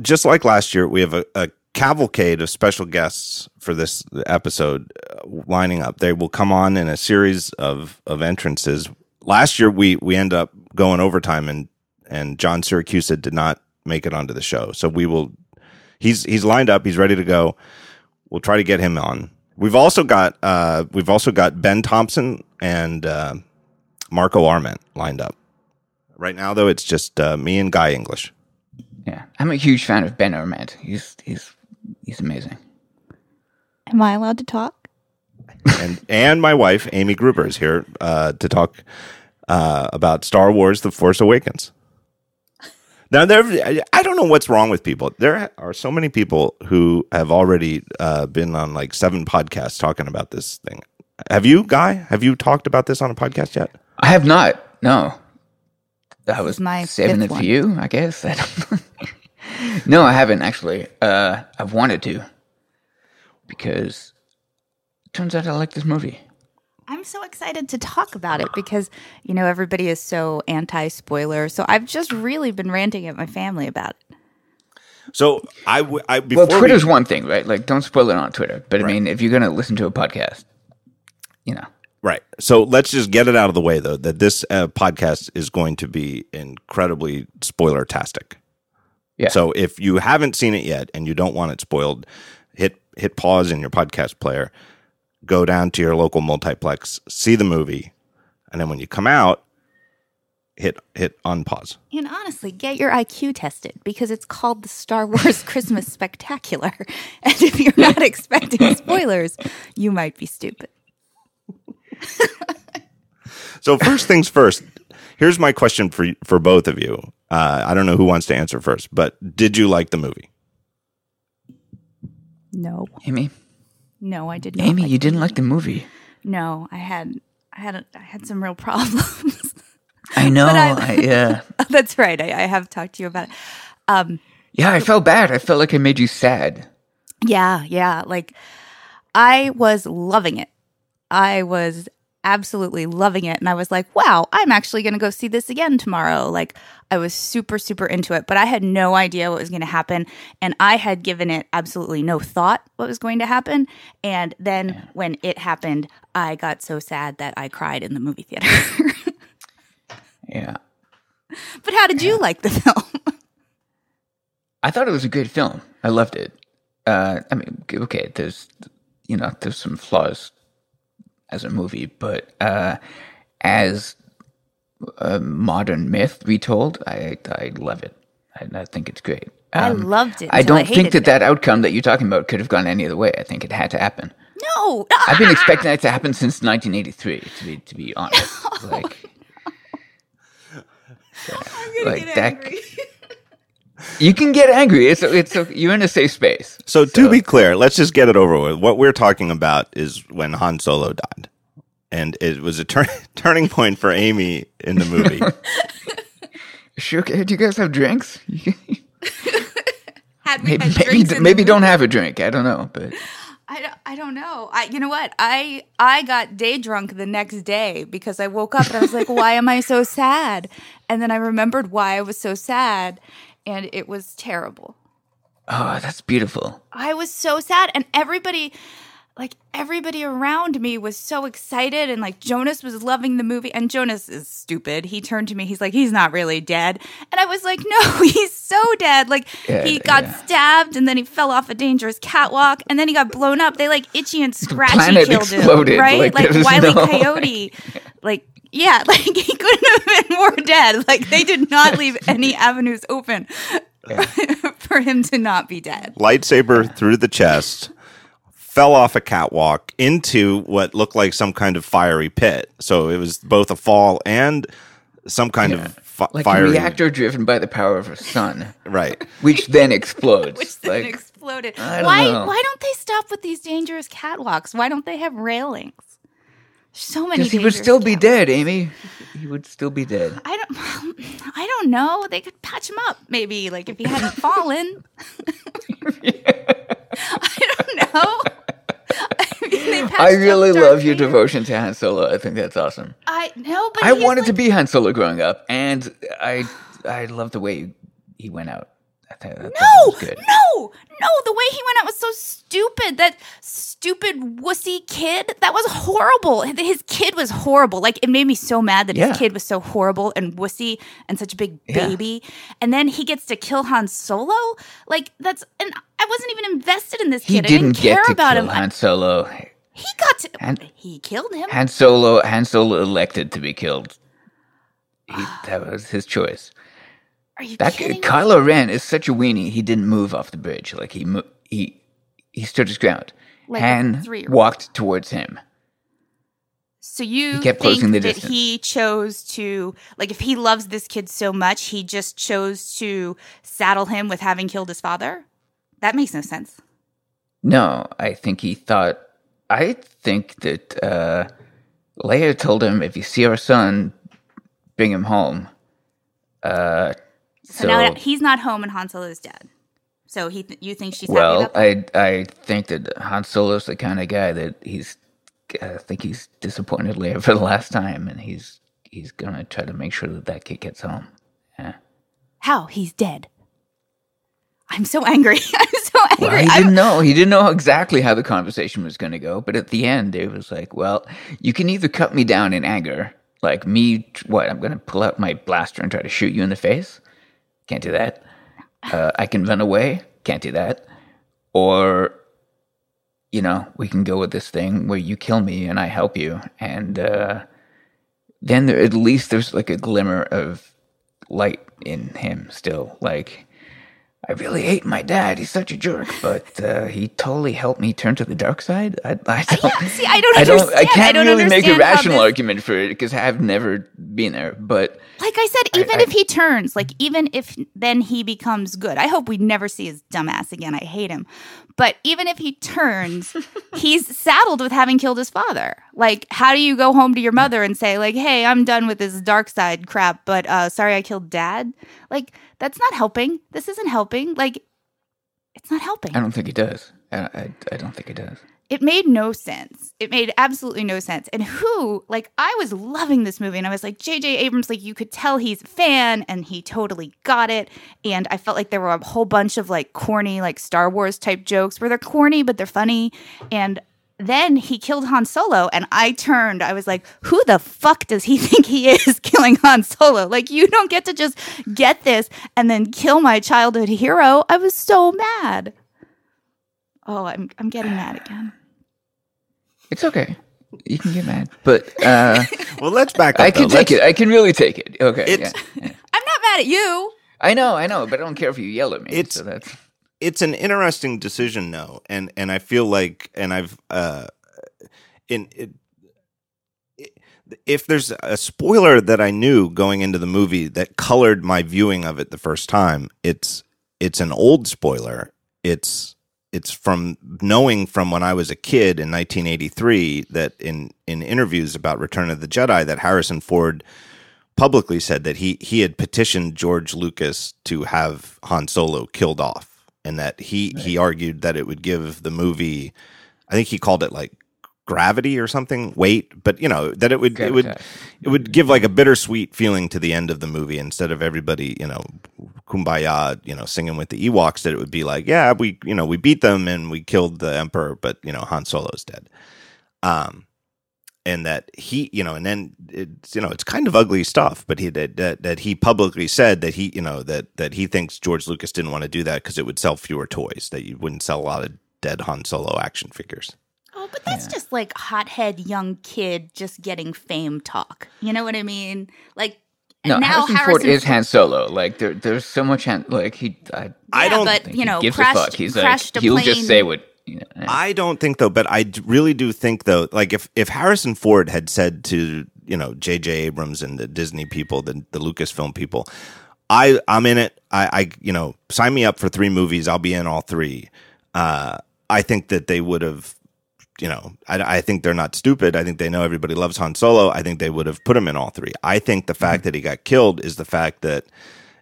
Just like last year, we have a, a cavalcade of special guests for this episode uh, lining up. They will come on in a series of of entrances. Last year, we we end up going overtime, and and John Siracusa did not make it onto the show. So we will. He's he's lined up. He's ready to go. We'll try to get him on. We've also got uh, we've also got Ben Thompson and uh, Marco Arment lined up. Right now, though, it's just uh, me and Guy English. Yeah, I'm a huge fan of Ben Arment. He's he's he's amazing. Am I allowed to talk? and and my wife Amy Gruber is here uh, to talk uh, about Star Wars: The Force Awakens. Now, there, I don't know what's wrong with people. There are so many people who have already uh, been on like seven podcasts talking about this thing. Have you, Guy? Have you talked about this on a podcast yet? I have not. No, that was my saving fifth it one. you, I guess. I no, I haven't actually. Uh, I've wanted to because it turns out I like this movie. I'm so excited to talk about it because, you know, everybody is so anti spoiler. So I've just really been ranting at my family about it. So I, w- I before Well, Twitter's we, one thing, right? Like, don't spoil it on Twitter. But I mean, if you're gonna listen to a podcast, you know, Right. So let's just get it out of the way, though, that this uh, podcast is going to be incredibly spoiler tastic. Yeah. So if you haven't seen it yet and you don't want it spoiled, hit hit pause in your podcast player, go down to your local multiplex, see the movie, and then when you come out, hit hit unpause. And honestly, get your IQ tested because it's called the Star Wars Christmas Spectacular. And if you're not expecting spoilers, you might be stupid. So first things first. Here's my question for for both of you. Uh, I don't know who wants to answer first, but did you like the movie? No, Amy, no, I did not. Amy, like you didn't like the movie. No, I had, I had, a, I had some real problems. I know. I- I, yeah, That's right. I, I have talked to you about it. yeah. I felt bad. I felt like I made you sad. Yeah, yeah. Like I was loving it. I was absolutely loving it. And I was like, wow, I'm actually going to go see this again tomorrow. Like I was super, super into it, but I had no idea what was going to happen. And I had given it absolutely no thought what was going to happen. And then when it happened, I got so sad that I cried in the movie theater. Yeah. but how did you like the film? I thought it was a good film. I loved it. Uh, I mean, okay, there's, you know, there's some flaws as a movie, but uh, as a modern myth retold, I I love it. I, I think it's great. I Um, loved it. I don't think hated that it. that outcome that you're talking about could have gone any other way. I think it had to happen. No. I've been expecting that to happen since 1983. To be to be honest, like, like that. You can get angry. It's it's you're in a safe space. So, to be clear, let's just get it over with. What we're talking about is when Han Solo died, and it was a turn turning point for Amy in the movie. Sure. okay, Do you guys have drinks? Had we maybe had maybe, drinks in maybe don't have a drink. I don't know, but I don't, I don't know. I you know what? I I got day drunk the next day because I woke up and I was like, why am I so sad? And then I remembered why I was so sad and it was terrible. oh, that's beautiful. I was so sad and everybody like everybody around me was so excited and like Jonas was loving the movie and Jonas is stupid. He turned to me, he's like, he's not really dead. And I was like, no, he's so dead. Like Yeah, he got yeah. stabbed and then he fell off a dangerous catwalk and then he got blown up. They like itchy and scratchy killed exploded, him. Right? like, Like, Wiley no- Coyote. Like yeah, like he couldn't have been more dead. Like they did not leave any avenues open for him to not be dead. Lightsaber through the chest, fell off a catwalk into what looked like some kind of fiery pit. So it was both a fall and some kind of fi- Like fiery a reactor driven by the power of a sun, Right. which then explodes. which then like, exploded. Why? know. Why don't they stop with these dangerous catwalks? Why don't they have railings? So many. because he would still be dead, Amy. He would still be dead. I don't. I don't know. They could patch him up, maybe. Like if he hadn't fallen. I don't know. I, mean, I really love your devotion to Han Solo. I think that's awesome. I no, but I wanted like, to be Han Solo growing up, and I I love the way he went out. I thought- I thought that No, no, no. The way he went out was so stupid. That stupid wussy kid. That was horrible. His kid was horrible. Like it made me so mad that Yeah. his kid was so horrible and wussy and such a big Yeah. baby. And then he gets to kill Han Solo. Like that's and I wasn't even invested in this He kid. I didn't didn't care about him. Han Solo. he got to. Han- he killed him. Han Solo, Han Solo elected to be killed. He, that was his choice. Are you That kidding? me? Kylo Ren is such a weenie. He didn't move off the bridge. Like he mo- he he stood his ground. Like Han walked towards him. So you kept think that distance. he chose to like if he loves this kid so much, he just chose to saddle him with having killed his father? That makes no sense. No, I think he thought. I think that uh, Leia told him, "If you see our son, bring him home." Uh, So, so, now he's not home and Han Solo is dead. So he th- you think she's happy well? I I think that Han Solo's the kind of guy that he's. I think he's disappointed Leia for the last time, and he's he's gonna try to make sure that that kid gets home. Yeah. How? He's dead. I'm so angry. I'm so angry. Well, he I'm- didn't know. He didn't know exactly how the conversation was going to go. But at the end, it was like, well, you can either cut me down in anger, like me, what? I'm going to pull out my blaster and try to shoot you in the face. Can't do that. Uh, I can run away. Can't do that. Or, you know, we can go with this thing where you kill me and I help you, and uh, then there, at least there's like a glimmer of light in him still. Like, I really hate my dad. He's such a jerk, but uh, he totally helped me turn to the dark side. I, I don't. Yeah, see, I don't I don't. Understand. I can't don't really make a rational this- argument for it because I've never been there. But like I said, even I- if he turns, like even if then he becomes good, I hope we never see his dumbass again. I hate him. But even if he turns, he's saddled with having killed his father. Like, how do you go home to your mother and say, like, "Hey, I'm done with this dark side crap, but uh, sorry I killed dad"? Like, that's not helping. This isn't helping. Like, it's not helping. I don't think it does. I, I, I don't think it does. it made no sense. It made absolutely no sense. And who, like, I was loving this movie and I was like, JJ Abrams, like, you could tell he's a fan and he totally got it. And I felt like there were a whole bunch of like corny, like Star Wars type jokes where they're corny, but they're funny. And then he killed Han Solo, and I turned. I was like, "Who the fuck does he think he is killing Han Solo? Like, you don't get to just get this and then kill my childhood hero." I was so mad. Oh, I'm I'm getting mad again. It's okay. You can get mad, but uh, Well, let's back up. I can though. take it. I can really take it. Okay. It's- yeah, yeah. I'm not mad at you. I know. I know. But I don't care if you yell at me. It's- so that's it's an interesting decision though and and i feel like and i've uh in it, if there's a spoiler that i knew going into the movie that colored my viewing of it the first time it's it's an old spoiler. It's it's from knowing from when i was a kid in 1983 that in in interviews about return of the jedi that harrison ford publicly said that he he had petitioned George Lucas to have Han Solo killed off, and that he he argued that it would give the movie, I think he called it like gravity or something, weight, but you know that it would it would it would give like a bittersweet feeling to the end of the movie instead of everybody you know kumbaya you know singing with the Ewoks that it would be like yeah we you know we beat them and we killed the emperor but you know Han Solo's dead. Um, and that he, you know, and then it's, you know, it's kind of ugly stuff, but he that, that that he publicly said that he, you know, that that he thinks George Lucas didn't want to do that because it would sell fewer toys, that you wouldn't sell a lot of dead Han Solo action figures. Oh, but that's just like hothead young kid just getting fame talk. You know what I mean? Like no. now Harrison, Ford is Han Solo. Like there, there's so much Han. Like he, I, I don't but think you he know, gives crashed, a fuck. He's crashed like a he'll plane. just say what. You know. I don't think though, but I really do think though, like if if Harrison Ford had said to you know J.J. Abrams and the Disney people, the the Lucasfilm people, I I'm in it. I, I you know sign me up for three movies. I'll be in all three. Uh, I think that they would have. You know, I, I think they're not stupid. I think they know everybody loves Han Solo. I think they would have put him in all three. I think the fact that he got killed is the fact that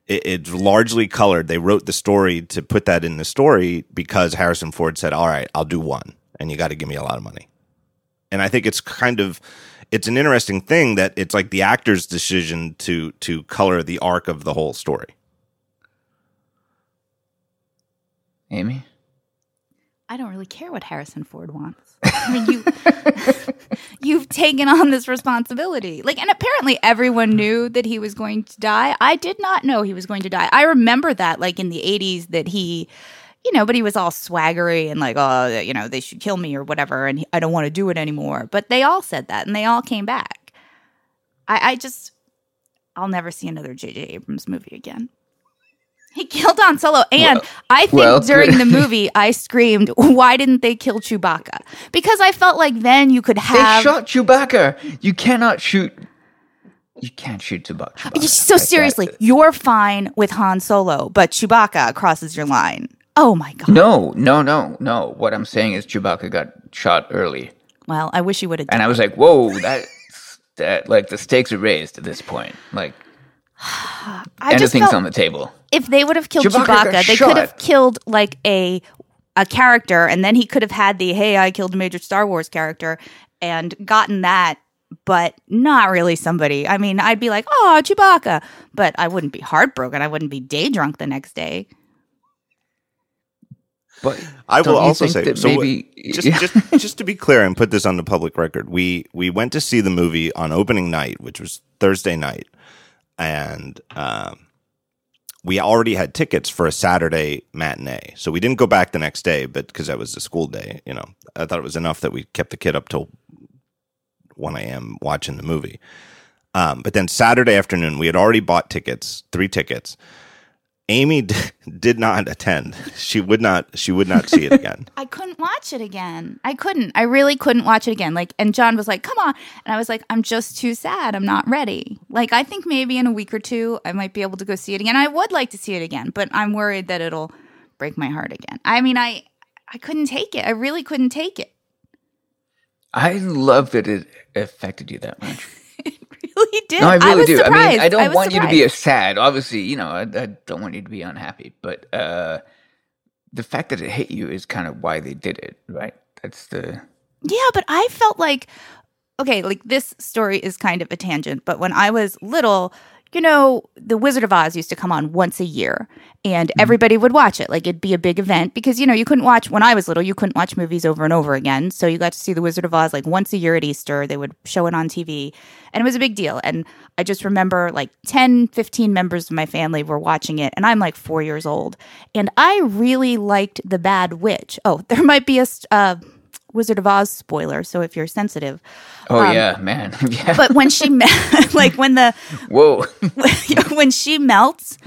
it, it's largely colored. They wrote the story to put that in the story because Harrison Ford said, "All right, I'll do one, and you got to give me a lot of money." And I think it's kind of it's an interesting thing that it's like the actor's decision to to color the arc of the whole story. Amy? I don't really care what Harrison Ford wants. I mean, you you've taken on this responsibility. Like, and apparently everyone hmm. knew that he was going to die. I did not know he was going to die. I remember that, like in the '80s, that he, you know, but he was all swaggery and like, oh, you know, they should kill me or whatever, and he, I don't want to do it anymore. But they all said that, and they all came back. I, I just, I'll never see another J.J. Abrams movie again. He killed Han Solo. And Well- I think well, during the movie, I screamed, why didn't they kill Chewbacca? Because I felt like then you could have. They shot Chewbacca. You cannot shoot. You can't shoot Chewbacca. So seriously, you're fine with Han Solo, but Chewbacca crosses your line. Oh my God. No, no, no, no. What I'm saying is Chewbacca got shot early, Well, I wish you would have and I was like, "Whoa, that that like the stakes are raised at this point. Like anything's felt on the table." if they would have killed Chewbacca Chewbacca, got they could have killed like a a character, and then he could have had the "Hey, I killed a major Star Wars character" and gotten that, but not really somebody. I mean, I'd be like, "Oh, Chewbacca," but I wouldn't be heartbroken. I wouldn't be day drunk the next day. But I will also say so. maybe just, just just to be clear and put this on the public record, we we went to see the movie on opening night, which was Thursday night, and um, we already had tickets for a Saturday matinee. So we didn't go back the next day, but because that was a school day, you know, I thought it was enough that we kept the kid up till one a.m. watching the movie. Um, but then Saturday afternoon, we had already bought tickets, three tickets. Amy d- did not attend. She would not. She would not see it again. I couldn't watch it again. I couldn't. I really couldn't watch it again. Like, and John was like, "Come on," and I was like, "I'm just too sad. I'm not ready." Like, I think maybe in a week or two, I might be able to go see it again. I would like to see it again, but I'm worried that it'll break my heart again. I mean, I I couldn't take it. I really couldn't take it. I love that it affected you that much. Really did. No, I really was do. I mean, I don't was want you to be surprised. sad. Obviously, you know, I, I don't want you to be unhappy. But uh, the fact that it hit you is kind of why they did it, right? That's the Yeah, but I felt like okay, like this story is kind of a tangent, but when I was little, you know, the Wizard of Oz used to come on once a year and everybody would watch it. Like it'd be a big event because you know, you couldn't watch when I was little, you couldn't watch movies over and over again. So you got to see the Wizard of Oz like once a year at Easter. They would show it on TV and it was a big deal. And I just remember like 10, 15 members of my family were watching it and I'm like 4 years old and I really liked The Bad Witch. Oh, there might be a uh Wizard of Oz spoiler, so if you're sensitive. oh yeah, man, yeah. Um, But when she me- like when the Whoa, when she melts,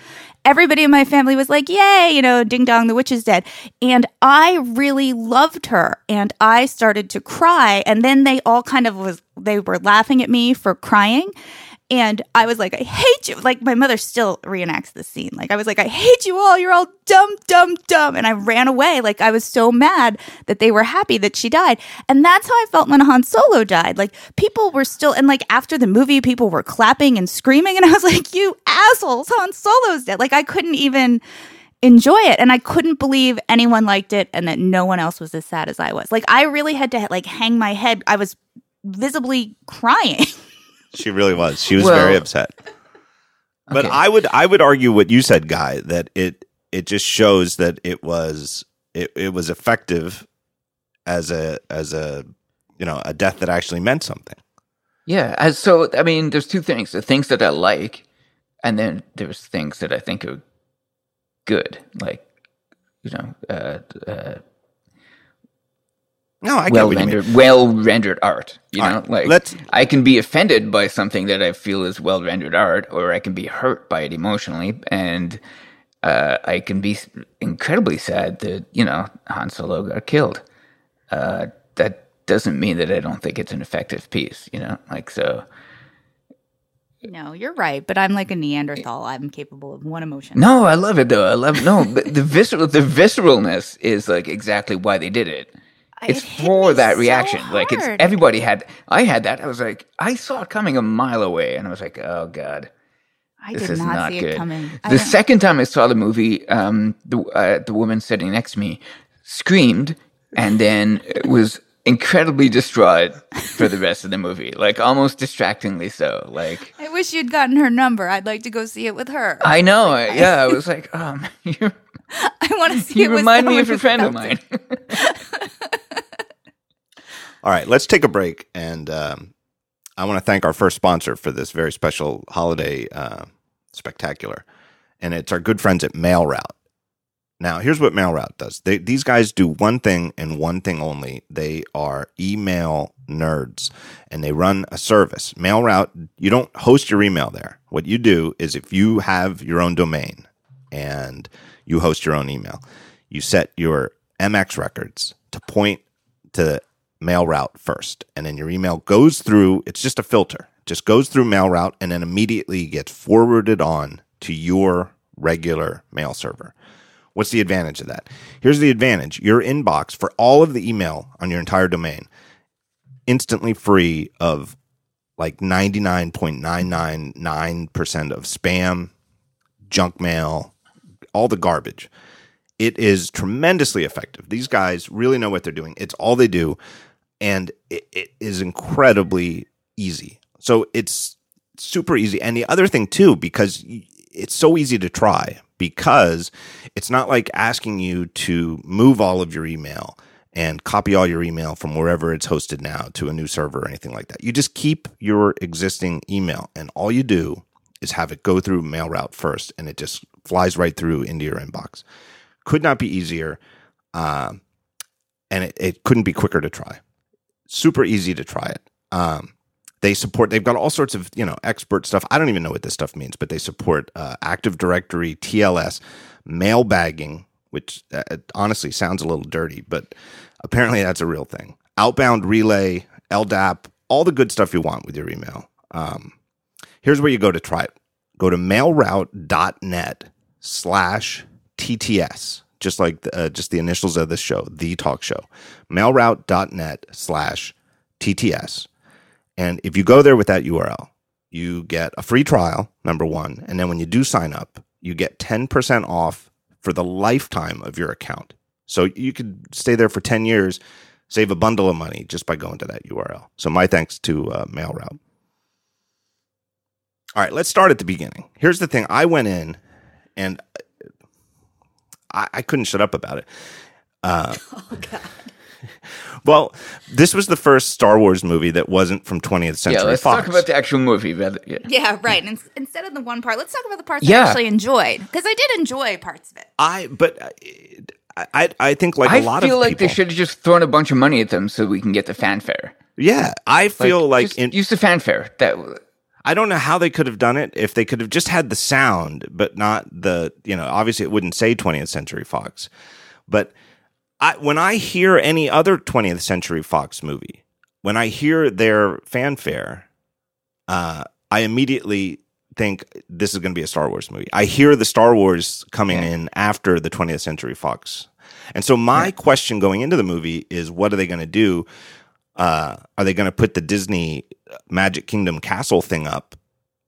everybody in my family was like, "Yay!" You know, ding dong, the witch is dead. And I really loved her, and I started to cry. And then they all kind of was they were laughing at me for crying. And I was like, I hate you. Like, my mother still reenacts this scene. Like, I was like, I hate you all. You're all dumb, dumb, dumb. And I ran away. Like, I was so mad that they were happy that she died. And that's how I felt when Han Solo died. Like, people were still, and like after the movie, people were clapping and screaming. And I was like, you assholes, Han Solo's dead. Like, I couldn't even enjoy it and i couldn't believe anyone liked it and that no one else was as sad as i was like i really had to like hang my head i was visibly crying She really was. She was Well- very upset. But Okay. I would I would argue what you said, Guy, that it it just shows that it was it, it was effective as a as a you know a death that actually meant something. yeah. As, so I mean, there's two things: the things that I like, and then there's things that I think are good, like you know, uh, uh, No, I get well what you mean. rendered, well rendered art. You All know, right, like let's- I can be offended by something that I feel is well rendered art, or I can be hurt by it emotionally, and uh, I can be incredibly sad that you know Han Solo got killed. Uh, that doesn't mean that I don't think it's an effective piece. You know, like so. no you're right but i'm like a neanderthal i'm capable of one emotion No, I love it though. I love no, but the visceral, the visceralness is like exactly why they did it. It's It for that so reaction. Like it's everybody had. I had that. I was like, I saw it coming a mile away, and I was like, oh god, i this did is not, not, see good. it coming The second time I saw the movie, um, the uh, the woman sitting next to me screamed, and then was incredibly distraught for the rest of the movie, like almost distractingly so. Like I wish you'd gotten her number i'd like to go see it with her I know, I- yeah, I was like, um, you're. I want to see. You it with remind me of a friend of mine. All right, let's take a break, and um, I want to thank our first sponsor for this very special holiday uh, spectacular, and it's our good friends at MailRoute. Now, here's what MailRoute does. They, these guys do one thing and one thing only. They are email nerds, and they run a service. MailRoute, you don't host your email there. What you do is if you have your own domain and you host your own email, you set your MX records to point to mail route first and then your email goes through it's just a filter just goes through mail route and then immediately gets forwarded on to your regular mail server what's the advantage of that here's the advantage your inbox for all of the email on your entire domain instantly free of like 99.999% of spam junk mail all the garbage it is tremendously effective. These guys really know what they're doing. It's all they do, and it, it is incredibly easy. So it's super easy. And the other thing too, because it's so easy to try, because it's not like asking you to move all of your email and copy all your email from wherever it's hosted now to a new server or anything like that. You just keep your existing email, and all you do is have it go through MailRoute first, and it just flies right through into your inbox could not be easier um, and it, it couldn't be quicker to try super easy to try it. Um, they support they've got all sorts of you know expert stuff. I don't even know what this stuff means but they support uh, active directory tls mail bagging which uh, honestly sounds a little dirty but apparently that's a real thing. Outbound relay ldap all the good stuff you want with your email. Um, here's where you go to try it. Go to mailroute.net slash TTS, just like uh, just the initials of this show, the talk show, mailroute.net slash TTS. And if you go there with that URL, you get a free trial, number one. And then when you do sign up, you get 10% off for the lifetime of your account. So you could stay there for 10 years, save a bundle of money just by going to that URL. So my thanks to uh, MailRoute. All right, let's start at the beginning. Here's the thing I went in and I, I couldn't shut up about it. Uh, Oh God. well, this was the first Star Wars movie that wasn't from 20th Century Yeah, let's Fox. talk about the actual movie. Rather, yeah. Yeah, right. And ins- instead of the one part, let's talk about the parts Yeah. I actually enjoyed because I did enjoy parts of it. I, but uh, I, I, I think like I a lot of people. I feel like people, they should have just thrown a bunch of money at them so we can get the fanfare. yeah, I feel like, just in, use the fanfare. That I don't know how they could have done it if they could have just had the sound, but not the, you know, obviously it wouldn't say 20th Century Fox. But I, when I hear any other 20th Century Fox movie, when I hear their fanfare, uh, I immediately think this is going to be a Star Wars movie. I hear the Star Wars coming Yeah. in after the 20th Century Fox. And so my question going into the movie is what are they going to do? Uh, are they going to put the Disney Magic Kingdom castle thing up?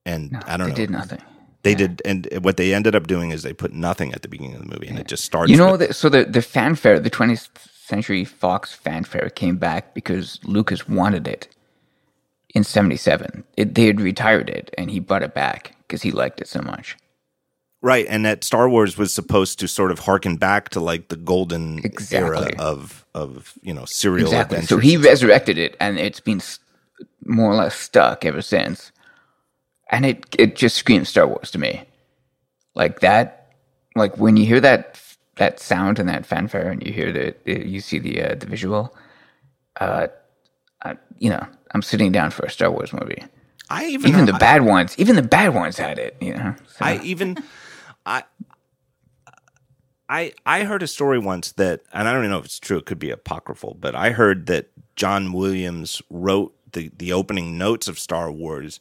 And no, I don't they know. They did nothing. They did, and what they ended up doing is they put nothing at the beginning of the movie, and it just starts. You know, with, the, so the the fanfare, the 20th Century Fox fanfare, came back because Lucas wanted it in '77. It, they had retired it, and he brought it back because he liked it so much. Right, and that Star Wars was supposed to sort of harken back to like the golden era of of you know serial Exactly. adventures. So he resurrected it, and it's been more or less stuck ever since. And it it just screams Star Wars to me, like that. Like when you hear that that sound and that fanfare, and you hear the you see the uh, the visual. Uh, I, you know, I'm sitting down for a Star Wars movie. I even Even the I- bad ones, even the bad ones had it. You know, So- I even I I I heard a story once that and I don't even know if it's true, it could be apocryphal, but I heard that John Williams wrote the the opening notes of Star Wars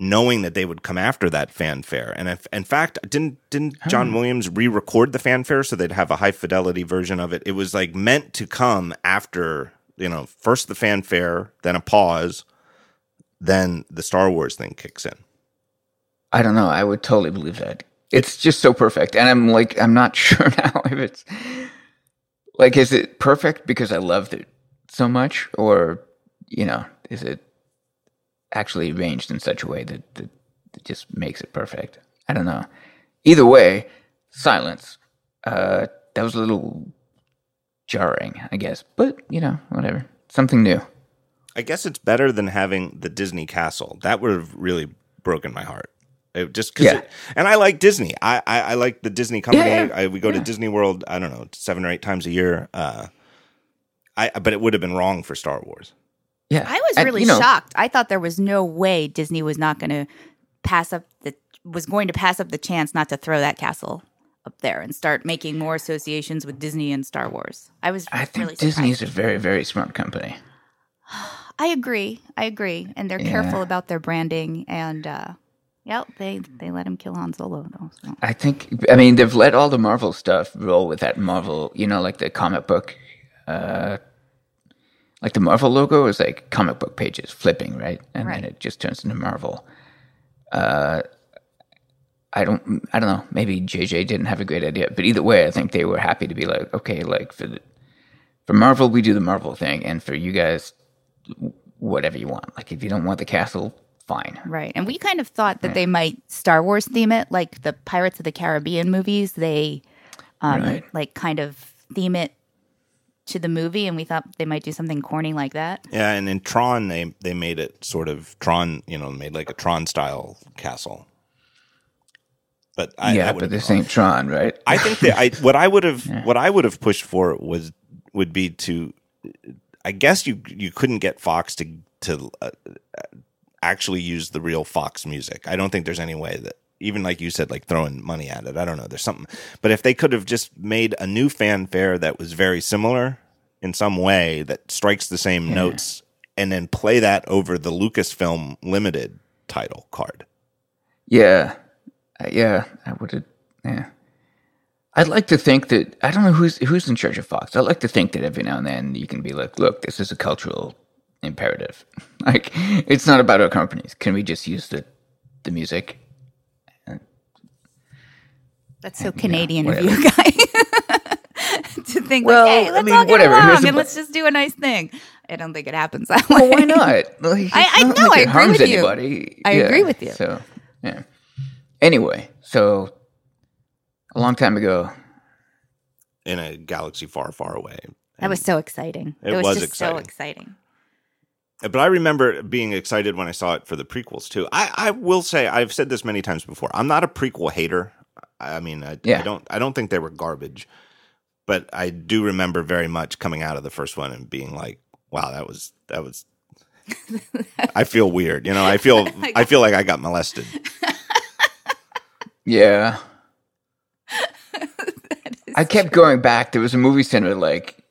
knowing that they would come after that fanfare. And if, in fact, didn't didn't John Williams re-record the fanfare so they'd have a high fidelity version of it? It was like meant to come after, you know, first the fanfare, then a pause, then the Star Wars thing kicks in. I don't know. I would totally believe that. It's just so perfect. And I'm like, I'm not sure now if it's like, is it perfect because I loved it so much? Or, you know, is it actually arranged in such a way that, that, that just makes it perfect? I don't know. Either way, silence. uh, that was a little jarring, I guess. But you know, whatever, something new. I guess it's better than having the Disney castle. That would have really broken my heart. It just because, Yeah. and I like Disney. I I, I like the Disney company. Yeah, yeah. I, we go to Disney World. I don't know seven or eight times a year. Uh, I but it would have been wrong for Star Wars. Yeah, I was And, really you know, shocked. I thought there was no way Disney was not going to pass up the was going to pass up the chance not to throw that castle up there and start making more associations with Disney and Star Wars. I was I think really Disney is a very very smart company. I agree. I agree, and they're Yeah. careful about their branding. And uh, yep, they they let him kill Han Solo though. So. I think. I mean, they've let all the Marvel stuff roll with that Marvel. You know, like the comic book. Uh, like the Marvel logo is like comic book pages flipping, right? And Right. then it just turns into Marvel. Uh, I don't. I don't know. Maybe JJ didn't have a great idea, but either way, I think they were happy to be like, okay, like for the for Marvel, we do the Marvel thing, and for you guys, whatever you want. Like if you don't want the castle, fine. Right. And we kind of thought that they might Star Wars theme it like the Pirates of the Caribbean movies. They um, Right. like kind of theme it to the movie and we thought they might do something corny like that. Yeah, and in Tron they they made it sort of Tron. You know, made like a Tron style castle. But I, yeah, that but this ain't Tron, right? I think that I what I would have what I would have pushed for was would be to I guess you you couldn't get Fox to to uh, actually use the real Fox music. I don't think there's any way that even like you said like throwing money at it. I don't know. There's something. But if they could have just made a new fanfare that was very similar in some way that strikes the same notes and then play that over the Lucasfilm limited title card. Yeah, Uh, yeah, I would have. Yeah, I'd like to think that I don't know who's who's in charge of Fox. I'd like to think that every now and then you can be like, look, this is a cultural imperative. like, it's not about our companies. Can we just use the the music? That's so Canadian of you guys. to think Well, like, hey, I let's mean, all get whatever. Along and bu- let's just do a nice thing. I don't think it happens that way. Well, why not? Like, it's I- I not know, like I agree harms with you. anybody. I agree with you. So, yeah. Anyway, so a long time ago, In a galaxy far, far away. That was so exciting. It It, was, was just exciting. so exciting. But I remember being excited when I saw it for the prequels too. I, I will say I've said this many times before. I'm not a prequel hater. I mean, I, Yeah. I don't I don't think they were garbage, but I do remember very much coming out of the first one and being like, "Wow, that was that was." I feel weird, you know. I feel I feel like I got molested. Yeah. I kept going back. There was a movie center like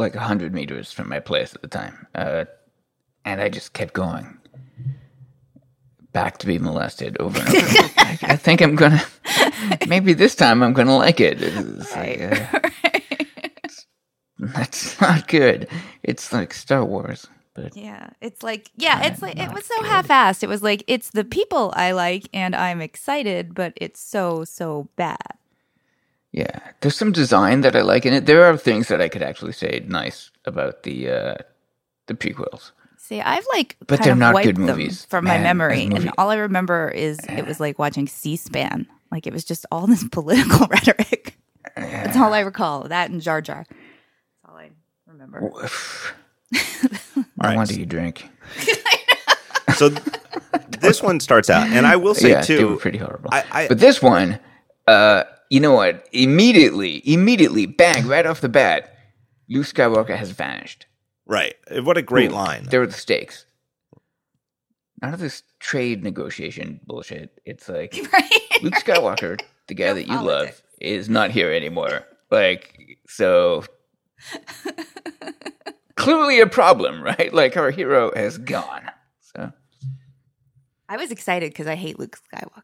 like a hundred meters from my place at the time, uh, and I just kept going back to be molested over and over. I, I think I'm gonna maybe this time I'm gonna like it. It's like, uh, it's- that's not good. It's like Star Wars, but Yeah, it's like yeah, it's like it was so good. half-assed. It was like it's the people I like and I'm excited, but it's so so bad. Yeah, there's some design that I like in it. There are things that I could actually say nice about the uh, the prequels. See, I've like, But kind they're of not wiped good movies, from man, my memory, and all I remember is it was like watching C-SPAN. Like it was just all this political rhetoric. That's all I recall. That and Jar Jar. That's all I remember. no right. wonder you drink. So this one starts out, and I will say yeah, they were too. pretty horrible. I- I- but this one, uh, you know what? Immediately, immediately, bang, right off the bat, Luke Skywalker has vanished. Right, what a great Boom. line. There are the stakes. None of this trade negotiation bullshit. It's like Right? Luke Skywalker, the guy No that you politics. love, is not here anymore. Like, so clearly a problem, right? Like our hero has gone. So, I was excited because I hate Luke Skywalker.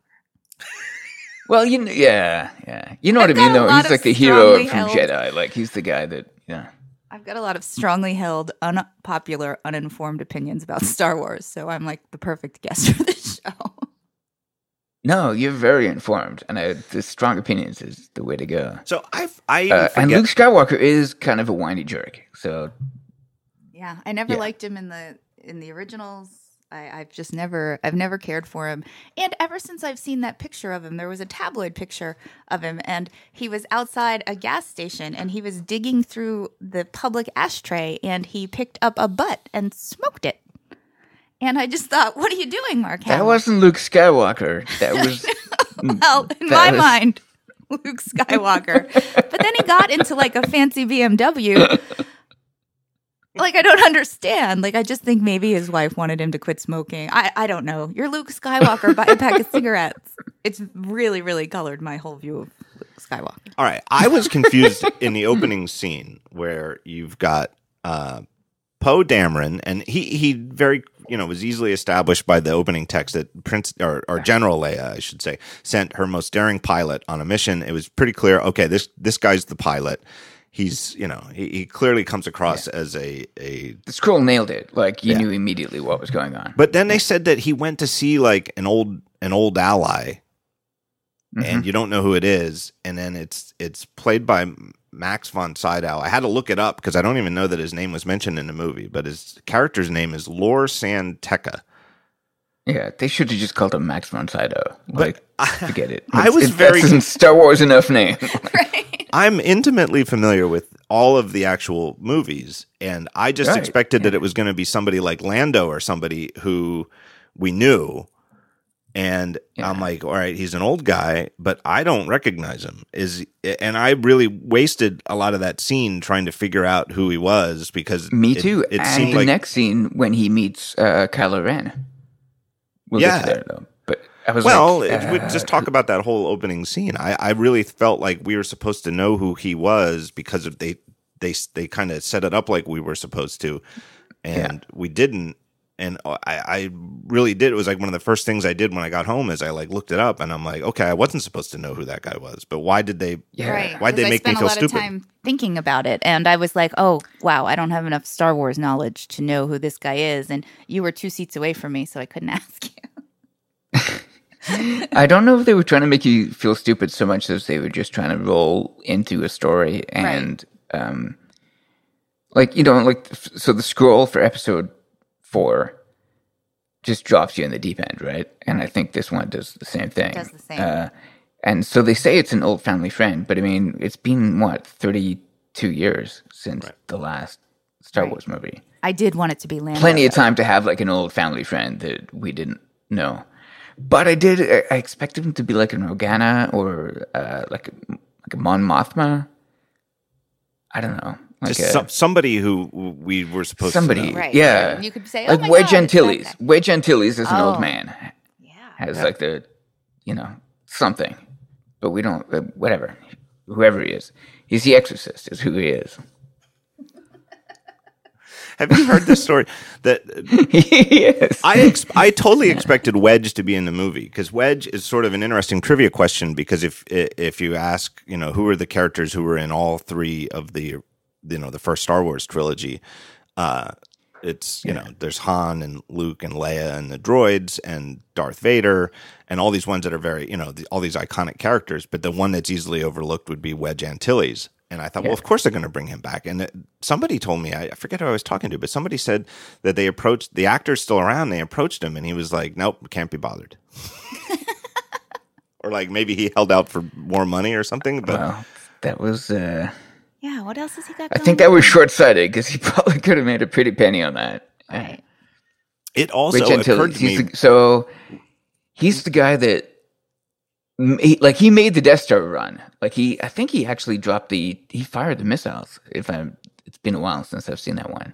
Well, you know, yeah, yeah, you know what I've I mean. Though he's like the hero strongly from held- Jedi. Like he's the guy that, yeah. I've got a lot of strongly held, unpopular, uninformed opinions about Star Wars, so I'm like the perfect guest for this show. No, you're very informed, and I, the strong opinions is the way to go. So I've I Uh, and Luke Skywalker is kind of a whiny jerk. So Yeah, I never Yeah. liked him in the in the originals. I, I've just never, I've never cared for him. And ever since I've seen that picture of him, there was a tabloid picture of him, and he was outside a gas station, and he was digging through the public ashtray, and he picked up a butt and smoked it. And I just thought, what are you doing, Mark? That wasn't Luke Skywalker. That was well mm, in my was- mind, Luke Skywalker. but then he got into like a fancy BMW. Like I don't understand. Like I just think maybe his wife wanted him to quit smoking. I I don't know. You're Luke Skywalker. Buy a pack of cigarettes. It's really really colored my whole view of Luke Skywalker. All right. I was confused in the opening scene where you've got uh, Poe Dameron, and he he very you know was easily established by the opening text that Prince or, or General Leia, I should say, sent her most daring pilot on a mission. It was pretty clear. Okay, this this guy's the pilot. He's you know he, he clearly comes across as a a the scroll nailed it. Like you Yeah. knew immediately what was going on. But then they said that he went to see like an old an old ally, Mhm. and you don't know who it is. And then it's it's played by Max von Sydow. I had to look it up because I don't even know that his name was mentioned in the movie. But his character's name is Lor San Tekka. Yeah, they should have just called him Max von Sydow. Like, I, forget it. I was it- very- that's a Star Wars enough name. I'm intimately familiar with all of the actual movies, and I just Right, expected that it was going to be somebody like Lando or somebody who we knew. And I'm like, all right, he's an old guy, but I don't recognize him. Is and I really wasted a lot of that scene trying to figure out who he was because Me it- too. It, and seemed the like next scene when he meets uh, Kylo Ren. We'll Yeah. get to there though. But I was well, like, if we uh, just talk about that whole opening scene. I, I really felt like we were supposed to know who he was because of they they they kind of set it up like we were supposed to, and we didn't. And I, I really did. It was like one of the first things I did when I got home is I like looked it up and I'm like, okay, I wasn't supposed to know who that guy was, but why did they? Yeah. Right. Why did they I make me spent feel a lot stupid? Of time thinking about it, and I was like, "Oh, wow! I don't have enough Star Wars knowledge to know who this guy is." And you were two seats away from me, so I couldn't ask you. I don't know if they were trying to make you feel stupid so much as they were just trying to roll into a story and um like you know like so the scroll for episode 4 just drops you in the deep end, right? And I think this one does the same thing. Does the same. Uh, and so they say it's an old family friend, but I mean, it's been what 32 years since the last Star Right. Wars movie I did want it to be Lando. plenty of though. time to have like an old family friend that we didn't know. But I did. I- I expected him to be like an Organa or uh, like like a Mon Mothma. I don't know, like Just a, some, somebody who we were supposed somebody. to know. Right, Yeah. You could say, oh like my Wedge God, it's that Antilles. Wedge Antilles is an Oh. old man. Yeah. Has like the, you know, something. But we don't. Uh, whatever. Whoever he is, he's the Exorcist. Is who he is. Have you heard this story that he is. I ex- I totally expected Wedge to be in the movie because Wedge is sort of an interesting trivia question because if if you ask you know who are the characters who were in all three of the you know the first Star Wars trilogy, uh, it's you know there's Han and Luke and Leia and the droids and Darth Vader and all these ones that are very you know the, all these iconic characters, but the one that's easily overlooked would be Wedge Antilles. And I thought, well, of course they're going to bring him back. And it, somebody told me, I, I forget who I was talking to, but somebody said that they approached the actor's still around. They approached him, and he was like, "Nope, can't be bothered." or like maybe he held out for more money or something. But well, that was. uh Yeah. What else has he got? I going think that on? was short sighted because he probably could have made a pretty penny on that. Right. it also Rich occurred to me. The, so he's the guy that, m- he, like, he made the Death Star run. Like he, I think he actually dropped the, he fired the missiles. If I'm, it's been a while since I've seen that one,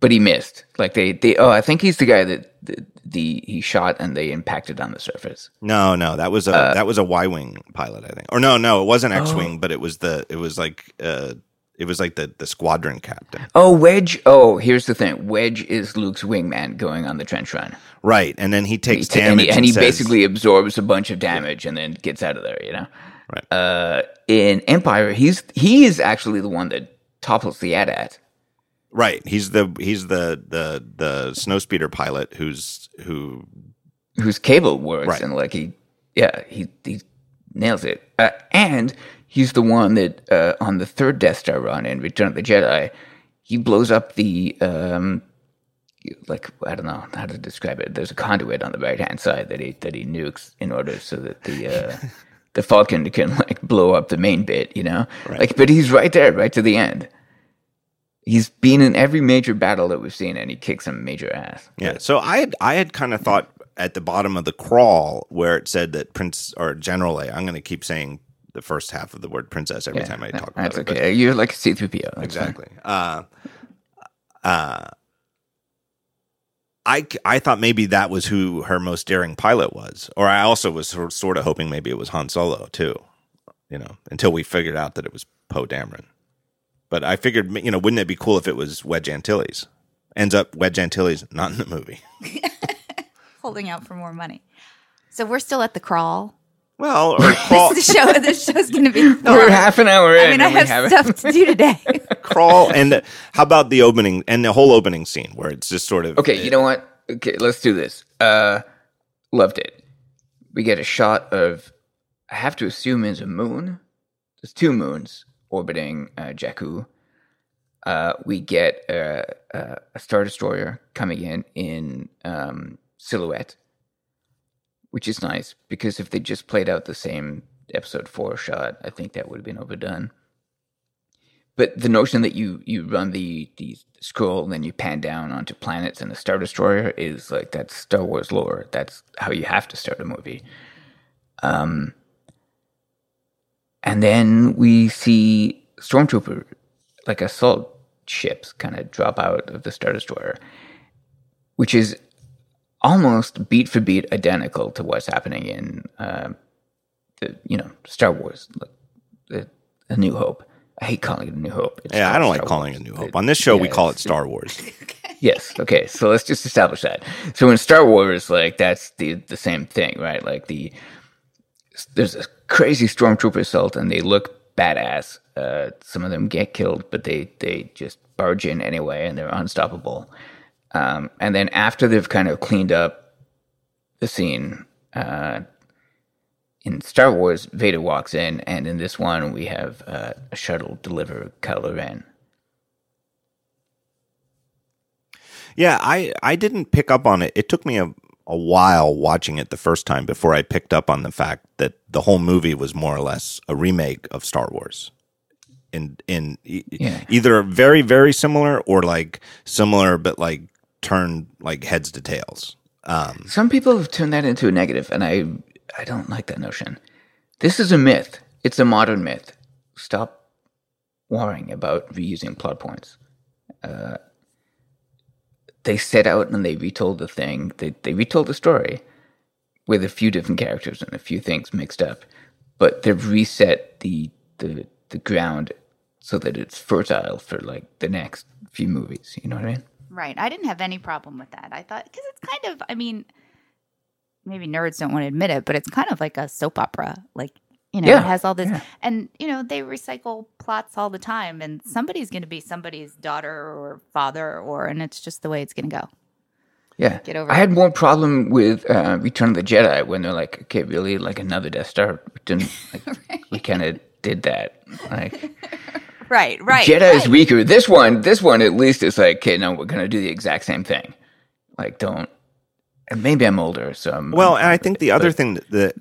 but he missed. Like they, they. Oh, I think he's the guy that the, the he shot and they impacted on the surface. no, no, that was a Uh, that was a Y wing pilot, I think. Or no, no, it wasn't X Oh. wing, but it was the it was like uh it was like the the squadron captain. Oh, Wedge. Oh, here's the thing. Wedge is Luke's wingman going on the trench run. Right, and then he He takes ta- damage and he, and he says- basically absorbs a bunch of damage and then gets out of there. You know. Right. Uh, in Empire, he's he is actually the one that topples the AT-AT. right. He's the he's the the the snowspeeder pilot who's who whose cable works Right. and like he yeah he he nails it uh, and he's the one that uh, on the third death star run in return of the jedi he blows up the um like I don't know how to describe it. There's a conduit on the right hand side that he that he nukes in order so that the uh, the Falcon can like blow up the main bit, you know. Right. Like, but he's right there, right to the end. He's been in every major battle that we've seen, and he kicks some major ass. Yeah. So I had I had kind of thought at the bottom of the crawl where it said that Prince or General A. I'm going to keep saying the first half of the word princess every Yeah, time I that- talk about that's it. but- okay. You're like a C-3PO. Exactly. Uh, uh, I, I thought maybe that was who her most daring pilot was, or I also was sort sort of hoping maybe it was Han Solo too, you know, until we figured out that it was Poe Dameron. But I figured, you know, wouldn't it be cool if it was Wedge Antilles? Ends up Wedge Antilles not in the movie. Holding out for more money. So we're still at the crawl. Well, or crawl, This show, this show's going to be. We're half an hour in. I mean, I and we have haven't- stuff to do today. crawl, and how about the opening and the whole opening scene where it's just sort of Okay, you know what? Okay, let's do this. Uh, loved it. We get a shot of, I have to assume is a moon. There's two moons orbiting uh, Jakku. Uh, we get a, a, a star destroyer coming in in um, silhouette, which is nice because if they just played out the same episode four shot, I think that would have been overdone. But the notion that you you run the the scroll and then you pan down onto planets and the Star Destroyer is like that's Star Wars lore. That's how you have to start a movie. Um, and then we see stormtrooper like assault ships kind of drop out of the Star Destroyer, which is almost beat for beat identical to what's happening in uh, the you know Star Wars, like, the, A New Hope. I hate calling it A New Hope. It's yeah, I don't like Star calling Wars. it New Hope. On this show, we call it Star Wars. Yes. Okay. So let's just establish that. So in Star Wars, like that's the the same thing, right? Like the there's a crazy stormtrooper assault, and they look badass. Uh, some of them get killed, but they they just barge in anyway, and they're unstoppable. Um, and then after they've kind of cleaned up the scene, uh, in Star Wars, Vader walks in, and in this one, we have uh, a shuttle deliver Kylo Ren. Yeah, I I didn't pick up on it. It took me a a while watching it the first time before I picked up on the fact that the whole movie was more or less a remake of Star Wars. In in Yeah. either very very similar or like similar but like turned like heads to tails. Um, Some people have turned that into a negative, and I I don't like that notion. This is a myth. It's a modern myth. Stop worrying about reusing plot points. Uh, they set out and they retold the thing. They they retold the story with a few different characters and a few things mixed up, but they've reset the the the ground so that it's fertile for like the next few movies. You know what I mean? Right. I didn't have any problem with that. I thought because it's kind of, I mean, maybe nerds don't want to admit it, but it's kind of like a soap opera. Like, you know, Yeah, it has all this, yeah. and you know, they recycle plots all the time, and somebody's going to be somebody's daughter or father, or, and it's just the way it's going to go. Yeah. Get over I had more problem with uh, Return of the Jedi when they're like, okay, really, like another Death Star. We didn't like, we kind of did that. Like Right. Right. Jedi is weaker. This one, this one at least is like, okay, no, we're gonna do the exact same thing. Like, don't. And maybe I'm older, so I'm Well, and I think the other thing that, that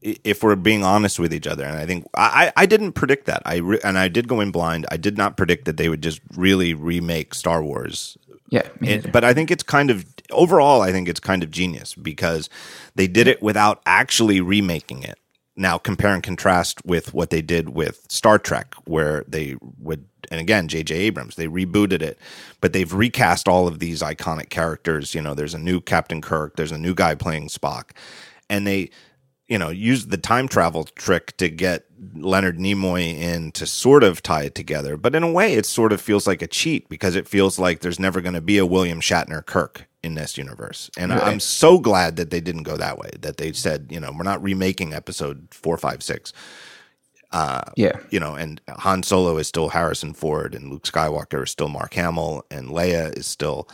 if we're being honest with each other, and I think I, I I didn't predict that. I re, and I did go in blind. I did not predict that they would just really remake Star Wars. yeah. Me It- but I think it's kind of overall. I think it's kind of genius because they did it without actually remaking it. Now compare and contrast with what they did with Star Trek, where they would, and again, J.J. Abrams, they rebooted it, but they've recast all of these iconic characters. You know, there's a new Captain Kirk, there's a new guy playing Spock, and they, you know, used the time travel trick to get Leonard Nimoy in to sort of tie it together. But in a way, it sort of feels like a cheat because it feels like there's never going to be a William Shatner Kirk in this universe. And Right. I'm so glad that they didn't go that way, that they said, you know, we're not remaking episode four, five, six. yeah, You know, and Han Solo is still Harrison Ford, and Luke Skywalker is still Mark Hamill, and Leia is still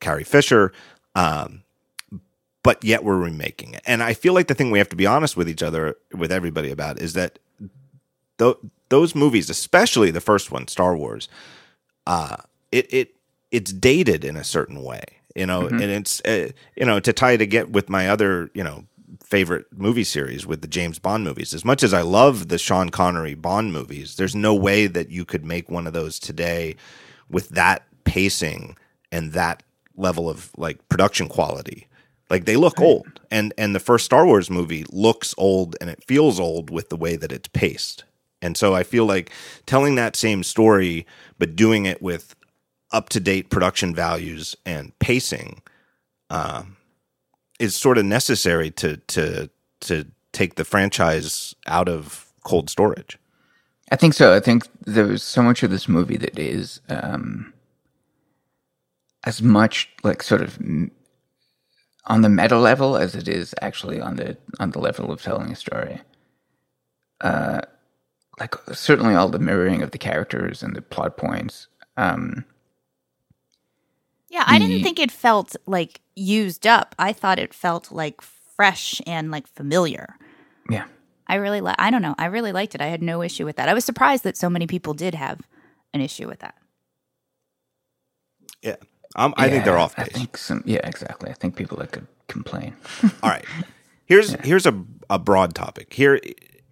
Carrie Fisher. Um, but yet we're remaking it. And I feel like the thing we have to be honest with each other, with everybody about, is that th- those movies, especially the first one, Star Wars, uh, it it it's dated in a certain way, You know, and it's uh, you know to tie it again with my other you know favorite movie series with the James Bond movies. As much as I love the Sean Connery Bond movies, there's no way that you could make one of those today with that pacing and that level of like production quality. Like they look old, and and the first Star Wars movie looks old and it feels old with the way that it's paced. And so I feel like telling that same story, but doing it with up to date production values and pacing, um, is sort of necessary to to to take the franchise out of cold storage. I think so. I think there's so much of this movie that is um, as much like sort of on the meta level as it is actually on the on the level of telling a story. Uh, like certainly all the mirroring of the characters and the plot points. Um, Yeah, I didn't think it felt like used up. I thought it felt like fresh and like familiar. yeah, I really like I don't know. I really liked it. I had no issue with that. I was surprised that so many people did have an issue with that. Yeah, um, I think they're Yeah, off I base. think some. Yeah, exactly. I think people that could complain. All right. Here's here's a a broad topic. Here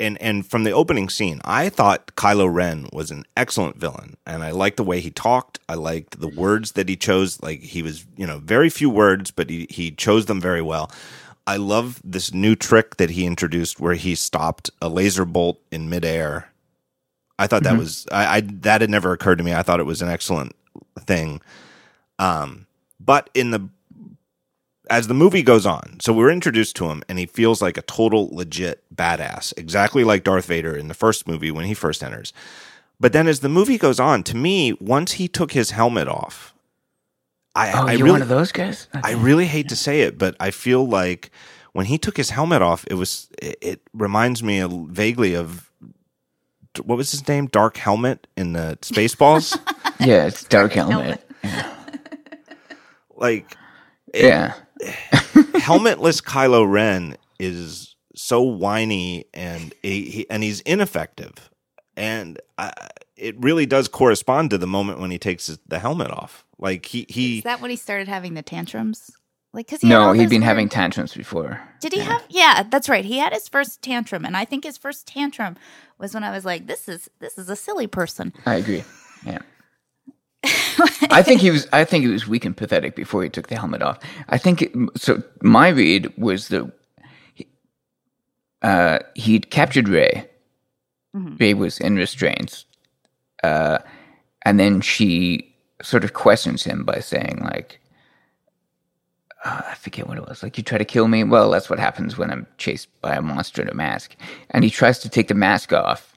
and and from the opening scene, I thought Kylo Ren was an excellent villain, and I liked the way he talked. I liked the words that he chose. Like he was, you know, very few words, but he he chose them very well. I love this new trick that he introduced, where he stopped a laser bolt in midair. I thought that was I, I that had never occurred to me. I thought it was an excellent thing. Um, but in the as the movie goes on, so we're introduced to him, and he feels like a total legit badass, exactly like Darth Vader in the first movie when he first enters. But then as the movie goes on, to me, once he took his helmet off, I, Oh, I you really, one of those guys? I really hate to say it, but I feel like when he took his helmet off, it was it, it reminds me of, vaguely of what was his name, Dark Helmet in the Spaceballs. yeah, it's dark helmet. like Yeah, helmetless Kylo Ren is so whiny and he, he- and he's ineffective, and I, it really does correspond to the moment when he takes the helmet off. Like he he Is that when he started having the tantrums? Like, because no, he'd been having tantrums before. Did he have? Yeah, that's right. He had his first tantrum, and I think his first tantrum was when I was like, "This is this is a silly person." I agree. Yeah. I think he was. I think he was weak and pathetic before he took the helmet off. I think it, so. My read was that he, uh, he'd captured Rey. Rey was in restraints, uh, and then she sort of questions him by saying, "Like, uh, I forget what it was. Like, you try to kill me. Well, that's what happens when I'm chased by a monster in a mask." And he tries to take the mask off,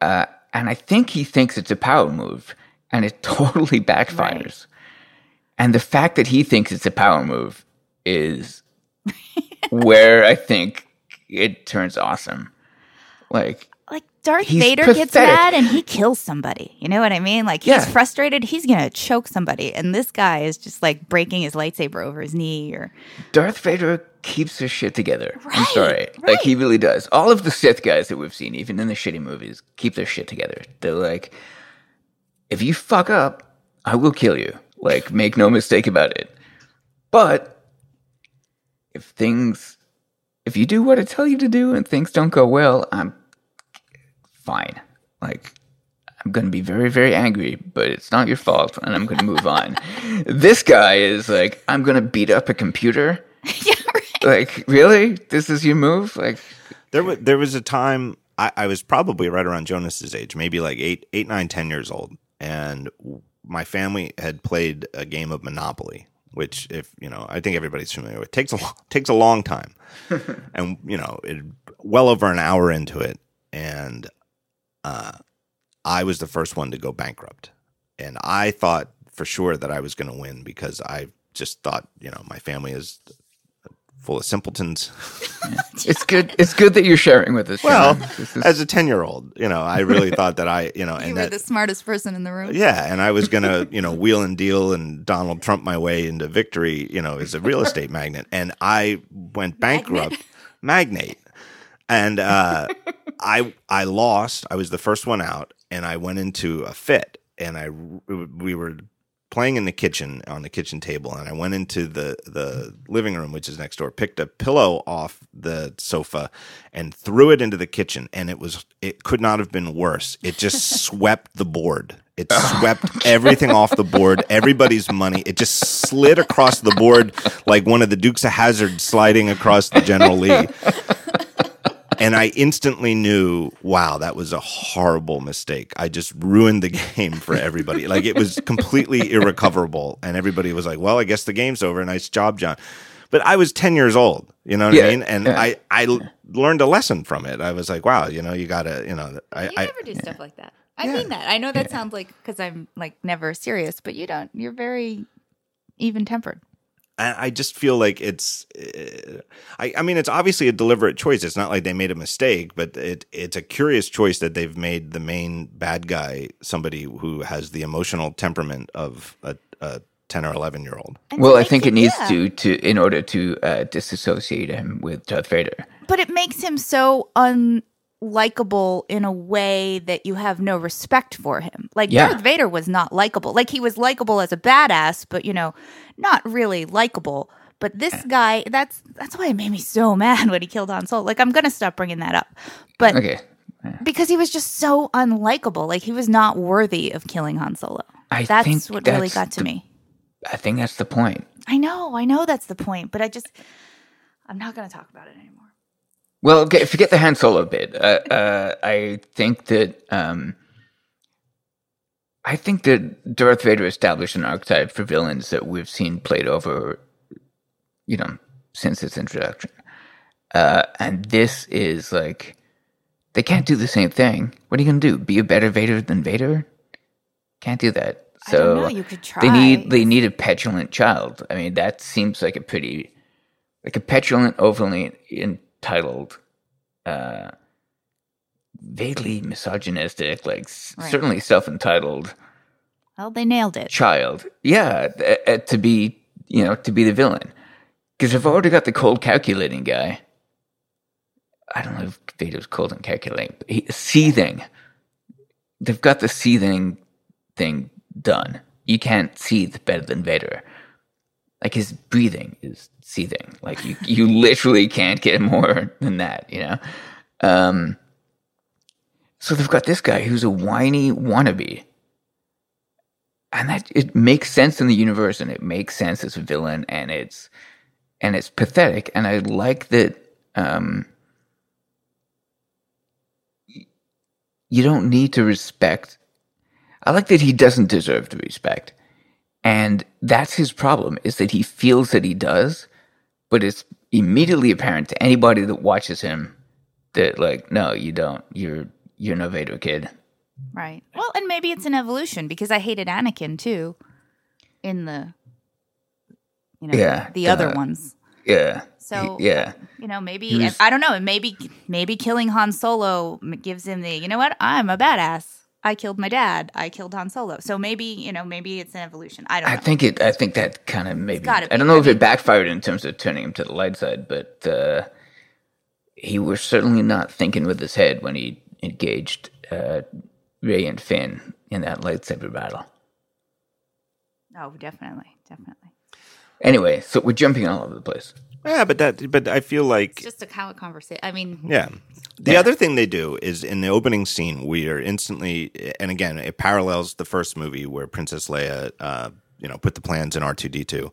uh, and I think he thinks it's a power move, and it totally backfires. And the fact that he thinks it's a power move is where I think it turns awesome. Like, Like Darth Vader gets mad and he kills somebody. You know what I mean? Like he's Yeah. frustrated, he's gonna choke somebody, and this guy is just like breaking his lightsaber over his knee or Darth Vader keeps his shit together. I'm Right, sorry. Like, he really does. All of the Sith guys that we've seen, even in the shitty movies, keep their shit together. They're like, if you fuck up, I will kill you. Like, make no mistake about it. But if things, if you do what I tell you to do and things don't go well, I'm fine. Like, I'm going to be very, very angry, but it's not your fault, and I'm going to move on. This guy is like, I'm going to beat up a computer. Yeah, right. Like, really? This is your move? Like, There was there was a time I, I was probably right around Jonas's age, maybe like eight, eight, nine, ten years old, and my family had played a game of Monopoly, which, if you know, I think everybody's familiar with. takes a takes a long time, and you know, it well over an hour into it, and uh, I was the first one to go bankrupt, and I thought for sure that I was going to win because I just thought, you know, my family is full of simpletons. it's good. It's good that you're sharing with us. Well, This is- as a 10 year old, you know, I really thought that I, you know, You and were that, the smartest person in the room. yeah, and I was going to, you know, wheel and deal and Donald Trump my way into victory, you know, as a real estate magnate. And I went bankrupt, magnate. And uh, I, I lost. I was the first one out and I went into a fit and I, we were playing in the kitchen on the kitchen table, and I went into the the living room, which is next door, picked a pillow off the sofa, and threw it into the kitchen, and it was it could not have been worse. It just swept the board. It oh, swept everything off the board, everybody's money. It just slid across the board like one of the Dukes of Hazzard sliding across the General Lee and I instantly knew, wow, that was a horrible mistake. I just ruined the game for everybody. like it was completely irrecoverable. And everybody was like, well, I guess the game's over. Nice job, John. But I was 10 years old, you know what Yeah, I mean? And yeah. I, I l- learned a lesson from it. I was like, wow, you know, you gotta, you know, I, You I, never do stuff like that. I Yeah. mean that. I know that sounds like because I'm like never serious, but you don't. You're very even tempered. I I just feel like it's. Uh, I, I mean, it's obviously a deliberate choice. It's not like they made a mistake, but it it's a curious choice that they've made the main bad guy somebody who has the emotional temperament of a, a ten or eleven year old. And Well, I make think it needs yeah. to to in order to uh, disassociate him with Darth Vader. but it makes him so unlikable in a way that you have no respect for him. Like Yeah. Darth Vader was not likable. Like he was likable as a badass, but you know, not really likable. But this guy, that's that's why it made me so mad when he killed Han Solo. Like I'm gonna stop bringing that up, but Okay, because he was just so unlikable. Like he was not worthy of killing Han Solo. I think that's what really that's got to the- me. I think that's the point. I know, I know that's the point, but I just I'm not gonna talk about it anymore. Well, okay, forget the Han Solo bit. Uh, uh, I think that um, I think that Darth Vader established an archetype for villains that we've seen played over, you know, since its introduction. Uh, and this is like they can't do the same thing. What are you gonna do? Be a better Vader than Vader? Can't do that. So don't know, you could try. they need they need a petulant child. I mean, that seems like a pretty like a petulant, overly entitled, uh, vaguely misogynistic, like Right. certainly self entitled Well, they nailed it. child. Yeah, th- to be you know to be the villain. Because I've already got the cold calculating guy. I don't know if Vader's cold and calculating, but he, seething. They've got the seething thing done. You can't seethe better than Vader. Like his breathing is seething. Like you, you literally can't get more than that. You know. Um, so they've got this guy who's a whiny wannabe. And that it makes sense in the universe and it makes sense as a villain and it's and it's pathetic. And i like that um you don't need to respect i like that he doesn't deserve to respect. And that's his problem is that he feels that he does but it's immediately apparent to anybody that watches him that like no you don't. You're you're no vader kid Right. Well, and maybe it's an evolution because I hated Anakin too in the you know Yeah, the other uh, ones. yeah So yeah you know maybe was- I don't know maybe maybe killing Han Solo gives him the you know what I'm a badass. I killed my dad. I killed Han Solo. So maybe you know maybe it's an evolution. I don't I know. think it. I think that kind of maybe. I don't know if it backfired in terms of turning him to the light side, but uh, he was certainly not thinking with his head when he engaged uh, Rey and Finn in that lightsaber battle. oh, definitely, definitely. Anyway, so we're jumping all over the place. Yeah, but that but I feel like It's just a how a conversation. I mean, Yeah. The other thing they do is in the opening scene, we are instantly, and again, it parallels the first movie where Princess Leia, uh, you know, put the plans in R two D two,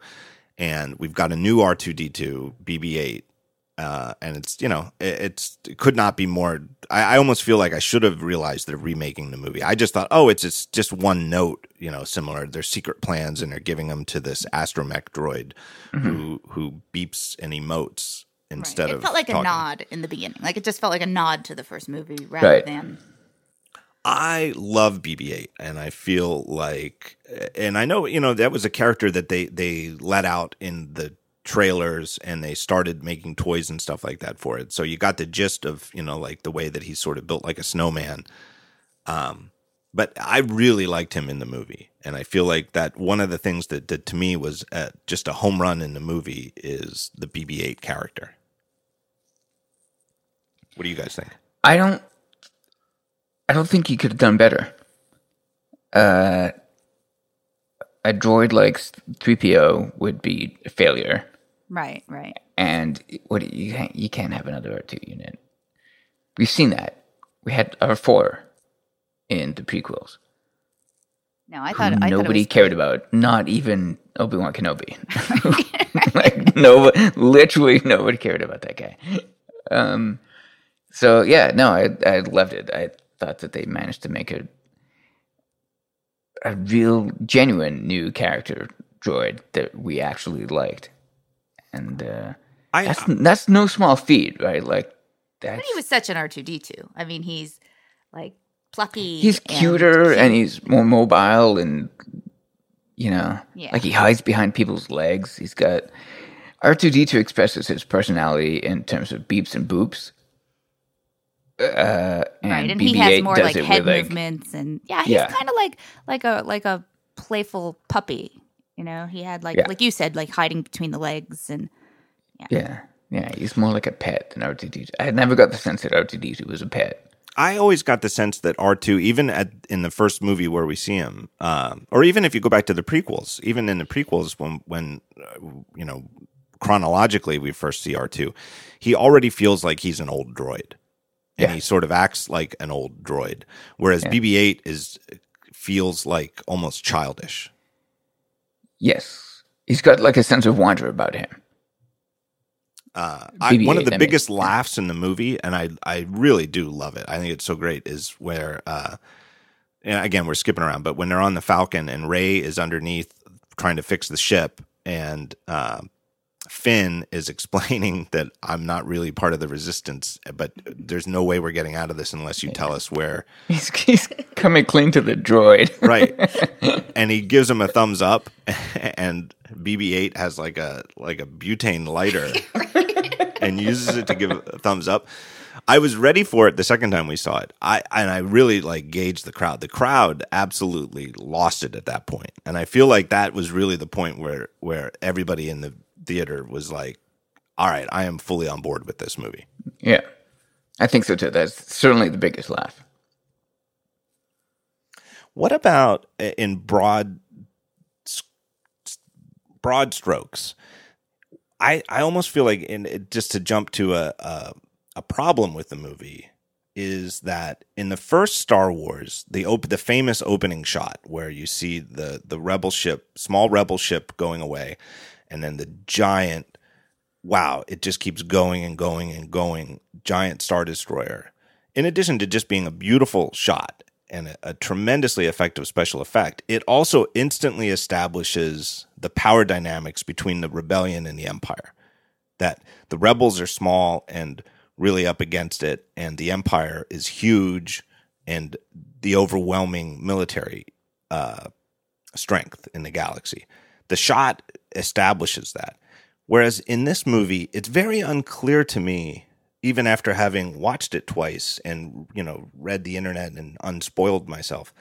and we've got a new R two D two BB eight, uh, and it's you know, it, it's it could not be more. I, I almost feel like I should have realized they're remaking the movie. I just thought, oh, it's it's just one note, you know, similar. They're secret plans, and they're giving them to this astromech droid who who beeps and emotes right. instead it of felt like a nod in the beginning. Like it just felt like a nod to the first movie rather Right. than I love BB-8, and I feel like, and I know you know that was a character that they they let out in the trailers, and they started making toys and stuff like that for it. So you got the gist of you know like the way that he's sort of built like a snowman. Um, but I really liked him in the movie, and I feel like that one of the things that, that to me was uh, just a home run in the movie is the BB-8 character. What do you guys think? I don't. I don't think he could have done better. Uh, a droid like three PO would be a failure, Right, right. and what you can't you can't have another two unit. We've seen that. We had R four in the prequels. No, I thought I nobody was cared about. Not even Obi Wan Kenobi. like no, literally nobody cared about that guy. Um, so yeah, no, I I loved it. I thought that they managed to make a a real, genuine new character droid that we actually liked, and uh, I, that's that's no small feat, right? Like But that's he was such an R two D two. I mean, he's like plucky. he's and cuter cute. and he's more mobile and you know Yeah. like he hides behind people's legs he's got r2d2 expresses his personality in terms of beeps and boops uh, and, right, and BB-8 he has more like head with like movements and yeah, he's Yeah. kind of like like a like a playful puppy. You know, he had like Yeah. like you said, like hiding between the legs and yeah yeah he's more like a pet than r2d2 i never got the sense that r2d2 was a pet I always got the sense that R two, even at in the first movie where we see him, um, or even if you go back to the prequels, even in the prequels when when uh, you know chronologically we first see R two, he already feels like he's an old droid, and Yeah. he sort of acts like an old droid, whereas Yeah. BB eight is feels like almost childish. Yes he's got like a sense of wonder about him Uh, I, BB-8, one of the I mean. biggest laughs in the movie, and I I really do love it. I think it's so great. Is where, uh, and again, we're skipping around, but when they're on the Falcon and Rey is underneath trying to fix the ship, and uh, Finn is explaining that I'm not really part of the Resistance, but there's no way we're getting out of this unless you tell us where. he's, he's coming clean to the droid Right, and he gives him a thumbs up, and BB-8 has like a like a butane lighter. and uses it to give a thumbs up. I was ready for it the second time we saw it. I and I really like gauged the crowd. The crowd absolutely lost it at that point. And I feel like that was really the point where where everybody in the theater was like, "All right, I am fully on board with this movie." yeah i think so too that's certainly the biggest laugh What about in broad broad strokes? I I almost feel like in just to jump to a, a a problem with the movie is that in the first Star Wars, the op- the famous opening shot where you see the the rebel ship, small rebel ship going away, and then the giant wow, it just keeps going and going and going, giant star destroyer. In addition to just being a beautiful shot and a, a tremendously effective special effect, it also instantly establishes the power dynamics between the rebellion and the empire. That the rebels are small and really up against it, and the empire is huge and the overwhelming military uh, strength in the galaxy. The shot establishes that. Whereas in this movie, it's very unclear to me, even after having watched it twice and you know read the internet and unspoiled myself,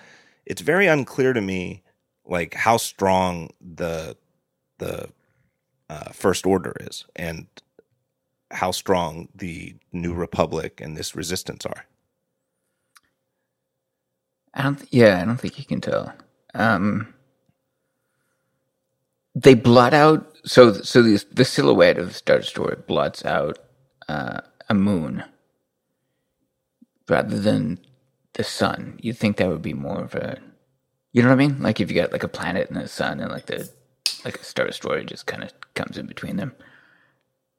it's very unclear to me like how strong the the uh, First Order is and how strong the New Republic and this resistance are. I don't. Th- yeah, I don't think you can tell. Um, they blot out. So, so the the silhouette of Star Destroyer blots out uh, a moon rather than the sun. You'd think that would be more of a, you know what I mean? Like if you got like a planet and a sun, and like the like a Star Destroyer just kind of comes in between them.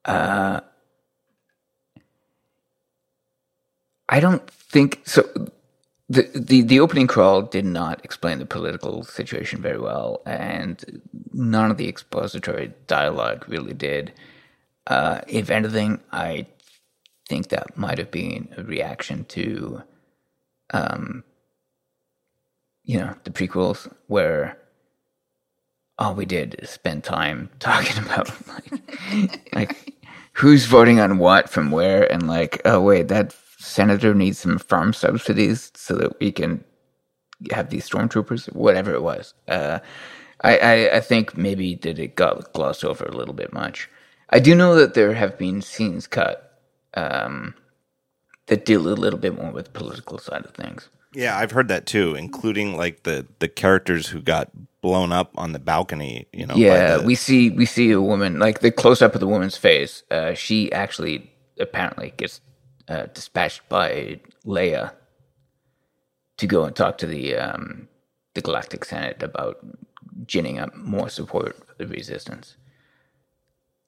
Uh, I don't think so the, the the opening crawl did not explain the political situation very well, and none of the expository dialogue really did. Uh, if anything, I think that might have been a reaction to, um, you know, the prequels where all we did is spend time talking about like, like who's voting on what from where, and like, oh wait, that senator needs some farm subsidies so that we can have these stormtroopers, whatever it was. Uh, I, I, I think maybe that it got glossed over a little bit much. I do know that there have been scenes cut um, that deal a little bit more with the political side of things. Yeah, I've heard that too, including like the the characters who got blown up on the balcony. You know, Yeah, the- we see we see a woman like the close up of the woman's face. Uh, she actually apparently gets uh, dispatched by Leia to go and talk to the um, the Galactic Senate about ginning up more support for the Resistance.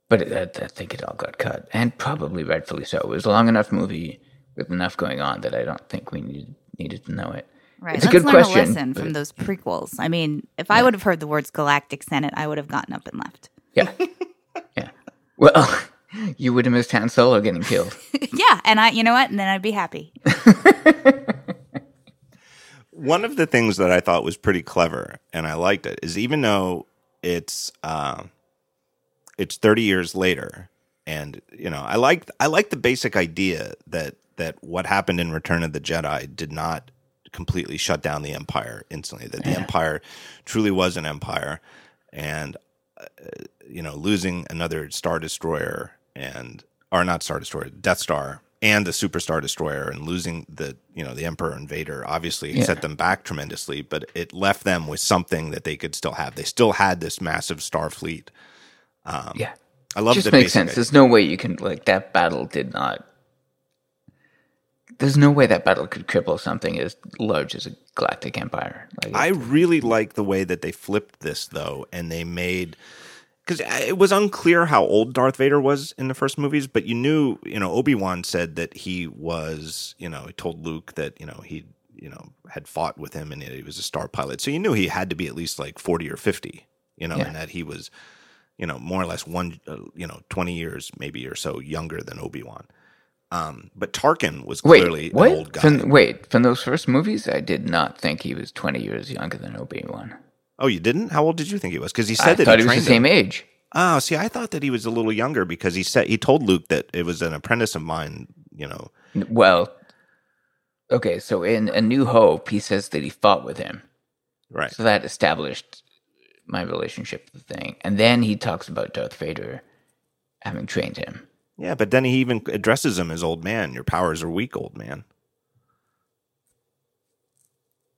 But it, I, I think it all got cut, and probably rightfully so. It was a long enough movie with enough going on that I don't think we needed needed to know it. Right. It's a Let's good learn question, a lesson but- from those prequels. I mean, if I would have heard the words Galactic Senate, I would have gotten up and left. Yeah, yeah. Well, you would have missed Han Solo getting killed. yeah, and I, you know what? And then I'd be happy. one of the things that I thought was pretty clever, and I liked it, is even though it's uh, it's thirty years later, and you know, I like I like the basic idea that that what happened in Return of the Jedi did not completely shut down the Empire instantly. That the Empire truly was an empire, and uh, you know, losing another Star Destroyer and are not Star Destroyer, Death Star and the Super Star Destroyer and losing the you know the Emperor and Vader obviously Yeah. set them back tremendously, but it left them with something that they could still have. They still had this massive star fleet. Um, yeah. I love just makes sense. idea. There's no way you can like that battle did not. There's no way that battle could cripple something as large as a galactic empire. Like, I really like the way that they flipped this though, and they made because it was unclear how old Darth Vader was in the first movies, but you knew, you know, Obi Wan said that he was, you know, he told Luke that you know he, you know, had fought with him and he was a star pilot, so you knew he had to be at least like forty or fifty, you know, Yeah. and that he was, you know, more or less one, uh, you know, twenty years maybe or so younger than Obi Wan. Um, but Tarkin was wait, clearly what? an old guy. From, wait, from those first movies, I did not think he was 20 years younger than Obi Wan. Oh, you didn't? How old did you think he was? Because he I said that thought he he was the him. same age. Oh, see, I thought that he was a little younger because he said he told Luke that it was an apprentice of mine. You know, Well, okay, so in A New Hope, he says that he fought with him. right? So that established my relationship with the thing. And then he talks about Darth Vader having trained him. Yeah, but then he even addresses him as old man. Your powers are weak, old man.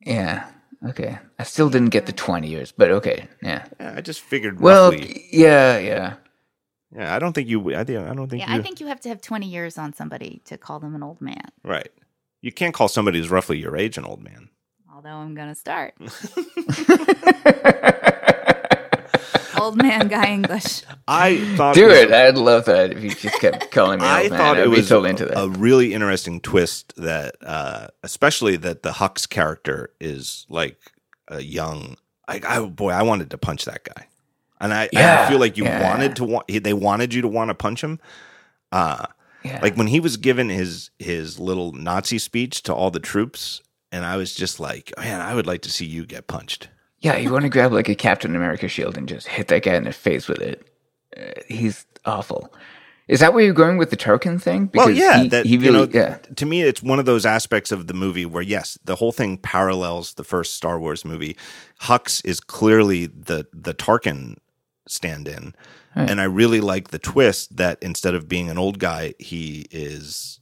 Yeah. Okay. I still didn't get the 20 years, but okay. Yeah. Yeah, I just figured. Well, roughly, yeah, yeah. yeah, I don't think you. I, think- I don't think Yeah, you. I think you have to have 20 years on somebody to call them an old man. right. You can't call somebody who's roughly your age an old man. Although I'm going to start. old man guy English. I thought Do was- it. I'd love that if you just kept calling me I old man. thought I'd it was so into that. a really interesting twist that, uh, especially that the Hux character is like a young. I, I boy, I wanted to punch that guy, and I, I feel like you yeah. wanted to want. They wanted you to want to punch him. Uh, yeah. like when he was given his his little Nazi speech to all the troops, and I was just like, man, I would like to see you get punched. Yeah, you want to grab like a Captain America shield and just hit that guy in the face with it. Uh, he's awful. Is that where you're going with the Tarkin thing? well, yeah, he, that he you really, know, yeah. to me, it's one of those aspects of the movie where yes, the whole thing parallels the first Star Wars movie. Hux is clearly the the Tarkin stand-in, Right. and I really like the twist that instead of being an old guy, he is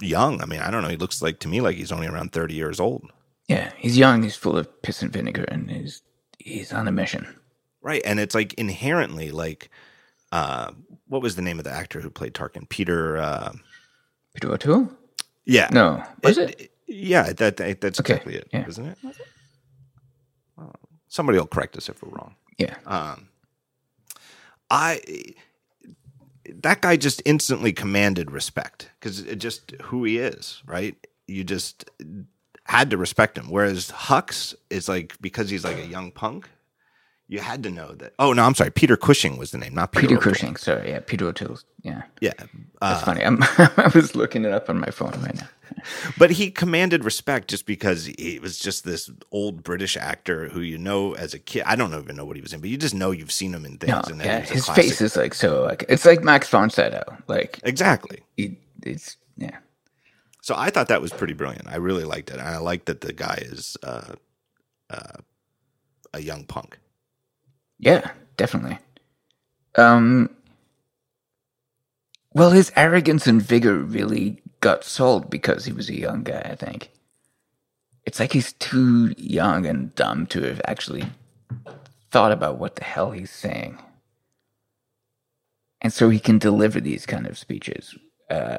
young. I mean, I don't know. He looks like to me like he's only around thirty years old. Yeah, he's young. He's full of piss and vinegar, and he's he's on a mission. Right. And it's like inherently like uh what was the name of the actor who played Tarkin? Peter uh Peter O'Toole? yeah. No, was it? Yeah, that, that that's Okay, exactly it, yeah. not it? Well, somebody will correct us if we're wrong. Yeah. Um I that guy just instantly commanded respect because it just who he is, right? You just had to respect him. Whereas Hux is like because he's like a young punk, you had to know that. Oh no, I'm sorry. Peter Cushing was the name, not Peter. Peter Cushing. Sorry, yeah, Peter O'Toole. Yeah, Yeah, that's uh, funny. I'm, I was looking it up on my phone right now. but he commanded respect just because he was just this old British actor who you know as a kid. I don't even know what he was in, but you just know you've seen him in things. No, and yeah, he was a his face is like so. Like it's like Max von Sydow. Like exactly. he, it's yeah. So I thought that was pretty brilliant. I really liked it, and I like that the guy is uh, uh, a young punk. Yeah, definitely. Um, well, his arrogance and vigor really got sold because he was a young guy. I think it's like he's too young and dumb to have actually thought about what the hell he's saying. And so he can deliver these kind of speeches uh,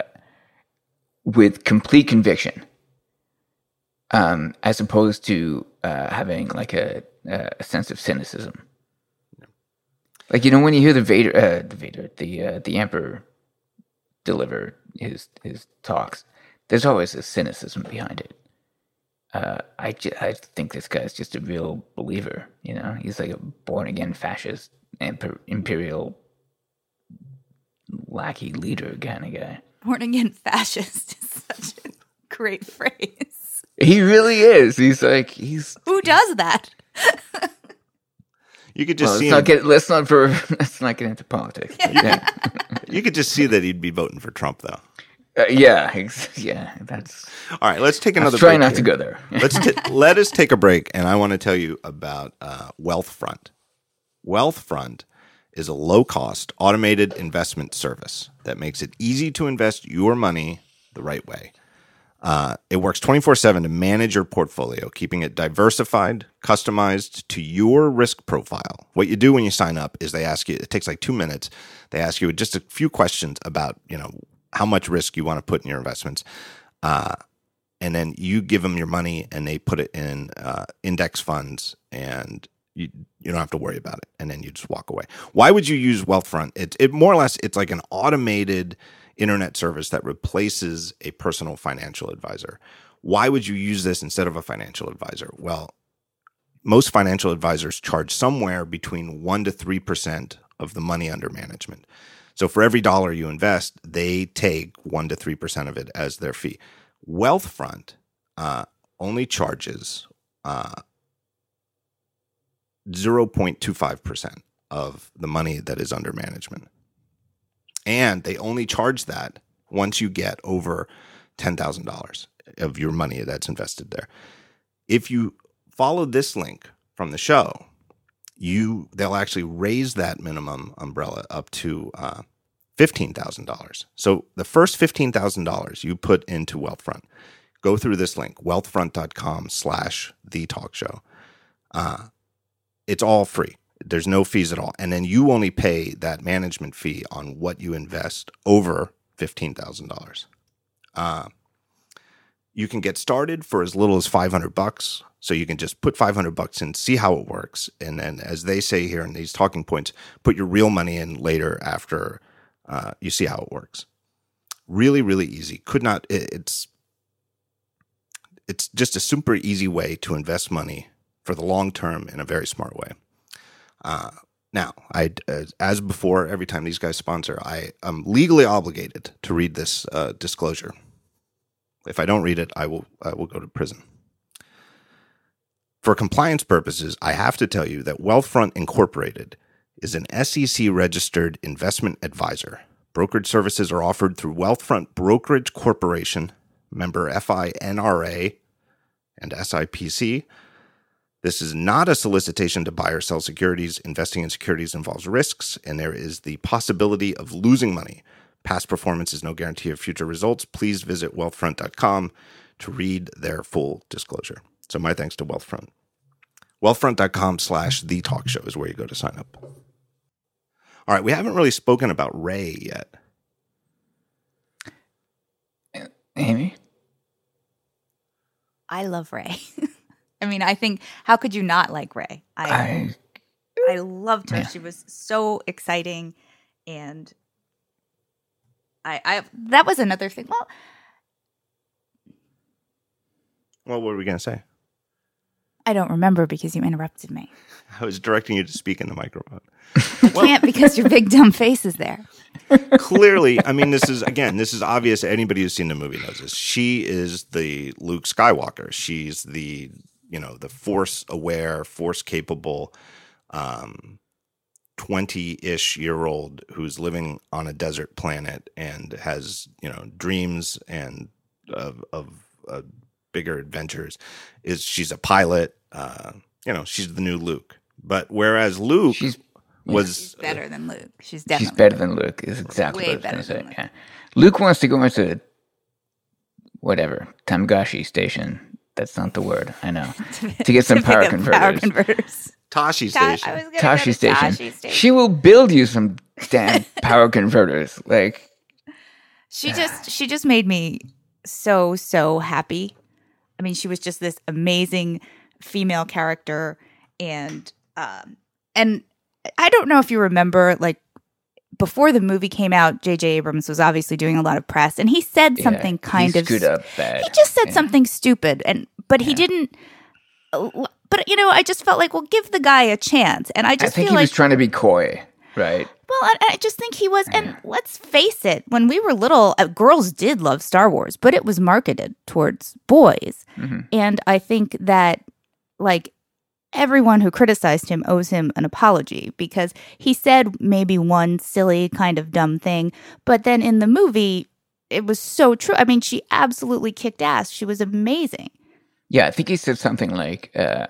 with complete conviction, um, as opposed to uh, having like a, a sense of cynicism. Like you know when you hear the Vader, uh, the Vader, the uh, the Emperor deliver his his talks, there's always a cynicism behind it. Uh, I ju- I think this guy's just a real believer. You know, he's like a born again fascist, imper- imperial lackey leader kind of guy. Born again fascist is such a great phrase. He really is. He's like he's. Who does that? You could just Well, see let's not him, get let's not for let's not get into politics. Yeah, you could just see that he'd be voting for Trump though. uh, yeah, ex- yeah. That's. All right, let's take I another was trying break not to go there. let's t- let us take a break, and I want to tell you about uh, Wealthfront. Wealthfront is a low-cost automated investment service that makes it easy to invest your money the right way. Uh, it works 24/7 to manage your portfolio, keeping it diversified, customized to your risk profile. What you do when you sign up is they ask you. It takes like two minutes. They ask you just a few questions about you know how much risk you want to put in your investments and then you give them your money and they put it in uh, index funds and you you don't have to worry about it and then you just walk away. Why would you use wealthfront? It, it more or less it's like an automated internet service that replaces a personal financial advisor. Why would you use this instead of a financial advisor? Well most financial advisors charge somewhere between 1 to 3% of the money under management. So for every dollar you invest they take 1 to 3% of it as their fee. Wealthfront uh, only charges uh, 0.25% of the money that is under management. And they only charge that once you get over $10,000 of your money that's invested there. If you follow this link from the show, you they'll actually raise that minimum umbrella up to uh, $15,000. So the first $15,000 you put into Wealthfront, go through this link, wealthfront.com slash the talk show. Uh, it's all free. There's no fees at all. And then you only pay that management fee on what you invest over $15,000. Uh, you can get started for as little as 500 bucks. So you can just put 500 bucks in, see how it works. And then, as they say here in these talking points, put your real money in later after uh, you see how it works. Really, really easy. Could not. It, it's it's just a super easy way to invest money for the long term in a very smart way. Uh, now, I as, as before, every time these guys sponsor, I am legally obligated to read this uh, disclosure. If I don't read it, I will I will go to prison. For compliance purposes, I have to tell you that Wealthfront Incorporated is an SEC registered investment advisor. Brokerage services are offered through Wealthfront Brokerage Corporation, member FINRA and SIPC. This is not a solicitation to buy or sell securities. Investing in securities involves risks, and there is the possibility of losing money. Past performance is no guarantee of future results. Please visit wealthfront.com to read their full disclosure. So my thanks to Wealthfront. Wealthfront.com slash the talk show is where you go to sign up. All right, we haven't really spoken about Rey yet. Amy, I love Rey. I mean, I think how could you not like Rey? I I I loved her. Yeah. She was so exciting, and I I that was another thing. Well, Well, what were we going to say? I don't remember because you interrupted me. I was directing you to speak in the microphone. I can't because your big dumb face is there. Clearly, I mean, this is again, this is obvious. Anybody who's seen the movie knows this. She is the Luke Skywalker. She's the you know the force aware, force capable, um, twenty ish year old who's living on a desert planet and has you know dreams and of of uh, bigger adventures. Is she's a pilot? Uh, you know, she's the new Luke. But whereas Luke she's was She's better than Luke. She's definitely she's better than Luke. Is exactly Way what I was going to say. Luke. Yeah. Luke wants to go into whatever Tamgashi station. That's not the word. I know to get some to power converters. Power converters. Tosche Ta- Station. I Tosche to station. Tosche Station. She will build you some damn power converters. Like, she just she just made me so so happy i mean she was just this amazing female character and um and i don't know if you remember like before the movie came out jj abrams was obviously doing a lot of press and he said yeah, something kind he of he just said Yeah. something stupid and but he didn't but you know i just felt like well give the guy a chance and i I just think feel he like was trying to be coy, right? well, I, I just think he was, and let's face it, when we were little, uh, girls did love Star Wars, but it was marketed towards boys. Mhm. And I think that, like, everyone who criticized him owes him an apology because he said maybe one silly, kind of dumb thing, but then in the movie, it was so true. I mean, she absolutely kicked ass. She was amazing. Yeah, I think he said something like, uh,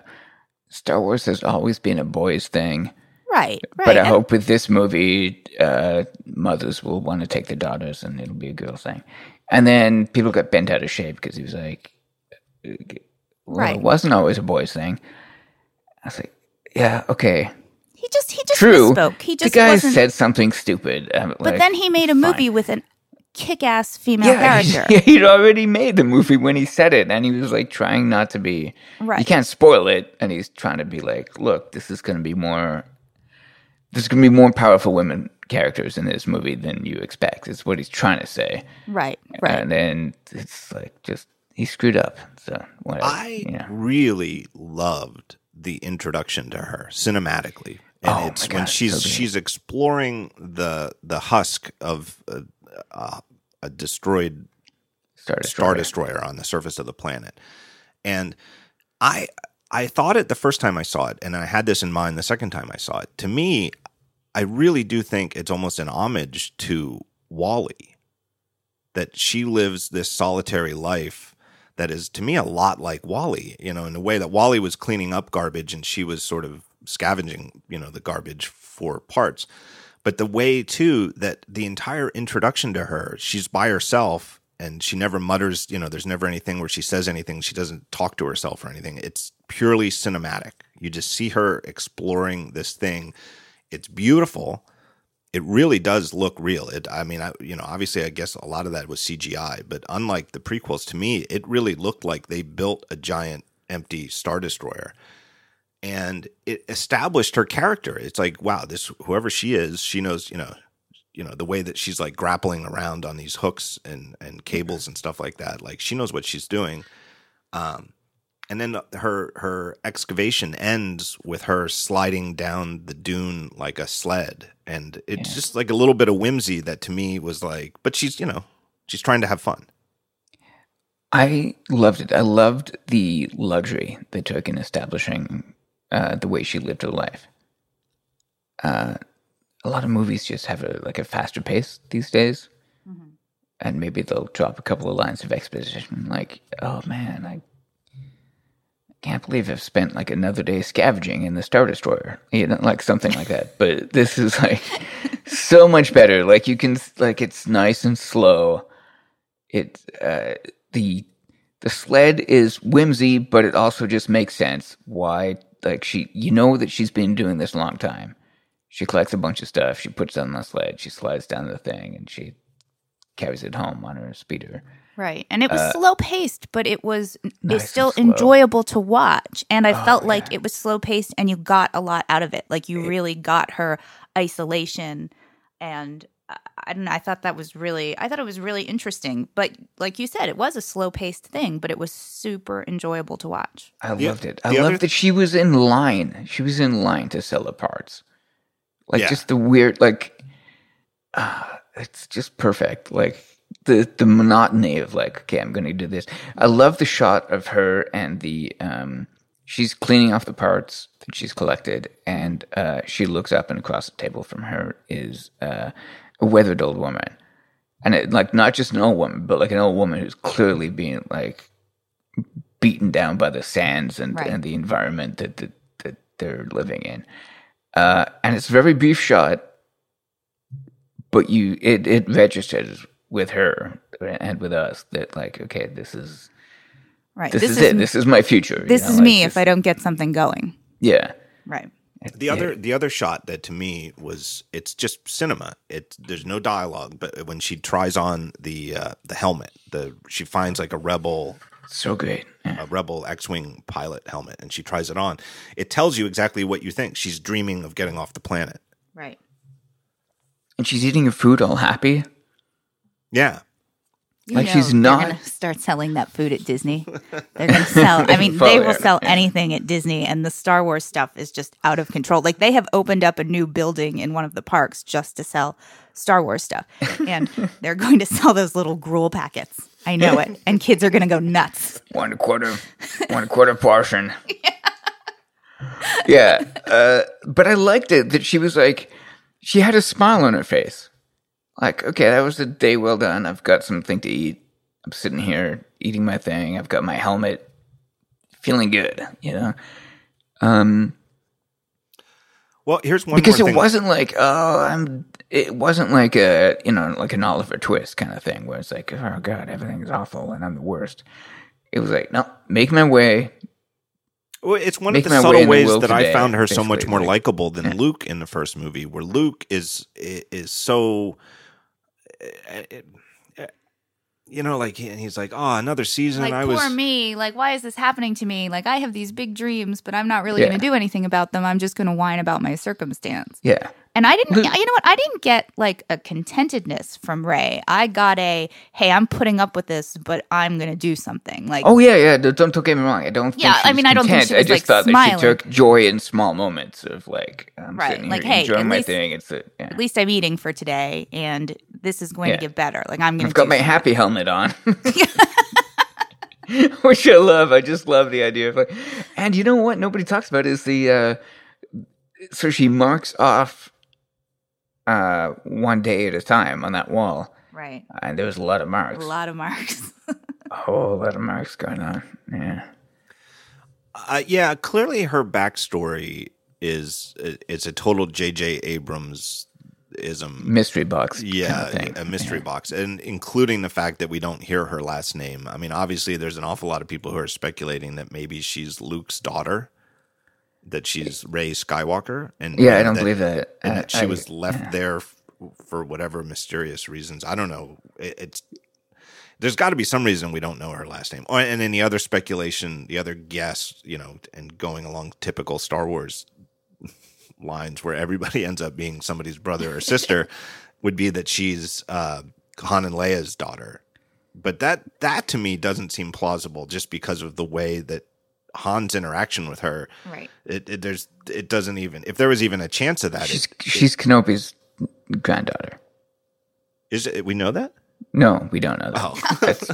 "Star Wars has always been a boys' thing." Right, right. But I And- hope with this movie, uh, mothers will want to take their daughters, and it'll be a girl thing. And then people got bent out of shape because he was like, uh, "Well, Right. it wasn't always a boys' thing." I was like, "Yeah, okay, he just, he just true." misspoke. He just the guy wasn't. said something stupid, um, but like, then he made a fine. movie with an kick-ass female yeah, character. yeah, he'd already made the movie when he said it, and he was like trying not to be. Right. You can't spoil it, and he's trying to be like, "Look, this is going to be more. There's going to be more powerful women characters in this movie than you expect." Is what he's trying to say, Right, right. and then it's like just he screwed up. So whatever. I yeah. really loved the introduction to her cinematically, and Oh it's when she's so she's exploring the the husk of a, a, a destroyed Star star Destroyer. destroyer on the surface of the planet, and I I thought it the first time I saw it, and I had this in mind the second time I saw it. To me, I really do think it's almost an homage to WALL-E, that she lives this solitary life that is to me a lot like WALL-E, you know, in a way that WALL-E was cleaning up garbage and she was sort of scavenging, you know, the garbage for parts. But the way too that the entire introduction to her, she's by herself and she never mutters, you know, there's never anything where she says anything, she doesn't talk to herself or anything. It's purely cinematic. You just see her exploring this thing. It's beautiful it really does look real. It, I mean, I, you know, obviously, I guess a lot of that was CGI, but unlike the prequels, to me, it really looked like they built a giant empty star destroyer, and it established her character. It's like, wow, this whoever she is, she knows, you know, you know, the way that she's like grappling around on these hooks and and cables and stuff like that. Like she knows what she's doing. Um, and then her her excavation ends with her sliding down the dune like a sled and it's Yeah. just like a little bit of whimsy that to me was like but she's you know she's trying to have fun I loved it. I loved the luxury they took in establishing uh, the way she lived her life. Uh, a lot of movies just have a like a faster pace these days, and maybe they'll drop a couple of lines of exposition, like, "Oh man, I can't believe I've spent like another day scavenging in the Star Destroyer," you know, like something like that. But this is like so much better. Like you can like it's nice and slow. It uh, the the sled is whimsy, but it also just makes sense. Why? Like she, you know that she's been doing this a long time. She collects a bunch of stuff. She puts it on the sled. She slides down the thing, and she carries it home on her speeder. Right. And it was slow paced, but it was Uh, nice it's still enjoyable to watch. And I Oh, felt like yeah. it was slow paced and you got a lot out of it. Like you really got her isolation and I- I don't know, I thought that was really I thought it was really interesting. But like you said, it was a slow paced thing, but it was super enjoyable to watch. I The- loved it. I the other- loved that she was in line. She was in line to sell the parts. Like Yeah. just the weird, like, uh, it's just perfect. Like the the monotony of like, okay, I'm going to do this. I love the shot of her and the um. She's cleaning off the parts that she's collected, and uh, she looks up, and across the table from her is uh, a weathered old woman, and it, like not just an old woman, but like an old woman who's clearly being like beaten down by the sands and, Right. and the environment that, that that they're living in. Uh, and it's a very brief shot, but you it it registers with her and with us that like okay, this is Right. this, is, it. This is my future. you this know, is like, me this- if I don't get something going. yeah. Right. The other the other shot that to me was it's just cinema. It there's no dialogue, but when she tries on the uh, the helmet, the she finds like a rebel So great. Yeah. a rebel X-wing pilot helmet, and she tries it on. It tells you exactly what you think. She's dreaming of getting off the planet. Right. And she's eating her food all happy. Yeah, You Like know she's not- gonna start selling that food at Disney. They're going to sell. I mean, they will sell anything at Disney, and the Star Wars stuff is just out of control. Like they have opened up a new building in one of the parks just to sell Star Wars stuff, and they're going to sell those little gruel packets. I know it, and kids are going to go nuts. One quarter, one quarter portion. yeah, uh, but I liked it that she was like, she had a smile on her face. Like, okay, that was a day well done. I've got something to eat. I'm sitting here eating my thing. I've got my helmet, feeling good. You know, um, Well, here's one because it thing. wasn't like, oh, I'm. It wasn't like a you know like an Oliver Twist kind of thing where it's like, oh god, everything's awful and I'm the worst. It was like, no, make my way, Well, it's one of the subtle the ways world that I found her so much more like- likable than Luke in the first movie, where Luke is is so, uh, uh, you know, like he- he's like, oh, another season. Like I poor was, me. Like why is this happening to me? Like I have these big dreams, but I'm not really Yeah. going to do anything about them. I'm just going to whine about my circumstance. yeah. And I didn't, you know what? I didn't get like a contentedness from Rey. I got a, hey, I'm putting up with this, but I'm going to do something. Like, Oh yeah, yeah. Don't, don't get me wrong. I don't. Think Yeah, I mean, I don't think content. she was, I just like, thought that smiling. she took joy in small moments of like, I'm Right, sitting like, here hey, enjoying at my least- thing. It's a, yeah. at least I'm eating for today, and this is going Yeah. to get better. Like, I'm going to. I've got my happy helmet on. Which I love. I just love the idea of like, and you know what? Nobody talks about is the. uh So she marks off uh one day at a time on that wall, Right. and there was a lot of marks. A lot of marks. A whole lot of marks going on. Yeah. uh, yeah, clearly her backstory is it's a total J.J. Abrams ism. Mystery box. Yeah, Kind of thing. a mystery box, and including the fact that we don't hear her last name. I mean, obviously, there's an awful lot of people who are speculating that maybe she's Luke's daughter, that she's Rey Skywalker, and Yeah, I don't that- believe that. and Uh, that she I- was left there f- for whatever mysterious reasons. I don't know. It, it's there's got to be some reason we don't know her last name. Or, and then the other speculation, the other guess, you know, and going along typical Star Wars lines where everybody ends up being somebody's brother or sister would be that she's uh, Han and Leia's daughter. But that that to me doesn't seem plausible just because of the way that Han's interaction with her. right. It, it there's it doesn't even if there was even a chance of that. She's it, she's Kenobi's granddaughter. is it, we know that. No, we don't know that. Oh, That's,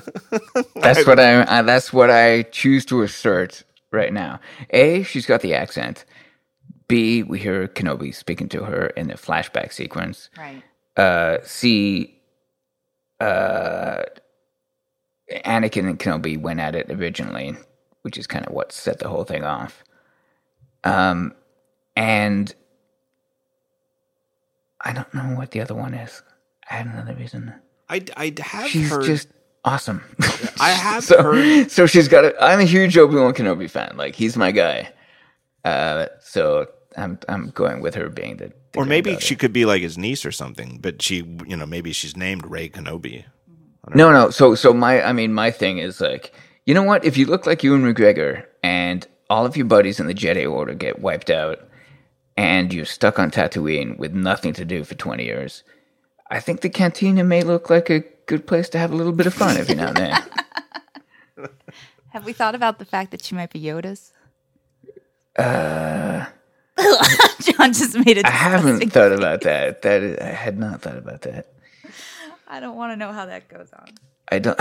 that's what I. Uh, that's what I choose to assert right now. A, she's got the accent. B, we hear Kenobi speaking to her in the flashback sequence. Right. Uh, C, uh, Anakin and Kenobi went at it originally, which is kind of what set the whole thing off. Um, and I don't know what the other one is. I had another reason. I I have She's heard. just awesome. I have so, heard- So she's got. A, I'm a huge Obi Wan Kenobi fan. Like he's my guy. Uh, so I'm I'm going with her being the. the or maybe she could be like his niece or something. But she, you know, maybe she's named Rey Kenobi. No, no. So, so my, I mean, my thing is like, you know what? If you look like Ewan McGregor and all of your buddies in the Jedi Order get wiped out, and you're stuck on Tatooine with nothing to do for 20 years, I think the cantina may look like a good place to have a little bit of fun every now and then. Have we thought about the fact that she might be Yoda's? Uh, John just made it. I haven't thought about that. That is, I had not thought about that. I don't want to know how that goes on. I don't.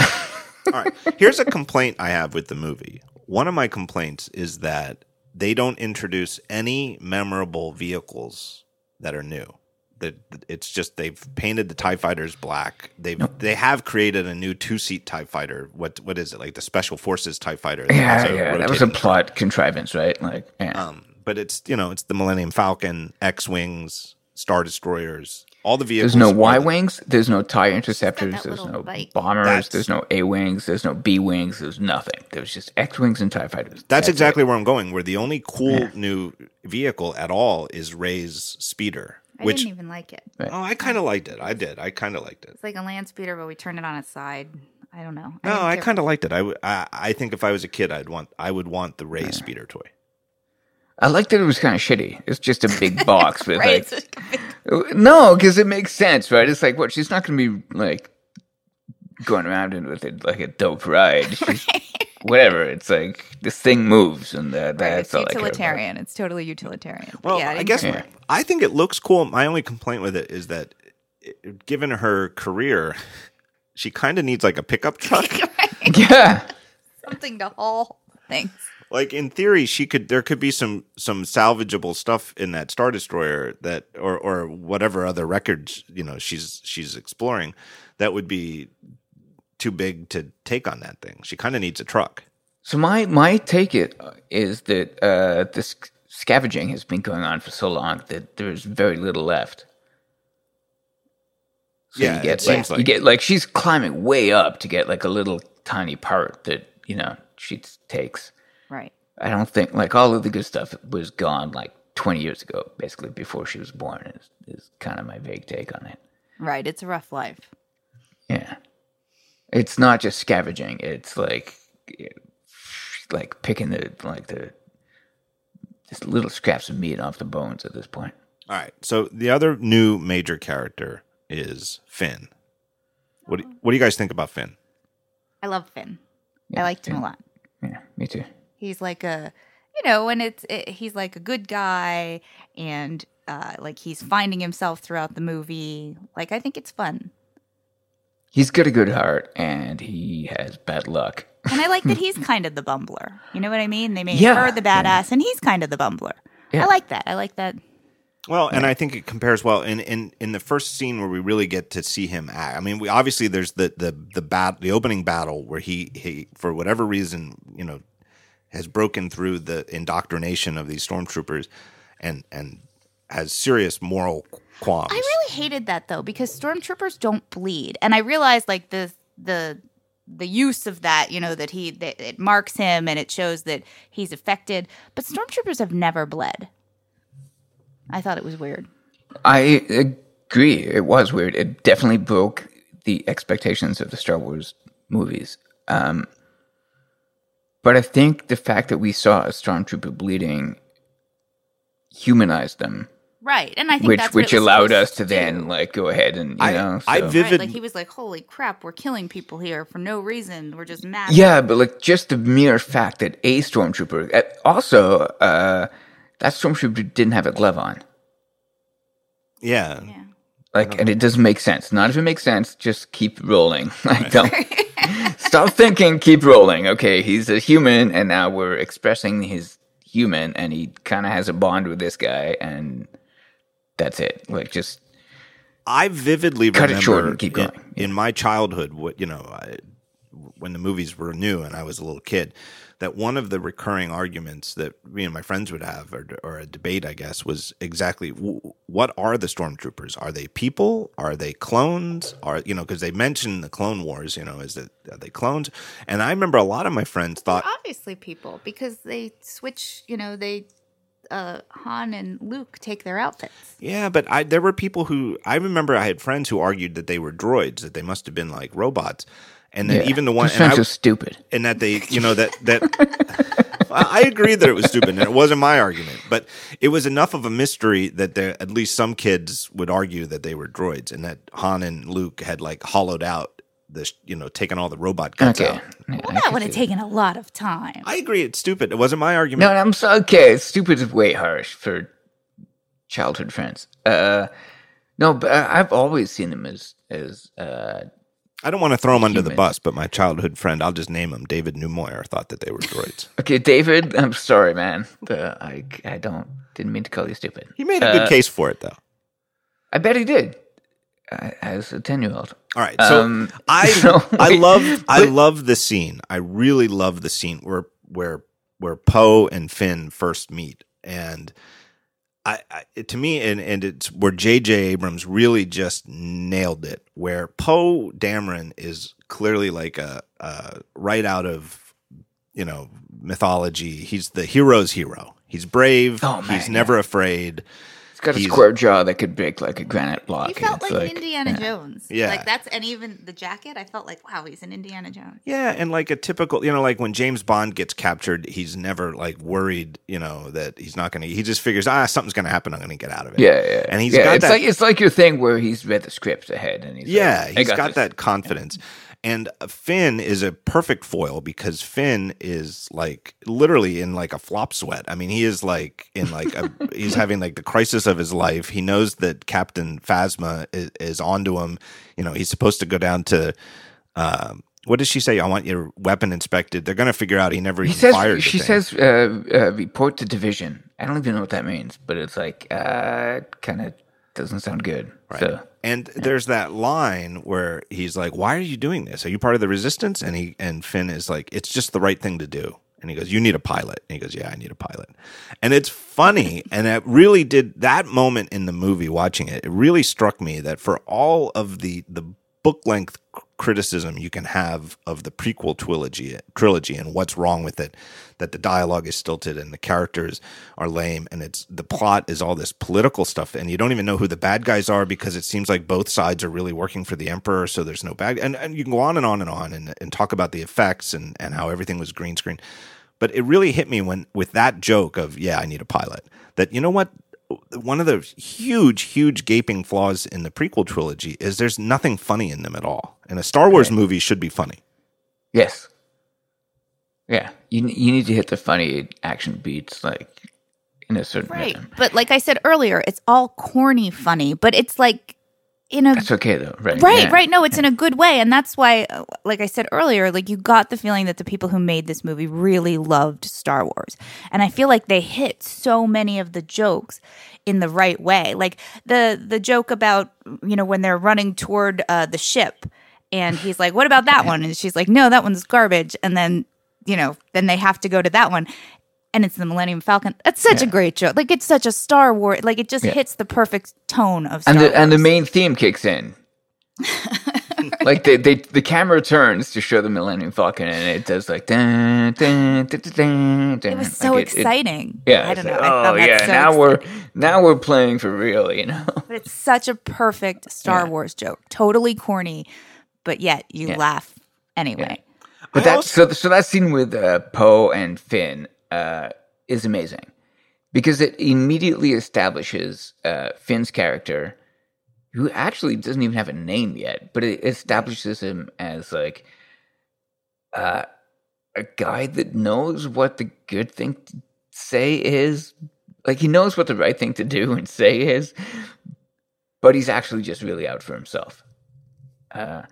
All right. Here's a complaint I have with the movie. One of my complaints is that they don't introduce any memorable vehicles that are new. That it's just they've painted the Tie Fighters black. They've they have created a new two seat Tie Fighter. What what is it like the Special Forces Tie Fighter? yeah, yeah. That was a plot contrivance, right? Like, yeah. Um, but it's you know it's the Millennium Falcon, X wings, Star Destroyers. All the vehicles. There's no are Y the- wings. There's no tie interceptors. There's no bike. bombers. That's- There's no A wings. There's no B wings. There's nothing. There's just X wings and Tie fighters. That's it. exactly where I'm going. Where the only cool new vehicle at all is Rey's speeder, I which didn't even like it. Right. oh, I kind of liked it. I did. I kind of liked it. It's like a land speeder, but we turned it on its side. I don't know. No, didn't I kind of liked it. I, w- I I think if I was a kid, I'd want I would want the Rey speeder toy. I liked that it was kind of shitty. It's just a big box with Right, like it's like- no, because it makes sense, right? It's like what she's not going to be like going around in with it like a dope ride. She's, whatever. It's like this thing moves, and that, right, that's it's all I care about. utilitarian. It's totally utilitarian. Well, yeah, I didn't guess care for it. I think it looks cool. My only complaint with it is that, it, given her career, she kind of needs like a pickup truck. Yeah, something to haul things. Like in theory, she could. There could be some some salvageable stuff in that Star Destroyer that, or or whatever other records you know she's she's exploring, that would be too big to take on that thing. She kind of needs a truck. So my my take it uh, that uh, this scavenging has been going on for so long that there's very little left. So Yeah, you it get like, seems you get like she's climbing way up to get like a little tiny part that you know she takes. Right. I don't think like all of the good stuff was gone like 20 years ago, basically before she was born. Is is kind of my vague take on it. Right. It's a rough life. Yeah, it's not just scavenging. It's like like picking the like the just little scraps of meat off the bones at this point. All right. So the other new major character is Finn. What do, what do you guys think about Finn? I love Finn. I liked him a lot. Yeah, me too. He's like a, you know, and it's it, he's like a good guy, and uh, like he's finding himself throughout the movie. Like I think it's fun, He's got a good heart and he has bad luck. and I like that he's kind of the bumbler. You know what I mean? They made Yeah, her the badass, and he's kind of the bumbler. Yeah. I like that. I like that. Well, and I think it compares well in, in in the first scene where we really get to see him act. I mean, we obviously there's the the the bat the opening battle where he he for whatever reason you know has broken through the indoctrination of these stormtroopers and and has serious moral qualms. I really hated that though because stormtroopers don't bleed, and I realized like the the the use of that, you know, that he that it marks him and it shows that he's affected, but stormtroopers have never bled. I thought it was weird. I agree. It was weird. It definitely broke the expectations of the Star Wars movies. Um, but I think the fact that we saw a stormtrooper bleeding humanized them, Right, and I think which that's which it allowed us supposed to then like go ahead and you I- know. I so- vivid- Right, like he was like, "Holy crap, we're killing people here for no reason. We're just mad." Yeah, but like just the mere fact that a stormtrooper, uh, also uh, that stormtrooper didn't have a glove on. yeah. Yeah. Like, and it doesn't make sense. Not if it makes sense, just keep rolling. Like, don't stop thinking, keep rolling. Okay, he's a human, and now we're expressing his human, and he kind of has a bond with this guy, and that's it. Like, just I vividly Cut it remember short and keep in- going. In, my childhood, what you know, I, when the movies were new and I was a little kid, that one of the recurring arguments that me and my friends would have, or, or a debate, I guess, was exactly w- what are the stormtroopers? Are they people? Are they clones? Are you know because they mentioned the Clone Wars? You know, is it are they clones? And I remember a lot of my friends thought, obviously people because they switch. You know, they uh, Han and Luke take their outfits. Yeah, but I there were people who I remember I had friends who argued that they were droids, that they must have been like robots. And then yeah. even the one Those and, I, are stupid. and that they, you know, that that I I agree that it was stupid and it wasn't my argument, but it was enough of a mystery that there at least some kids would argue that they were droids and that Han and Luke had like hollowed out this, you know, taken all the robot guts Okay. out. Yeah, Well, that would have taken a lot of time. I agree, it's stupid. It wasn't my argument. No, I'm so okay. Stupid is way harsh for childhood friends. Uh, no, but I- I've always seen them as as uh, I don't want to throw him under the bus, but my childhood friend, I'll just name him David Newmoyer, thought that they were droids. Okay, David, I'm sorry, man. The, I I don't didn't mean to call you stupid. He made a good Uh, case for it, though. I bet he did. Uh, as a ten year old. All right, so Um, I so, I love I love the scene. I really love the scene where where where Poe and Finn first meet, and I, I to me, and and it's where J.J. Abrams really just nailed it. Where Poe Dameron is clearly like a, a right out of you know mythology. He's the hero's hero. He's brave. Oh, man, he's yeah. never afraid. He's got a He's- square jaw that could break like a granite block. He felt It's like, Indiana Jones. Yeah. Like that's and even the jacket, I felt like, wow, he's an Indiana Jones. Yeah, and like a typical, you know, like when James Bond gets captured, he's never like worried, you know, that he's not going to. He just figures, ah, something's going to happen. I'm going to get out of it. Yeah, yeah. and he's yeah, got it's that. like it's like your thing where he's read the script ahead and he's yeah, like, I he's got, this. that confidence. And Finn is a perfect foil because Finn is like literally in like a flop sweat. I mean, he is like in like a, he's having like the crisis of his life. He knows that Captain Phasma is, is onto him. You know, he's supposed to go down to. Um, what does she say? I want your weapon inspected. They're going to figure out he never He even says fired. she says uh, uh, report to division. I don't even know what that means, but it's like uh, kind of doesn't sound good. So And there's that line where he's like, "Why are you doing this? Are you part of the resistance?" And he and Finn is like, "It's just the right thing to do." And he goes, "You need a pilot." And he goes, "Yeah, I need a pilot." And it's funny, and it really did that moment in the movie watching it. It really struck me that for all of the the book length criticism you can have of the prequel trilogy trilogy and what's wrong with it that the dialogue is stilted and the characters are lame and it's the plot is all this political stuff and you don't even know who the bad guys are because it seems like both sides are really working for the emperor so there's no bad and, and you can go on and on and on and, and talk about the effects and, and how everything was green screen. But it really hit me when with that joke of yeah i need a pilot that you know what one of the huge huge gaping flaws in the prequel trilogy is there's nothing funny in them at all and a star wars movie should be funny. Yes, yeah, you you need to hit the funny action beats like in a certain Right. rhythm. But like I said earlier, it's all corny funny, but it's like in a That's okay though, right? Right, Yeah. right. No, it's in a good way. And that's why, uh, like I said earlier, like you got the feeling that the people who made this movie really loved Star Wars. And I feel like they hit so many of the jokes in the right way. Like the the joke about, you know, when they're running toward uh, the ship and he's like, what about that one? And she's like, no, that one's garbage. And then, you know, then they have to go to that one. And it's the Millennium Falcon. That's such a great joke. Like it's such a Star Wars. Like it just Yeah. hits the perfect tone of Star and the Wars. and the main theme kicks in. like they, they the camera turns to show the Millennium Falcon and it does like dun, dun, dun, dun, dun. It was so Like, it- it- exciting. yeah, I don't know. like, oh yeah, so now exciting. we're now we're playing for real, you know. But it's such a perfect Star Yeah. Wars joke. Totally corny, but yet you Yeah. laugh anyway. But so so that scene with uh, Poe and Finn uh, is amazing because it immediately establishes uh, Finn's character, who actually doesn't even have a name yet, but it establishes him as like uh, a guy that knows what the good thing to say is. Like he knows what the right thing to do and say is, but he's actually just really out for himself. Uh,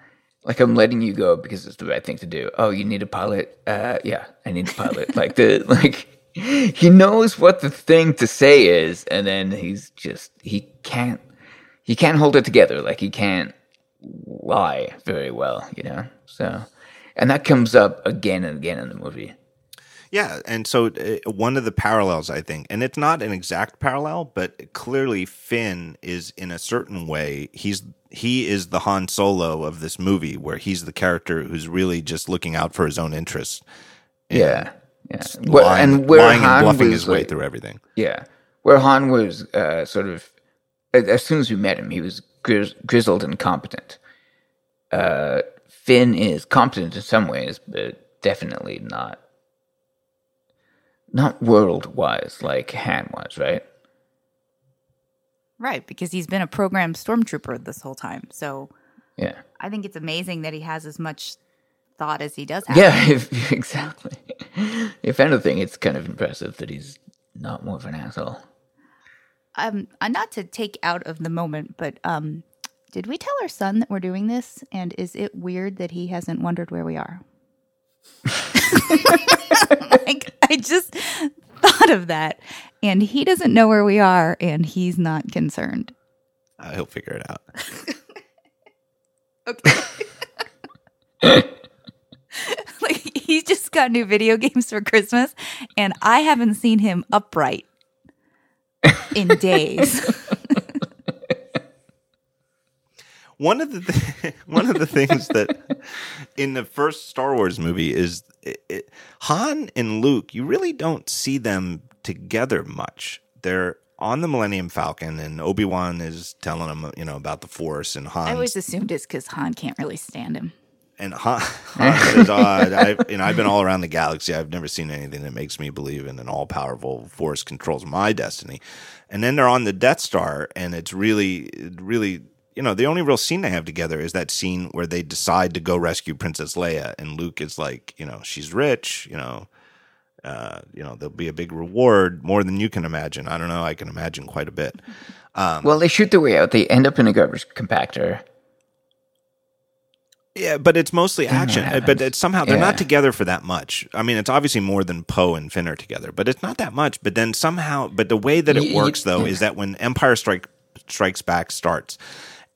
like I'm letting you go because it's the right thing to do. Oh, you need a pilot? Uh, yeah, I need a pilot. like the like he knows what the thing to say is, and then he's just he can't he can't hold it together. Like he can't lie very well, you know. So, and that comes up again and again in the movie. Yeah, and so uh, one of the parallels I think, and it's not an exact parallel, but clearly Finn is in a certain way he's he is the Han Solo of this movie, where he's the character who's really just looking out for his own interests, Yeah, yeah. Well, lying, and where lying Han and bluffing was his way like- through everything. Yeah, where Han was uh, sort of as soon as we met him, he was grizz- grizzled and competent. Uh, Finn is competent in some ways, but definitely not not world wise like Han was, right? Right, because he's been a programmed stormtrooper this whole time. So Yeah, I think it's amazing that he has as much thought as he does have. yeah, if, exactly. if anything, it's kind of impressive that he's not more of an asshole. Um, uh, not to take out of the moment, but um, did we tell our son that we're doing this? And is it weird that he hasn't wondered where we are? like, I just thought of that, and he doesn't know where we are, and he's not concerned. Uh, he'll figure it out. Okay. like he just got new video games for Christmas, and I haven't seen him upright in days. One of the th- one of the things that in the first Star Wars movie is it, it, Han and Luke. You really don't see them together much. They're on the Millennium Falcon, and Obi Wan is telling them, you know, about the Force, and Han. I always assumed it's because Han can't really stand him. and Han, Han says, oh, I, you know, I've been all around the galaxy. I've never seen anything that makes me believe in an all powerful force controls my destiny. And then they're on the Death Star, and it's really, really, you know, the only real scene they have together is that scene where they decide to go rescue Princess Leia, and Luke is like, you know, she's rich, you know. Uh, you know, there'll be a big reward, more than you can imagine. I don't know. I can imagine quite a bit. well, they shoot their way out. They end up in a garbage compactor. Yeah, but it's mostly action. Uh, But it's somehow they're Yeah. not together for that much. I mean, it's obviously more than Poe and Finn are together, but it's not that much. But then somehow, but the way that it Y- y- works though is that when Empire Strike Strikes Back starts,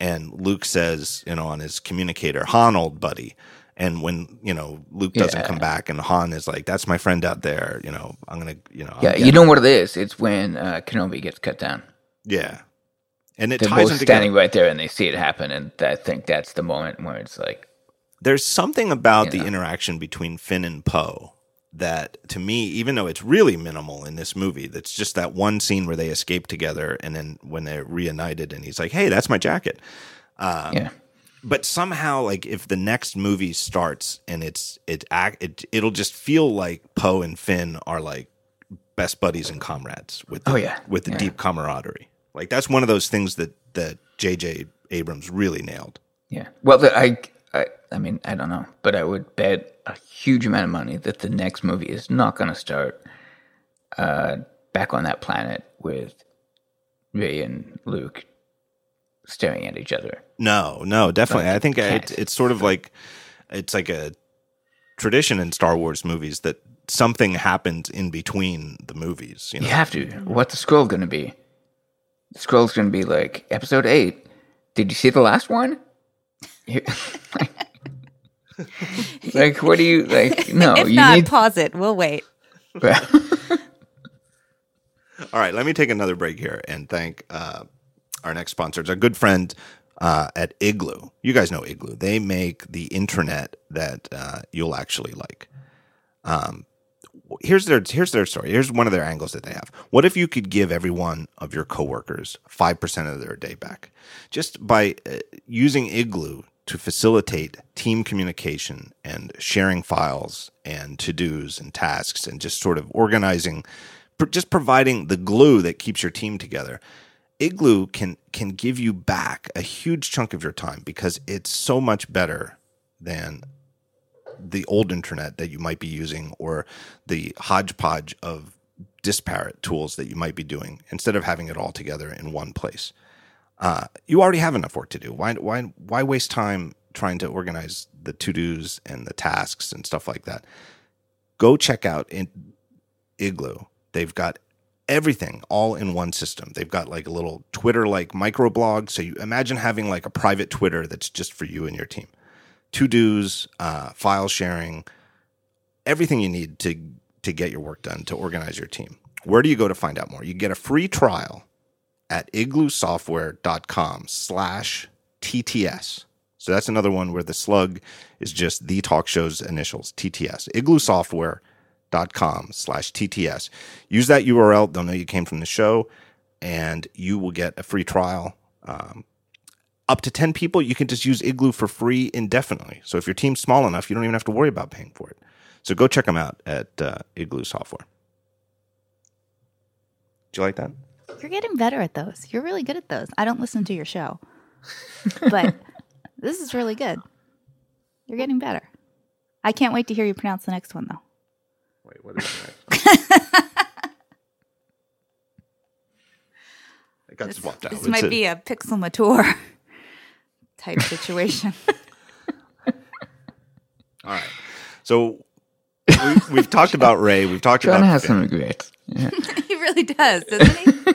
and Luke says, you know, on his communicator, "Han, old buddy," and when you know Luke doesn't Yeah. come back, and Han is like, "That's my friend out there," you know, I'm gonna, you know, Yeah, you know what it is? It's when uh, Kenobi gets cut down. yeah, and it They're ties both standing right there and they see it happen. And I think that's the moment where it's like, there's something about the Yeah. interaction between Finn and Poe that to me, even though it's really minimal in this movie, that's just that one scene where they escape together and then when they're reunited and he's like, Hey, that's my jacket. Um, yeah. But somehow, like if the next movie starts and it's it act it it'll just feel like Poe and Finn are like best buddies and comrades with the, Oh, yeah. with the Yeah. deep camaraderie. Like that's one of those things that that J.J. Abrams really nailed. Yeah. Well, the, I, I, mean, I don't know, but I would bet a huge amount of money that the next movie is not going to start uh, back on that planet with Rey and Luke staring at each other. No, no, definitely. Like, I think it's it's sort of like it's like a tradition in Star Wars movies that something happens in between the movies. You know, You have to. What's the scroll going to be? The scroll's going to be like episode eight. Did you see the last one? You- like, what do you like? No, if you not, need. pause it. We'll wait. All right, let me take another break here and thank uh, our next sponsor. sponsors, our good friend uh, at Igloo. You guys know Igloo. They make the intranet that uh, you'll actually like. Um, here's their here's their story. Here's one of their angles that they have. What if you could give every one of your coworkers five percent of their day back, just by uh, using Igloo to facilitate team communication and sharing files and to dos and tasks and just sort of organizing, just providing the glue that keeps your team together. Igloo can can give you back a huge chunk of your time because it's so much better than the old intranet that you might be using or the hodgepodge of disparate tools that you might be doing instead of having it all together in one place. Uh, you already have enough work to do. Why, why, why waste time trying to organize the to dos and the tasks and stuff like that? Go check out in Igloo. They've got everything all in one system. They've got like a little Twitter like microblog. So you imagine having like a private Twitter that's just for you and your team to dos, uh, file sharing, everything you need to to get your work done to organize your team. Where do you go to find out more? You get a free trial at igloosoftware.com slash TTS. So that's another one where the slug is just the talk show's initials, TTS. igloosoftware.com slash TTS. Use that URL. They'll know you came from the show and you will get a free trial. Um, up to 10 people, you can just use Igloo for free indefinitely. So if your team's small enough, you don't even have to worry about paying for it. So go check them out at uh, Igloo Software. Do you like that? You're getting better at those. You're really good at those. I don't listen to your show, but this is really good. You're getting better. I can't wait to hear you pronounce the next one, though. Wait, what is that? it got swapped out. This It's might a- be a pixelmator type situation. All right. So we, we've talked about Rey. We've talked John about has Finn. some regrets. Yeah. he really does, doesn't he?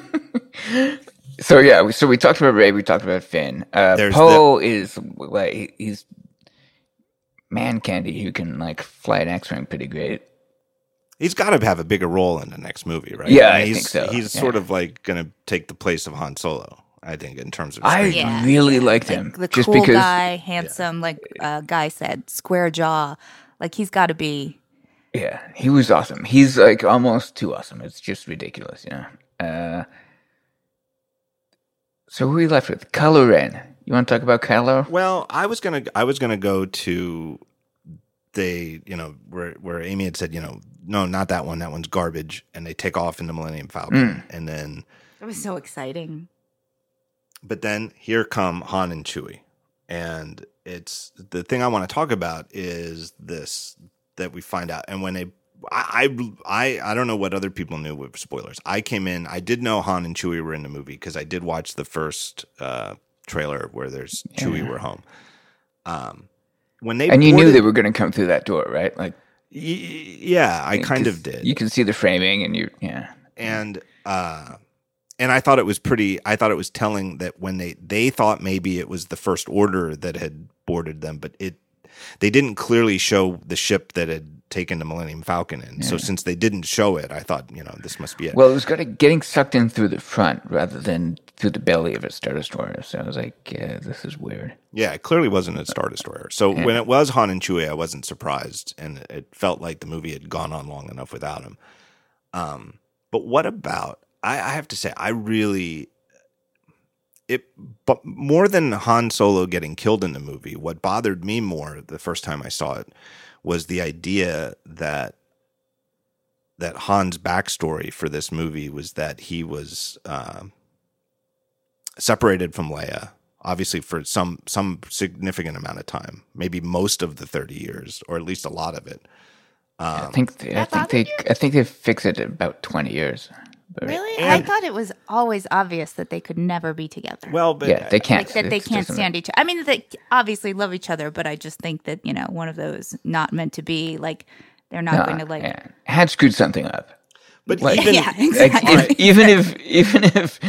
So yeah, so we talked about Rey, we talked about Finn. Uh, There's Poe is like he's man candy who can like fly an X-wing pretty great. He's got to have a bigger role in the next movie, right? Yeah, I he's, think so, He's yeah. sort of like going to take the place of Han Solo. I think in terms of I Yeah, really yeah. liked Like, him the just cool because guy, handsome, like uh, guy said, square jaw. Like he's got to be. Yeah, he was awesome. He's like almost too awesome. It's just ridiculous, you know. Uh, so who are we left with? Kylo Ren. You want to talk about Kylo? Well, I was gonna I was gonna go to they you know where where Amy had said you know no not that one that one's garbage and they take off in the Millennium Falcon hmm. and then It was so exciting. but then here come Han and Chewie and it's the thing I want to talk about is this that we find out and when they I, I I don't know what other people knew with spoilers. I came in. I did know Han and Chewie were in the movie because I did watch the first uh, trailer where there's Chewie were home. Um, when they And you knew boarded- they were going to come through that door, right? Like, Y- yeah, I kind of did. You can see the framing, and you, yeah. and uh and I thought it was pretty I thought it was telling that when they they thought maybe it was the first order that had boarded them, but it they didn't clearly show the ship that had taken the Millennium Falcon in. So since they didn't show it, I thought, you know, this must be it. Well, it was got getting sucked in through the front rather than through the belly of a Star Destroyer. So I was like, yeah, this is weird. yeah, it clearly wasn't a Star Destroyer. So when it was Han and Chewie, I wasn't surprised, and it felt like the movie had gone on long enough without him. Um, but what about? I, I have to say, I really it. But more than Han Solo getting killed in the movie, what bothered me more the first time I saw it was the idea that that Han's backstory for this movie was that he was uh, separated from Leia, obviously for some some significant amount of time, maybe most of the thirty years, or at least a lot of it. I Um, think they, I think they I think they fix it in about twenty years. But Really? And- I thought it was always obvious that they could never be together. Well, but yeah, they can't. like that they can't stand each other. I mean, they obviously love each other, but I just think that you know one of those not meant to be. Like they're not No, going to like. yeah. had screwed something up. but Like- even Yeah, Like, exactly. if, even if even if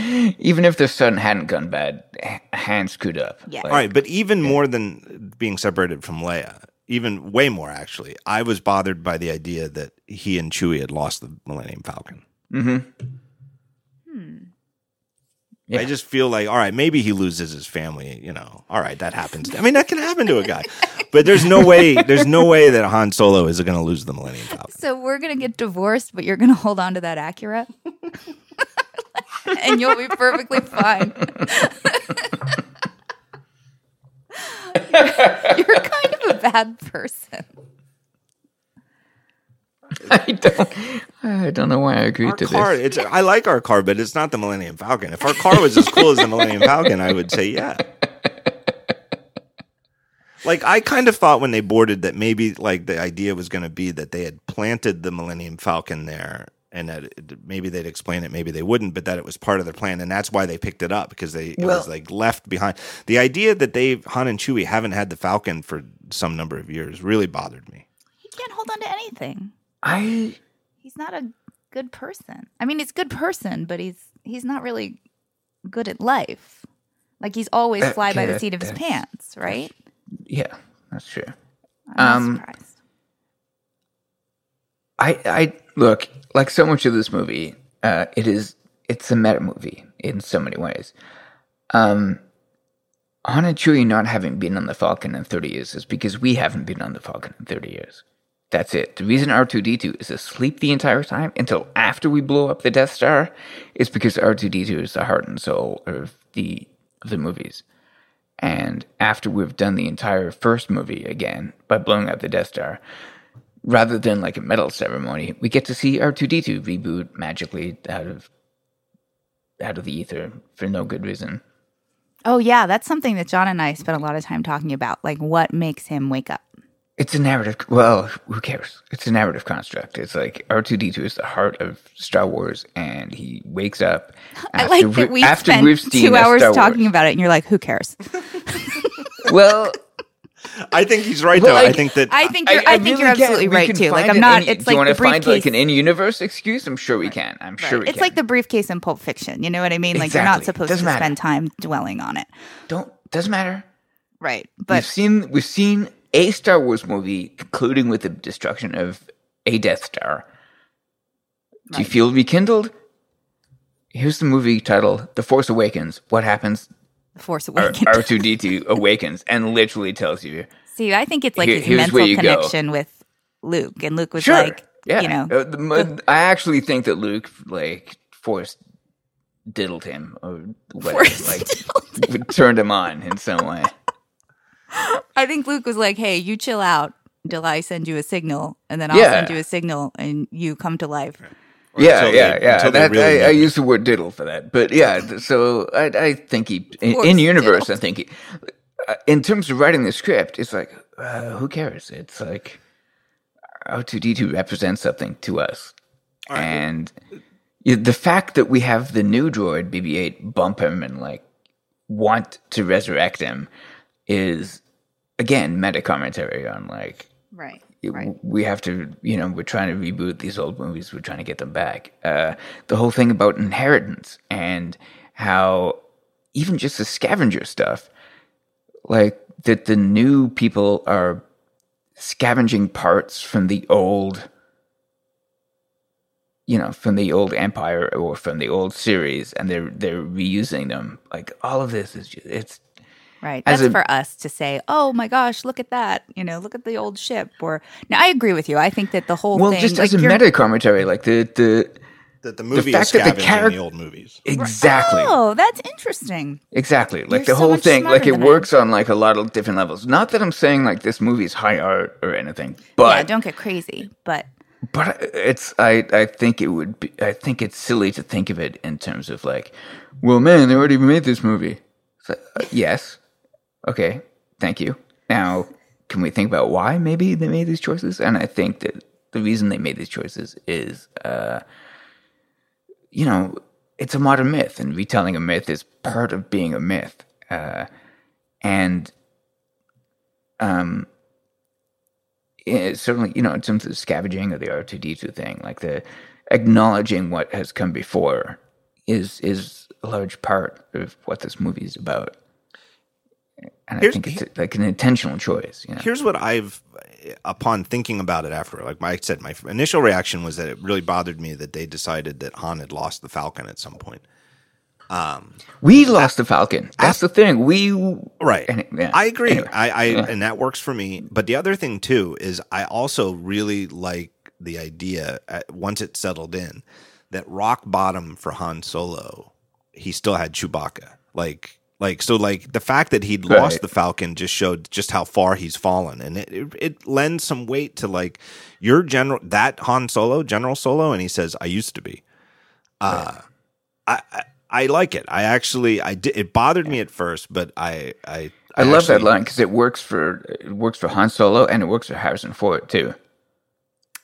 even if the son hadn't gone bad, H- Han screwed up. Yeah. Like, all right, but even more than being separated from Leia, even way more actually, I was bothered by the idea that he and Chewie had lost the Millennium Falcon. Mm-hmm. Hmm. Yeah. I just feel like, all right, maybe he loses his family. You know, all right, that happens. I mean, that can happen to a guy, but there's no way, there's no way that Han Solo is going to lose the Millennium Falcon. So we're gonna get divorced, but you're gonna hold on to that Acura, and you'll be perfectly fine. you're kind of a bad person. I don't. I don't know why I agreed Our to car, this. it's I like our car, but it's not the Millennium Falcon. If our car was as cool as the Millennium Falcon, I would say yeah. Like I kind of thought when they boarded that maybe like the idea was going to be that they had planted the Millennium Falcon there, and that it, maybe they'd explain it, maybe they wouldn't, but that it was part of their plan, and that's why they picked it up because they it was like left behind. The idea that they Han and Chewie haven't had the Falcon for some number of years really bothered me. He can't hold on to anything. I He's not a good person. I mean, he's a good person, but he's he's not really good at life. Like he's always Uh, fly by the seat of his pants, right? yeah, that's true. I'm Um, surprised. I I look like so much of this movie. Uh, it is it's a meta movie in so many ways. Um, Han and Chewie not having been on the Falcon in thirty years is because we haven't been on the Falcon in thirty years. That's it. The reason R two D two is asleep the entire time until after we blow up the Death Star is because R two D two is the heart and soul of the of the movies. And after we've done the entire first movie again by blowing up the Death Star, rather than like a medal ceremony, we get to see R2D2 reboot magically out of out of the ether for no good reason. Oh yeah, that's something that John and I spent a lot of time talking about. Like, what makes him wake up? It's a narrative. Well, who cares? It's a narrative construct. It's like R2D2 is the heart of Star Wars, and he wakes up. I like that we spent two hours talking about it, and you're like, "Who cares?" Well, I think he's right Well, though. I think that I think you're. I, think really you're absolutely right too. Like, I'm not. in- it's do you want to find like an in-universe excuse? I'm sure we can. I'm sure we it's can. like the briefcase in Pulp Fiction. You know what I mean? Like, you're not supposed Doesn't to matter. spend time dwelling on it, don't doesn't matter. right? But we've seen we've seen a Star Wars movie concluding with the destruction of a Death Star. Do you feel rekindled? Here's the movie title: The Force Awakens. What happens? The Force Awakens. R Awakens. two D two awakens and literally tells you. See, I think it's like Here- his mental you go. connection with Luke, and Luke was Sure. like, yeah. you know, Uh, the I actually think that Luke like forced diddled him or whatever, like turned him on in some way. I think Luke was like, "Hey, you chill out until I send you a signal, and then I'll Yeah. send you a signal, and you come to life." yeah, yeah, they- yeah. until they That, really I, I use the word diddle for that, but yeah. So I, I think he, in, in universe, diddled. I think he, uh, in terms of writing the script, it's like, uh, who cares? It's like R two D two represents something to us, and the fact that we have the new droid BB eight bump him and like want to resurrect him is again meta commentary on like Right. it- we have to, you know, we're trying to reboot these old movies. We're trying to get them back. Uh, the whole thing about inheritance and how even just the scavenger stuff, like that the new people are scavenging parts from the old, you know, from the old empire or from the old series, and they're they're reusing them. Like all of this is just, it's Right. As That's a- for us to say, "Oh my gosh, look at that!" You know, look at the old ship. Or now, I agree with you. I think that the whole well, thing, just like as a meta commentary, like the the That the movie fact is that the scavenging the, old movies. exactly. Oh, that's interesting. Exactly. Like You're the so whole much thing, like it than I works on like a lot of different levels. Not that I'm saying like this movie's high art or anything, but yeah, don't get crazy. But but it's I I think it would be I think it's silly to think of it in terms of like, well, man, they already made this movie. It's like, uh, yes, okay, thank you. Now, can we think about why maybe they made these choices? And I think that the reason they made these choices is, uh, you know, it's a modern myth, and retelling a myth is part of being a myth. Uh, and um, certainly, you know, in terms of scavenging of the R two D two thing, like the acknowledging what has come before is is a large part of what this movie is about. And Here's- I think it's like an intentional choice. You know? Here's what I've, upon thinking about it after, like I said, my initial reaction was that it really bothered me that they decided that Han had lost the Falcon at some point. Um, We lost the Falcon. That's the thing. We Right. Yeah. I agree. Anyway. I, I and that works for me. But the other thing too is I also really like the idea uh, once it settled in that rock bottom for Han Solo, he still had Chewbacca. Like like so like the fact that he'd Right. lost the Falcon just showed just how far he's fallen, and it, it it lends some weight to like your general that Han Solo General Solo, and he says I used to be. Uh, I, I I like it. I actually I did. It bothered me at first, but I I I love that line because it works for it works for Han Solo and it works for Harrison Ford too.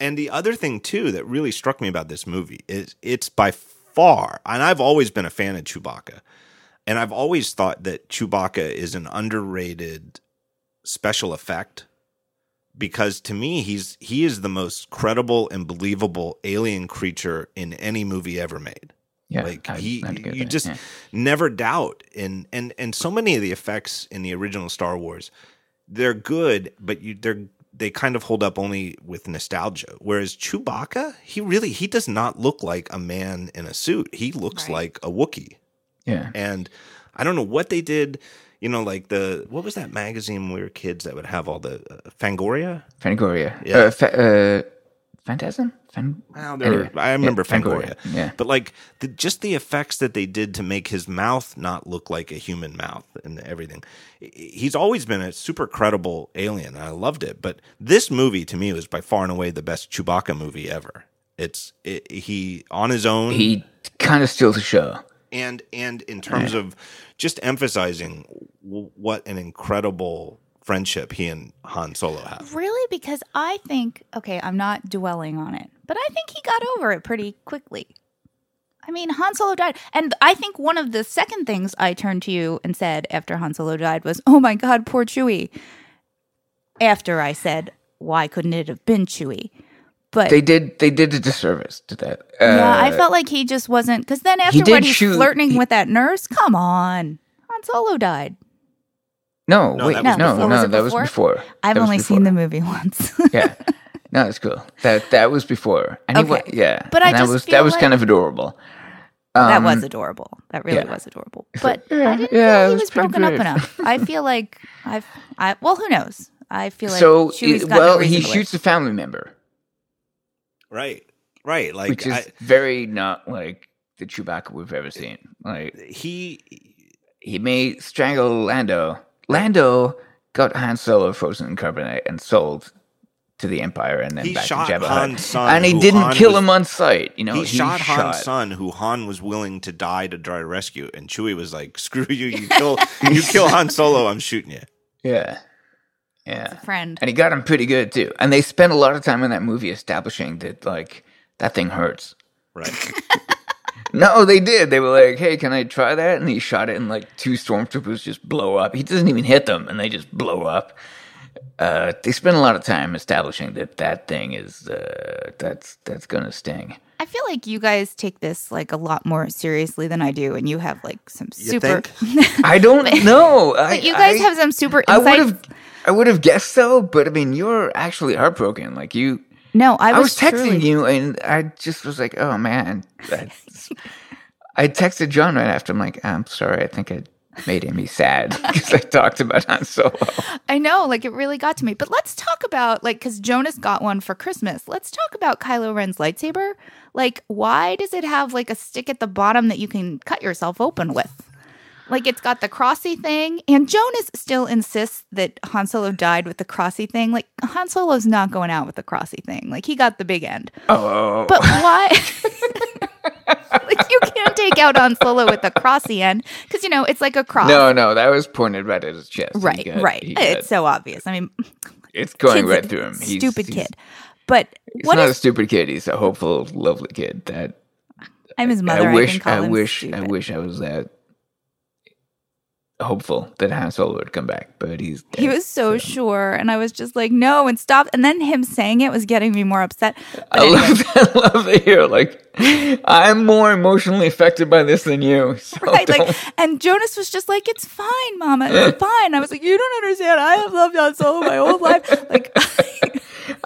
And the other thing too that really struck me about this movie is it's by far, and I've always been a fan of Chewbacca, and I've always thought that Chewbacca is an underrated special effect because to me he's he is the most credible and believable alien creature in any movie ever made. Yeah, like I'd- he I'd you that, just yeah. never doubt and and and so many of the effects in the original Star Wars they're good but you they're they kind of hold up only with nostalgia whereas Chewbacca he really he does not look like a man in a suit he looks Right. like a Wookiee yeah. and I don't know what they did you know like the what was that magazine when we were kids that would have all the uh, Fangoria Fangoria. Yeah. Uh, fa- uh, Phantasm? Fan- Well, there were- I remember yeah, Fangoria. Yeah. But like the, just the effects that they did to make his mouth not look like a human mouth and everything. He's always been a super credible alien. And I loved it. But this movie to me was by far and away the best Chewbacca movie ever. It's it, he on his own He kind of steals the show. And and in terms of just emphasizing w- what an incredible friendship he and Han Solo have. really, because I think, okay, I'm not dwelling on it, but I think he got over it pretty quickly. I mean, Han Solo died. And I think one of the second things I turned to you and said after Han Solo died was, oh my God, poor Chewie. After I said, why couldn't it have been Chewie? But They did. They did a disservice to that. Uh, yeah, I felt like he just wasn't. Because then he did afterward, he's shoot- flirting he- with that nurse. Come on. Han Solo died. no, No, wait, no, no, before. no, Was it that was before? before. I've That was only before. seen the movie once. yeah, No, it's cool. That that was before. And he Okay. yeah. But I and that just was feel that was like- kind of adorable. that Um, was adorable. That really yeah. was adorable. But yeah, I didn't yeah, feel he was was pretty broken up enough. I feel like I've, I well, who knows? I feel like so it- got well, reason he shoots a family member, Right. Right. Like which is I, very not like the Chewbacca we've ever seen. Like he he may strangle Lando. Lando got Han Solo frozen in carbonite and sold to the Empire and then He back shot to Jabba the Han's son, and he didn't Han kill was- him on sight. You know, he, shot Han's son, who Han was willing to die to try to rescue, and Chewie was like, "Screw you! You kill you kill Han Solo. I'm shooting you." Yeah, yeah. friend. And he got him pretty good too. And they spent a lot of time in that movie establishing that like that thing hurts. Right. No, they did. They were like, "Hey, can I try that?" And he shot it, and like two stormtroopers just blow up. He doesn't even hit them, and they just blow up. Uh, they spent a lot of time establishing that that thing is uh, that's that's gonna sting. I feel like you guys take this like a lot more seriously than I do, and you have like some You super. think? I don't know. I, But you guys I- have some super I would have, I would have guessed so, but I mean, you're actually heartbroken. Like you, no, I I was, was, texting truly- you, and I just was like, "Oh man." I texted John right after. I'm like, "I'm sorry. I think I made him be sad because I talked about Han Solo." I know, like it really got to me. But let's talk about like because Jonas got one for Christmas. Let's talk about Kylo Ren's lightsaber. Like, why does it have like a stick at the bottom that you can cut yourself open with? Like it's got the crossy thing, and Jonas still insists that Han Solo died with the crossy thing. Like Han Solo's not going out with the crossy thing. Like he got the big end. Oh, But why? like you can't take out Han Solo with the crossy end because you know it's like a cross. no, no, that was pointed right at his chest. Right, got- right. It's so obvious. I mean, it's going right through him. He's- stupid he's- kid. But He's what not a stupid kid. He's a hopeful, lovely kid. That I'm his mother? I I, wish, can call I wish, I wish I was that hopeful that Han Solo would come back, but he's. He was so sure, and I was just like, no, and stop. And then him saying it was getting me more upset. I anyway, love, I love to hear like I'm more emotionally affected by this than you. So right, like, don't- and Jonas was just like, "It's fine, Mama, it's fine." I was like, "You don't understand. I have loved Han Solo my whole life." Like,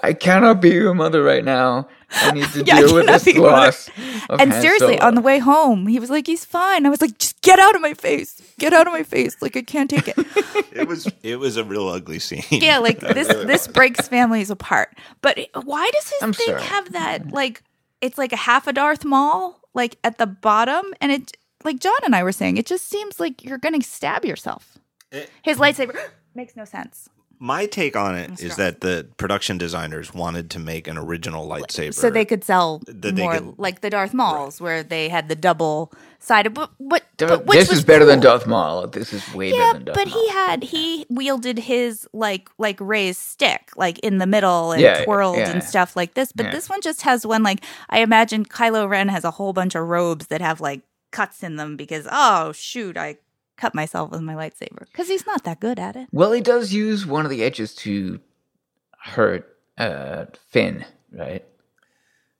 I cannot be your mother right now. I need to Yeah, deal with this loss. of and Han seriously, Solo. on the way home, he was like, "He's fine." I was like, "Just get out of my face! Get out of my face! Like, I can't take it." It was it was a real ugly scene. yeah, like this this breaks families apart. But why does his I'm thing sorry. have that like it's like a half a Darth Maul like at the bottom and it like John and I were saying it just seems like you're going to stab yourself. It- His lightsaber makes no sense. My take on it is that the production designers wanted to make an original lightsaber, So they could sell That more could- like the Darth Mauls where they had the double sided but but, but this is better than cool. Darth Maul. This is way Yeah, better than Darth but Maul. he had he wielded his like like Rey's stick like in the middle and Yeah, twirled yeah. and stuff like this. But this one just has one like I imagine Kylo Ren has a whole bunch of robes that have like cuts in them because oh shoot I cut myself with my lightsaber because he's not that good at it. Well, he does use one of the edges to hurt uh, Finn, right?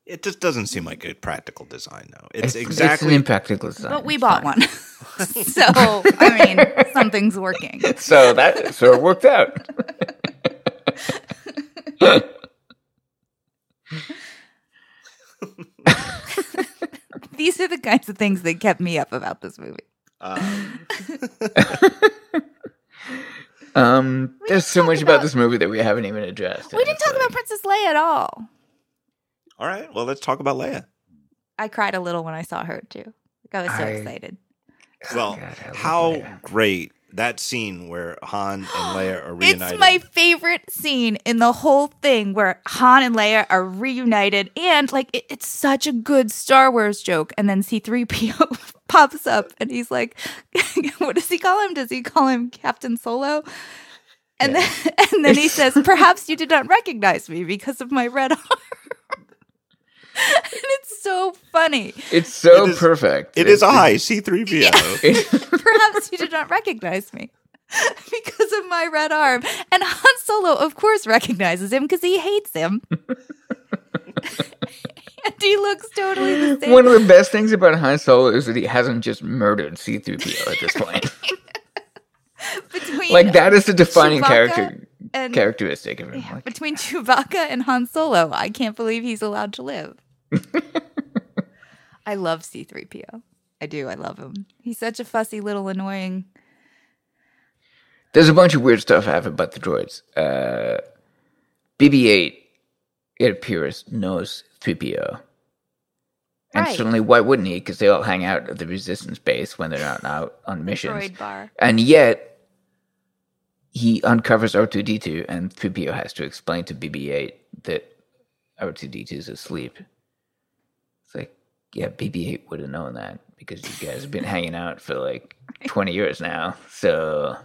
It just doesn't seem like a practical design, though. It's, It's exactly it's an impractical design. But we bought one, so I mean something's working. So that so it worked out. These are the kinds of things that kept me up about this movie. um, Um, there's so much about, about- this movie that we haven't even addressed. We didn't talk about Princess Leia at all. All right. Well, let's talk about Leia. I cried a little when I saw her too. Like I was so I- excited. Well, God, how Leia. great that scene where Han and Leia are reunited. It's my favorite scene in the whole thing where Han and Leia are reunited, and like it, it's such a good Star Wars joke. And then C3PO pops up, and he's like, "What does he call him? Does he call him Captain Solo?" And then and then he says, "Perhaps you did not recognize me because of my red arm." And it's so funny. It's so It is- perfect. It is a It's- high C3PO. it- Perhaps you did not recognize me because of my red arm. And Han Solo, of course, recognizes him because he hates him. and he looks totally the same. One of the best things about Han Solo is that he hasn't just murdered C-3PO at this point. between like that is the defining Chewbacca? character And- characteristic of him. Yeah, Like, between Chewbacca and Han Solo, I can't believe he's allowed to live. I love C3PO. I do. I love him. He's such a fussy little annoying. There's a bunch of weird stuff happening about the droids. Uh, BB-8, it appears, knows 3PO. And Right. certainly, why wouldn't he? Because they all hang out at the Resistance base when they're not out on missions. droid bar. And yet, he uncovers R2D2, and 3PO has to explain to BB-8 that R2D2 is asleep. Yeah, BB-8 would have known that because you guys have been hanging out for like 20 years now. So,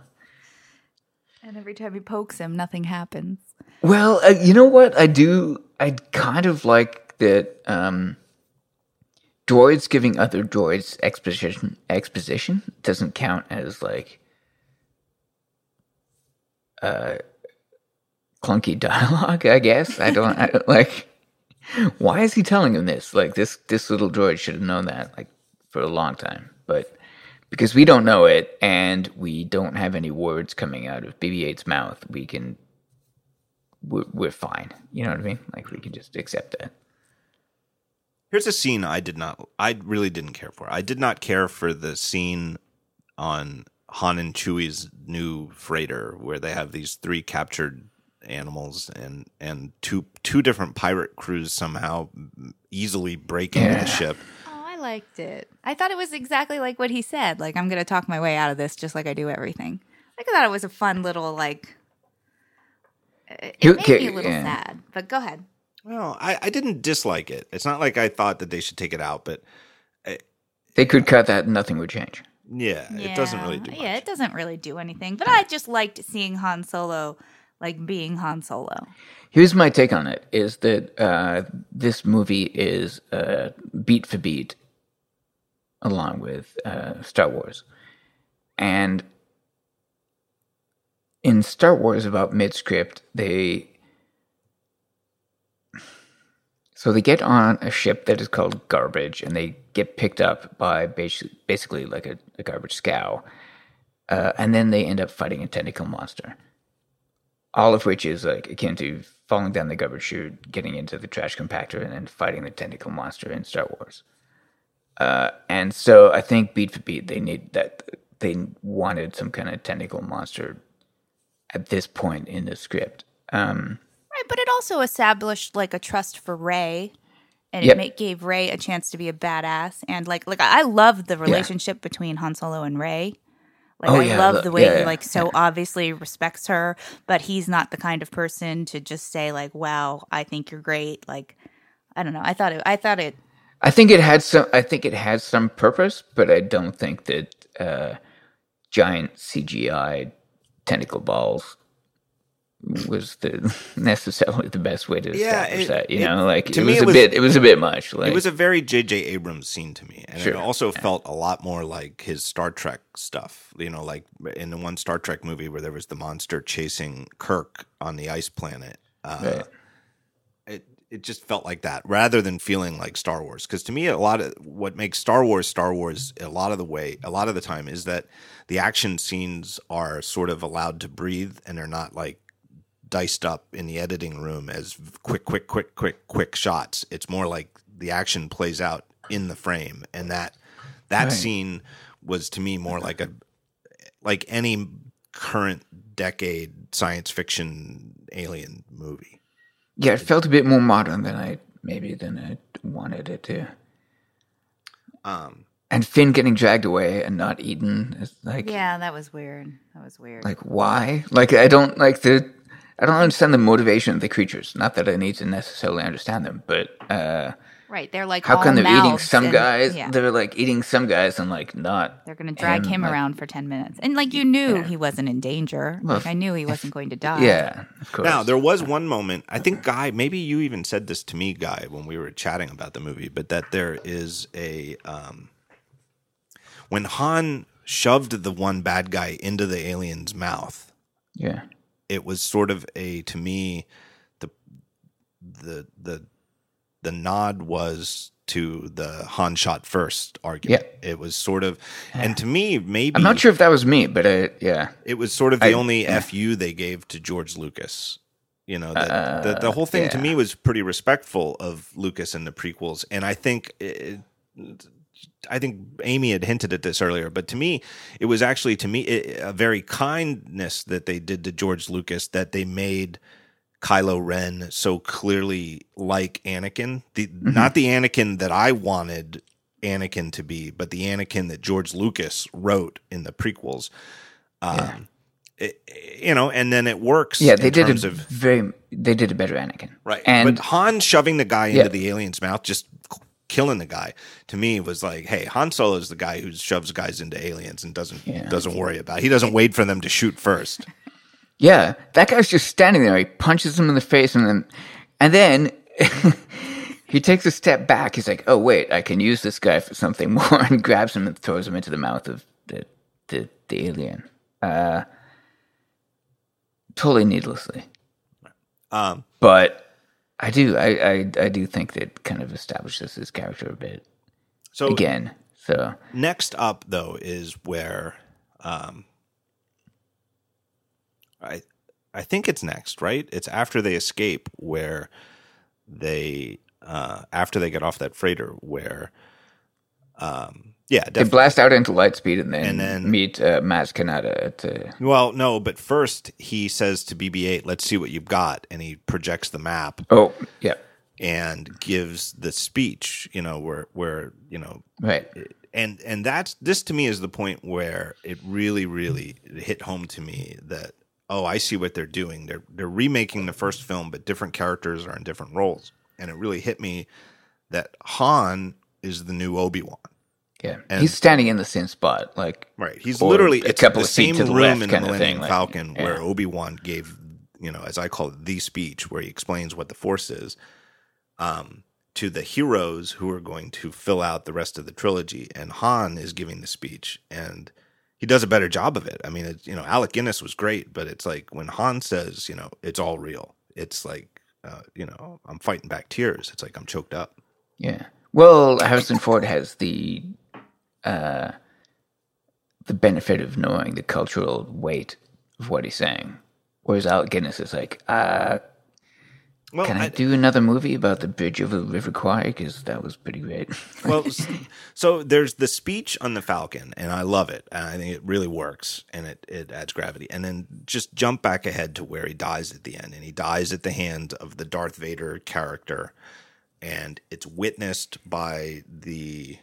And every time he pokes him, nothing happens. well, uh, you know what? I do. I kind of like that. Um, droids giving other droids exposition exposition doesn't count as like uh clunky dialogue. I guess I don't I, like. Why is he telling him this? Like this this little droid should have known that like for a long time, but because we don't know it and we don't have any words coming out of BB-8's mouth, we can we're, we're fine. You know what I mean? Like we can just accept that. Here's a scene I did not, I really didn't care for. I did not care for the scene on Han and Chewie's new freighter where they have these three captured animals and and two two different pirate crews somehow easily break into Yeah. the ship. Oh, I liked it. I thought it was exactly like what he said. Like, I'm going to talk my way out of this just like I do everything. I thought it was a fun little, like, it You- made me a little yeah. sad. But go ahead. Well, I, I didn't dislike it. It's not like I thought that they should take it out, but uh, They could cut that and nothing would change. yeah, it doesn't really do much. Yeah, it doesn't really do anything. But I just liked seeing Han Solo, like being Han Solo. Here's my take on it: is that uh, this movie is uh, beat for beat, along with uh, Star Wars, and in Star Wars, about mid script, they so they get on a ship that is called garbage, and they get picked up by basically, like a, a garbage scow, uh, and then they end up fighting a tentacle monster all of which is like akin to falling down the garbage chute, getting into the trash compactor, and then fighting the tentacle monster in Star Wars. Uh, and so I think beat for beat, they need that. They wanted some kind of tentacle monster at this point in the script. Um, Right, but it also established like a trust for Rey, and Yep. it gave Rey a chance to be a badass. And like, like I love the relationship between Han Solo and Rey. Like, Oh, I yeah, love the- the way yeah, he yeah, like so obviously respects her, but he's not the kind of person to just say like, "Wow, I think you're great." Like, I don't know. I thought it. I thought it. I think it had some. I think it had some purpose, but I don't think that uh, giant CGI tentacle balls was the necessarily the best way to Yeah, establish it- that. You it- know, like to it me was it a was- bit. It was a bit much. Like It was a very J.J. Abrams scene to me, and Sure. it also felt a lot more like his Star Trek stuff. You know, like in the one Star Trek movie where there was the monster chasing Kirk on the ice planet. Uh, Right. It it just felt like that rather than feeling like Star Wars. Because to me, a lot of what makes Star Wars Star Wars a lot of the way, a lot of the time, is that the action scenes are sort of allowed to breathe and they're not like diced up in the editing room as quick, quick, quick, quick, quick shots. It's more like the action plays out in the frame, and that that Right. scene was to me more like a like any current decade science fiction alien movie. Yeah, it felt a bit more modern than I maybe than I wanted it to. Um, And Finn getting dragged away and not eaten is like Yeah, that was weird. That was weird. like why? Like I don't like the I don't understand the motivation of the creatures. Not that I need to necessarily understand them, but uh right, they're like how come they're eating some and- guys? Yeah. They're like eating some guys and like not. They're going to drag him, him like- around for 10 minutes. And like you knew he wasn't in danger. Well, like I knew he wasn't going to die. Yeah, of course. Now, there was one moment, I think, Guy, maybe you even said this to me, Guy, when we were chatting about the movie, but that there is a. Um, when Han shoved the one bad guy into the alien's mouth, yeah, it was sort of a, to me, the, the, the, the nod was to the Han shot first argument. It was sort of, and to me, maybe I'm not sure if that was me, but uh, yeah, it was sort of the I- only yeah. fu they gave to George Lucas. You know, the, Uh, the whole thing to me was pretty respectful of Lucas and the prequels, and I think. It, I think Amy had hinted at this earlier, but to me, it was actually to me a very kindness that they did to George Lucas that they made Kylo Ren so clearly like Anakin. The not the Anakin that I wanted Anakin to be, but the Anakin that George Lucas wrote in the prequels. Um, it- you know, and then it works. yeah, they in did terms a of very they did a better Anakin, right. And but Han shoving the guy into the alien's mouth, just killing the guy, to me was like, hey, Han Solo is the guy who shoves guys into aliens and doesn't Yeah. doesn't worry about. It. He doesn't wait for them to shoot first. Yeah, that guy's just standing there. He punches him in the face, and then, and then he takes a step back. He's like, "Oh wait, I can use this guy for something more," and grabs him and throws him into the mouth of the the, the alien. Uh, totally needlessly, Um, but I do, I, I, I do think that kind of establishes his character a bit so again. So Next up, though, is where um, I I think it's next, right? It's after they escape, where they uh, after they get off that freighter, where um, yeah, they blast out into light speed and then, And then- meet uh, Maz Kanata at uh, Well, no, but first he says to BB-8, "Let's see what you've got," and he projects the map. Oh yeah. And gives the speech. You know, where where you know right. and and that's this to me is the point where it really really hit home to me that oh I see what they're doing. They're they're remaking the first film but different characters are in different roles. And it really hit me that Han is the new Obi-Wan yeah And- he's standing in the same spot like right he's literally a it's couple the of feet to the room left in the kind of thing, like, Falcon yeah. where Obi-Wan gave you know as I call it the speech where he explains what the Force is um to the heroes who are going to fill out the rest of the trilogy. And Han is giving the speech, and he does a better job of it. I mean, it's, you know, Alec Guinness was great, but it's like when Han says, you know, it's all real. It's like, uh, you know, I'm fighting back tears. It's like I'm choked up. Yeah. Well, Harrison Ford has the uh, the benefit of knowing the cultural weight of what he's saying, whereas Alec Guinness is like, uh, Well, "Can I, I- do another movie about the bridge over the River Kwai? Because that was pretty great." well, so there's the speech on the Falcon, and I love it. And I think it really works, and it, it adds gravity. And then just jump back ahead to where he dies at the end, and he dies at the hand of the Darth Vader character, and it's witnessed by the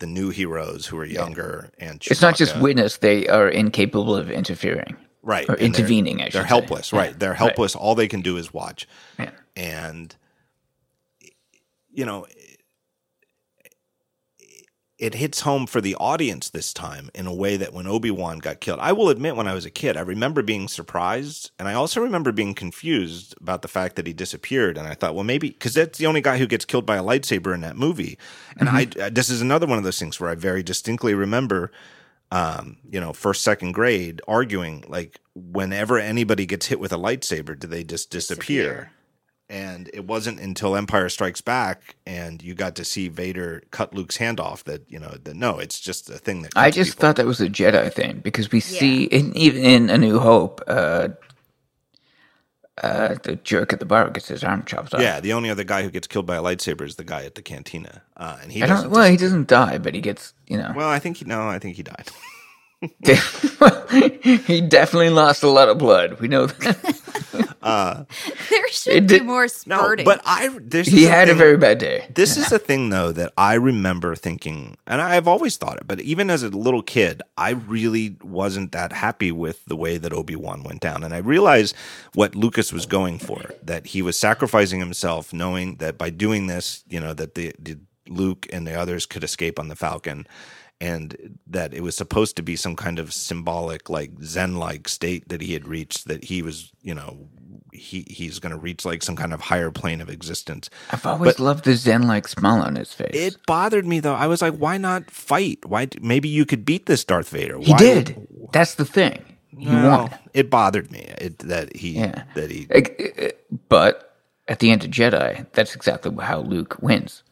the new heroes who are younger and it's not just witness; they are incapable of interfering. right or and they're- intervening, They're say. helpless, right? Yeah, They're right. helpless. All they can do is watch. Yeah. and you know it hits home for the audience this time in a way that when Obi-Wan got killed I will admit when I was a kid I remember being surprised and I also remember being confused about the fact that he disappeared and I thought well maybe cuz that's the only guy who gets killed by a lightsaber in that movie. And I this is another one of those things where I very distinctly remember um, you know, first, second grade, arguing like whenever anybody gets hit with a lightsaber, do they just disappear? And it wasn't until Empire Strikes Back and you got to see Vader cut Luke's hand off that you know that no, it's just a thing that I just people. thought that was a Jedi thing because we see in, even in A New Hope, uh, uh, the jerk at the bar gets his arm chopped off. yeah, the only other guy who gets killed by a lightsaber is the guy at the cantina, uh, and he I doesn't. don't, well, he doesn't die, but he gets, you know, well, I think he no, I think he died. he definitely lost a lot of blood. We know that. There should It be did- more no, but I this he is the had a very bad day. This is a thing though that I remember thinking, and I've always thought it, but even as a little kid, I really wasn't that happy with the way that Obi Wan went down. And I realized what Lucas was going for, that he was sacrificing himself, knowing that by doing this, you know, that the, the Luke and the others could escape on the Falcon. And that it was supposed to be some kind of symbolic, like Zen like state that he had reached, that he was, you know, he, he's going to reach like some kind of higher plane of existence. I've always loved the Zen-like smile on his face. It bothered me though. I was like, why not fight? Why? Maybe you could beat this Darth Vader. he Why- did. That's the thing. He Well, won. it bothered me it, that he Yeah. that he But at the end of Jedi, that's exactly how Luke wins.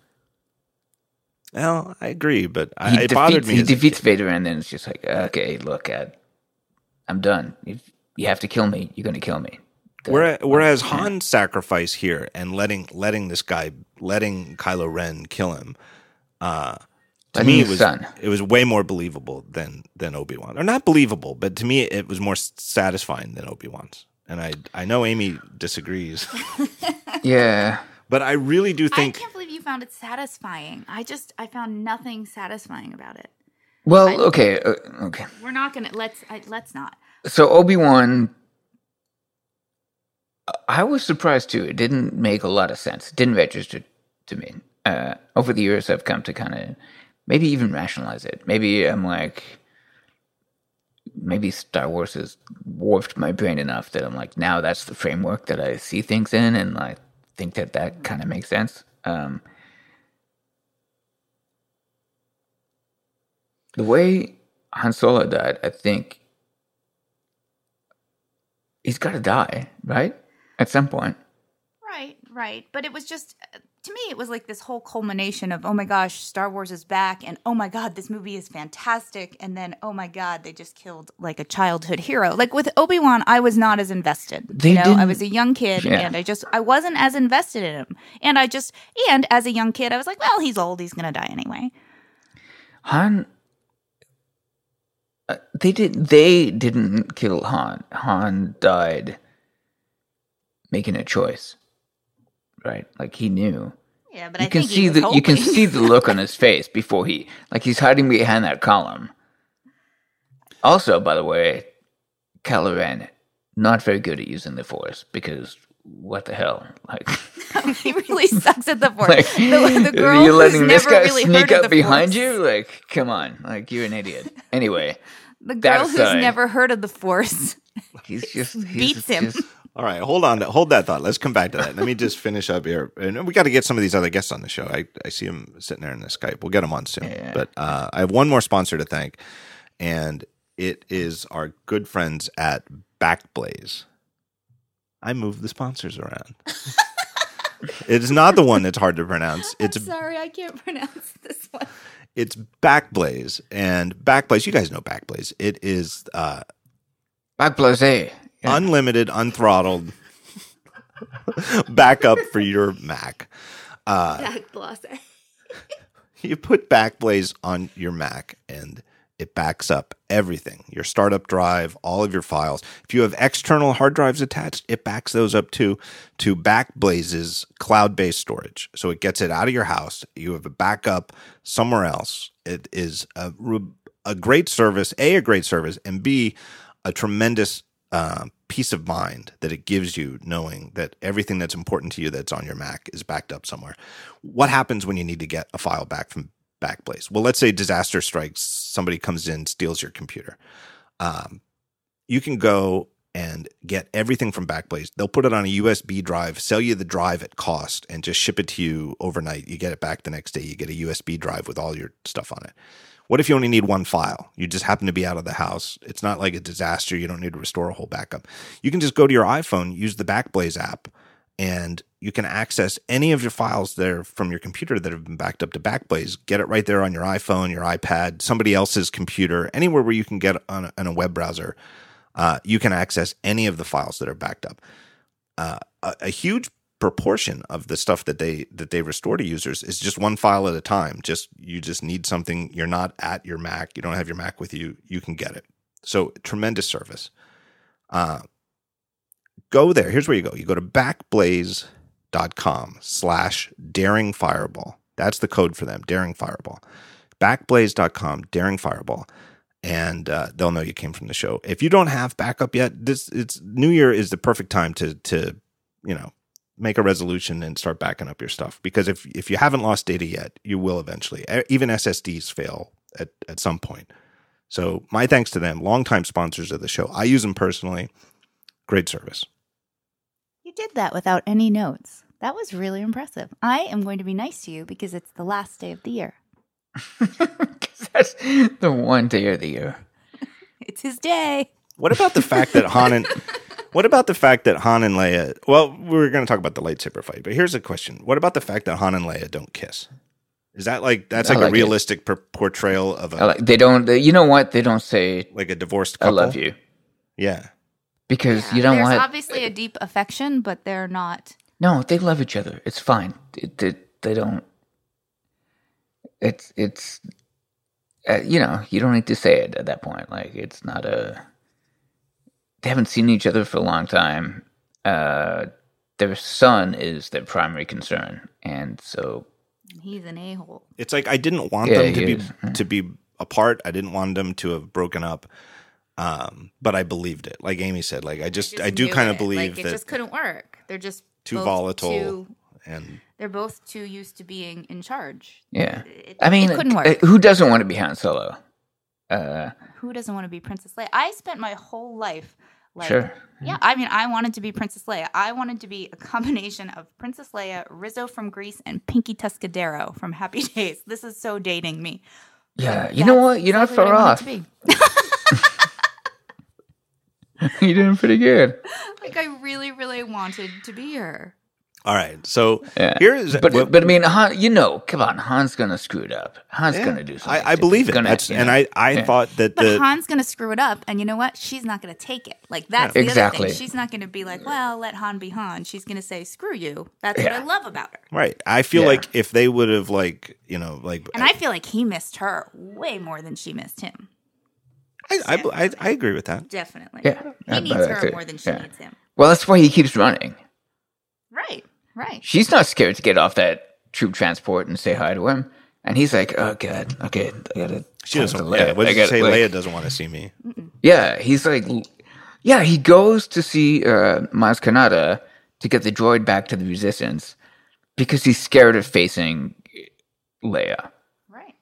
Well, I agree, but I, He it bothered defeats, me. he defeats Vader, and then it's just like, okay, look, I, I'm done. If you have to kill me, you're gonna kill me. Whereas, whereas Han's sacrifice here and letting letting this guy letting Kylo Ren kill him, uh, to me it was son. it was way more believable than than Obi Wan, or not believable, but to me it was more satisfying than Obi Wan's. And I I know Amy disagrees, Yeah, but I really do think I can't believe you found it satisfying. I just I found nothing satisfying about it. Well, okay, uh, okay. We're not gonna let's I, let's not. So Obi Wan, I was surprised too. It didn't make a lot of sense. It didn't register to me. Uh, over the years, I've come to kind of maybe even rationalize it. Maybe I'm like, maybe Star Wars has warped my brain enough that I'm like, now that's the framework that I see things in, and I think that that kind of makes sense. Um, the way Han Solo died, I think he's got to die, right? At some point. Right, right. But it was just to me, it was like this whole culmination of oh my gosh, Star Wars is back, and oh my god, this movie is fantastic, and then oh my god, they just killed like a childhood hero. Like with Obi Wan, I was not as invested. They you know, I didn't- was a young kid, Yeah. and I just I wasn't as invested in him, and I just and as a young kid, I was like, well, he's old, he's gonna die anyway. Han. Uh, they didn't. They didn't kill Han. Han died making a choice, right? Like he knew. Yeah, but you I can think see he was the you can see the look on his face before he like he's hiding behind that column. Also, by the way, Kylo Ren not very good at using the Force because what the hell? Like, he really sucks at the force. like the, the girl you're who's letting this never guy really sneak up behind Force. you. Like, come on, like you're an idiot. Anyway, The girl who's aside. never heard of the force. he's just he's Beats him. just- All right, hold on, hold that thought. Let's come back to that. Let me just finish up here, and we got to get some of these other guests on the show. I, I see them sitting there in the Skype. We'll get them on soon. Yeah. But uh, I have one more sponsor to thank, and it is our good friends at Backblaze. I moved the sponsors around. it's not the one that's hard to pronounce. It's I'm sorry, I can't pronounce this one. it's Backblaze, and Backblaze. You guys know Backblaze. It is uh, Back blase. Yeah. unlimited, unthrottled backup for your Mac. Uh, Back blase. you put Backblaze on your Mac and it backs up everything your startup drive, all of your files. If you have external hard drives attached, it backs those up too to Backblaze's cloud based storage. So it gets it out of your house. You have a backup somewhere else. It is a, re- a great service, A, a great service, and B, a tremendous uh, peace of mind that it gives you knowing that everything that's important to you that's on your Mac is backed up somewhere. What happens when you need to get a file back from Backblaze? Well, let's say disaster strikes, somebody comes in, steals your computer. Um, you can go and get everything from Backblaze. They'll put it on a USB drive, sell you the drive at cost, and just ship it to you overnight. You get it back the next day. You get a USB drive with all your stuff on it. What if you only need one file? You just happen to be out of the house. It's not like a disaster. You don't need to restore a whole backup. You can just go to your iPhone, use the Backblaze app, and you can access any of your files there from your computer that have been backed up to Backblaze. Get it right there on your iPhone, your iPad, somebody else's computer, anywhere where you can get on a, on a web browser. Uh, you can access any of the files that are backed up. Uh, a, a huge proportion of the stuff that they that they restore to users is just one file at a time. Just you just need something. You're not at your Mac. You don't have your Mac with you. You can get it. So tremendous service. Uh, go there. Here's where you go. You go to backblaze.com slash daring fireball. That's the code for them, daring fireball. Backblaze.com, daring fireball. And uh, they'll know you came from the show. If you don't have backup yet, this it's New Year is the perfect time to to you know make a resolution and start backing up your stuff because if if you haven't lost data yet, you will eventually. Even SSDs fail at at some point. So my thanks to them, longtime sponsors of the show. I use them personally. Great service. You did that without any notes. That was really impressive. I am going to be nice to you because it's the last day of the year. 'Cause that's the one day of the year. It's his day. What about the fact that Han and what about the fact that Han and Leia? Well, we're going to talk about the lightsaber fight, but here's a question: What about the fact that Han and Leia don't kiss? Is that like that's I like, like a realistic per- portrayal of a? like, they don't. They, you know what? They don't say like a divorced "I couple? love you" Yeah. because you don't There's want. obviously a deep affection, but they're not. No, they love each other. It's fine. It, they, they don't. It's it's. Uh, you know, you don't need to say it at that point. Like it's not a. They haven't seen each other for a long time. Uh, their son is their primary concern, and so He's an a hole. It's like I didn't want Yeah, them to be is. to be apart. I didn't want them to have broken up. Um, but I believed it. Like Amy said, like I just, I do kind of believe like, it that just couldn't work. They're just too volatile too- and they're both too used to being in charge. yeah. It- I mean, it couldn't uh, work. who doesn't want to be Han Solo? Uh, Who doesn't want to be Princess Leia? I spent my whole life like Sure. Yeah, I mean, I wanted to be Princess Leia. I wanted to be a combination of Princess Leia, Rizzo from Grease, and Pinky Tuscadero from Happy Days. This is so dating me. yeah. You know what? You're not far off. wanted to be. You're doing pretty good. Like I really, really wanted to be her. All right. So Yeah. here is But what- but I mean, Han, you know, come on, Han's gonna screw it up. Han's yeah, gonna do something. I, I believe He's it. Gonna, That's, you and know. I, I Yeah. thought that But the Han's gonna screw it up, and you know what? She's not gonna take it. Like that's the other Exactly. thing. She's not gonna be like, "Well, let Han be Han." She's gonna say, "Screw you." That's what I love about her. right. I feel Yeah. like if they would have like you know like And I feel like he missed her way more than she missed him. I, I, I, I agree with that. Definitely. Yeah. He I- needs her more than she yeah. needs him. Well, that's why he keeps running. Right. Right. She's not scared to get off that troop transport and say hi to him. And he's like, "Oh God, okay, I gotta." She doesn't. Leia. Yeah, what I did you gotta, say? like- Leia doesn't want to see me. Yeah, he's like, yeah, he goes to see uh, Maz Kanata to get the droid back to the Resistance because he's scared of facing Leia. Right.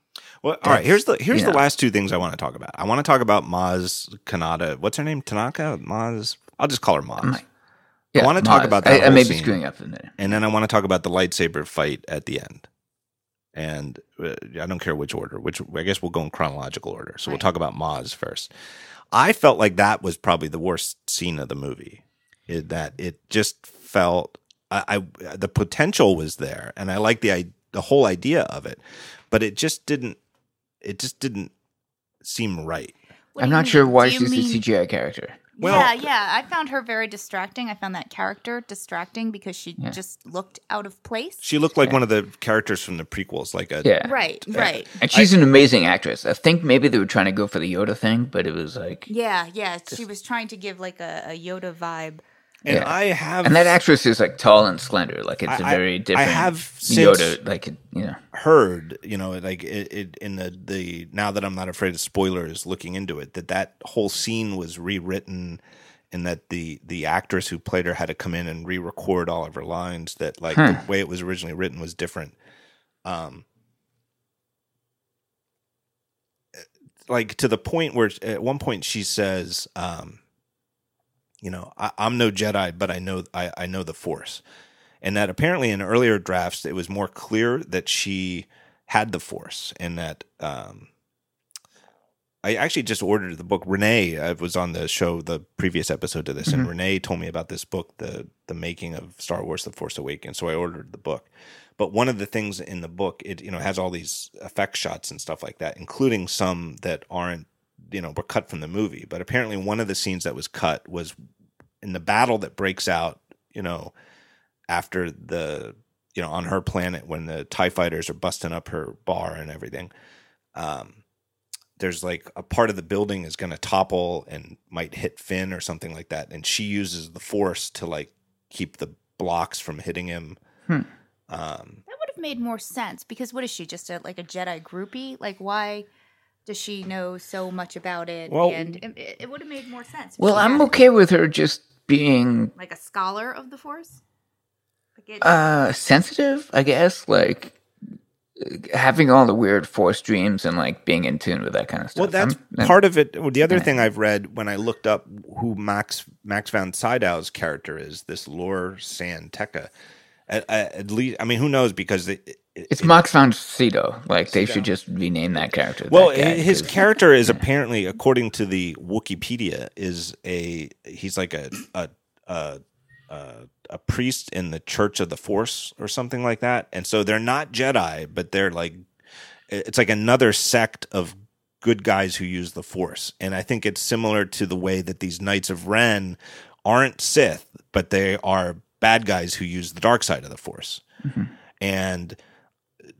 Well, all right. Here's the here's you the know. last two things I want to talk about. I want to talk about Maz Kanata. What's her name? Tanaka. Maz. I'll just call her Maz. Yeah, wanna talk about that I, I whole may be scene. screwing up the name. and then I want to talk about the lightsaber fight at the end. And uh, I don't care which order. Which I guess we'll go in chronological order. So we'll talk about Maz first. I felt like that was probably the worst scene of the movie. It, that it just felt I, I the potential was there, and I like the i- the whole idea of it, but it just didn't. It just didn't seem right. What I'm you not sure why Do you she's mean- a CGI character. Well- yeah, yeah. I found her very distracting. I found that character distracting because she just looked out of place. She looked like one of the characters from the prequels, like a Yeah. Right, right. And she's an amazing actress. I think maybe they were trying to go for the Yoda thing, but it was like. Yeah, yeah. She was trying to give like a, a Yoda vibe. And Yeah. I have And that actress is like tall and slender. Like it's a I- I- very different. I have since- Yoda. Like, you know. heard, you know, like it, it in the the now that I'm not afraid of spoilers, looking into it, that that whole scene was rewritten, and that the the actress who played her had to come in and re-record all of her lines. That like the way it was originally written was different. Um, like to the point where at one point she says, um, you know, I, I'm no Jedi, but I know I, I know the Force and that apparently in earlier drafts it was more clear that she had the force and that um I actually just ordered the book. Renee I was on the show the previous episode to this, and Renee told me about this book, the the making of Star Wars: The Force Awakens. So I ordered the book. But one of the things in the book, it you know has all these effect shots and stuff like that, including some that aren't you know were cut from the movie. But apparently, one of the scenes that was cut was in the battle that breaks out. You know, after the you know on her planet when the tie fighters are busting up her bar and everything um there's like a part of the building is going to topple and might hit Finn or something like that and she uses the force to like keep the blocks from hitting him Hmm. um That would have made more sense because what is she? Just a, like a Jedi groupie? Like why does she know so much about it? Well- and it, it would have made more sense. Well, I'm okay with her just being Like a scholar of the Force. Like uh sensitive, I guess, like uh, having all the weird force dreams and like being in tune with that kind of stuff. Well, that's I'm- I'm- part of it. The other thing I've read when I looked up who Max Max von Sydow's character is, this Lor San Tekka. At, at least, I mean, who knows? Because it, it, It's Max von Sydow. Like they should just rename that character. well, that guy, his 'cause- character is apparently, according to the Wikipedia, is a he's like a a, a uh, a priest in the Church of the Force or something like that, and so they're not Jedi, but they're like it's like another sect of good guys who use the Force, and I think it's similar to the way that these Knights of Ren aren't Sith, but they are bad guys who use the dark side of the Force, and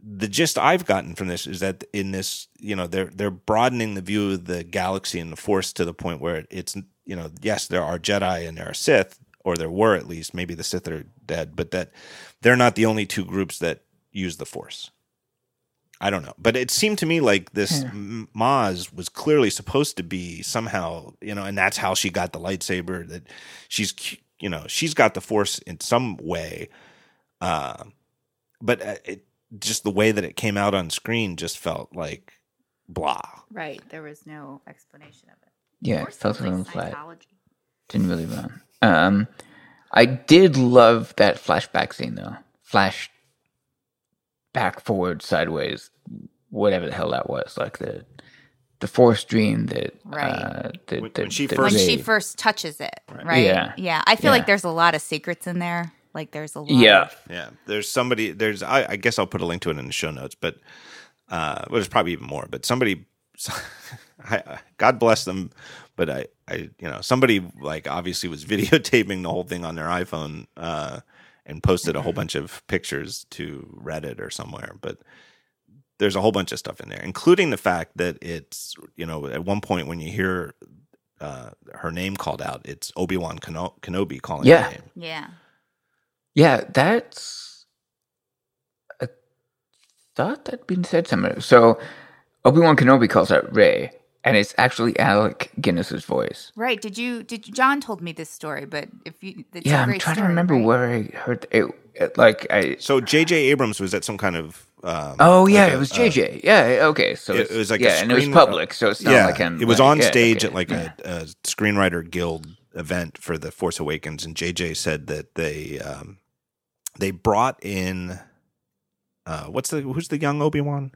the gist I've gotten from this is that in this, you know, they're they're broadening the view of the galaxy and the Force to the point where it's, you know, yes, there are Jedi and there are Sith, or there were at least. Maybe the Sith are dead, but that they're not the only two groups that use the Force. I don't know, but it seemed to me like this M- Maz was clearly supposed to be somehow, you know, and that's how she got the lightsaber. That she's, you know, she's got the Force in some way. Uh, but uh, it just the way that it came out on screen just felt like blah. Right. There was no explanation of it. Yeah, Or it felt a something little flat. Didn't really run. Um, I did love that flashback scene though. Flash back, forward, sideways, whatever the hell that was. Like the the force dream that Right. uh, the, When- the, when she the When she first touches it, right? Yeah. Yeah. I feel Yeah. like there's a lot of secrets in there. Like there's a lot. yeah. of- Yeah, there's somebody. There's I, I guess I'll put a link to it in the show notes, but uh, well, there's probably even more. But somebody, I, God bless them, but I, I, you know, somebody like obviously was videotaping the whole thing on their iPhone uh, and posted a whole bunch of pictures to Reddit or somewhere. But there's a whole bunch of stuff in there, including the fact that it's you know at one point when you hear uh, her name called out, it's Obi Wan Keno- Kenobi calling Yeah. her name. Yeah. Yeah, that's. I thought that'd been said somewhere. So Obi Wan Kenobi calls out Rey, and it's actually Alec Guinness's voice. Right. Did you did you, John told me this story, but if you it's a yeah, I'm great trying to remember right? where I heard it. it like I. So J.J. Abrams was at some kind of um, Oh yeah, like a- it was uh, JJ. yeah, okay. So it it's- was like a yeah, and it was public, so it's not yeah, like an, it was like- on yeah, stage okay, at like yeah. a, a screenwriter guild event for the Force Awakens, and JJ said that they um, they brought in uh, what's the who's the young Obi Wan?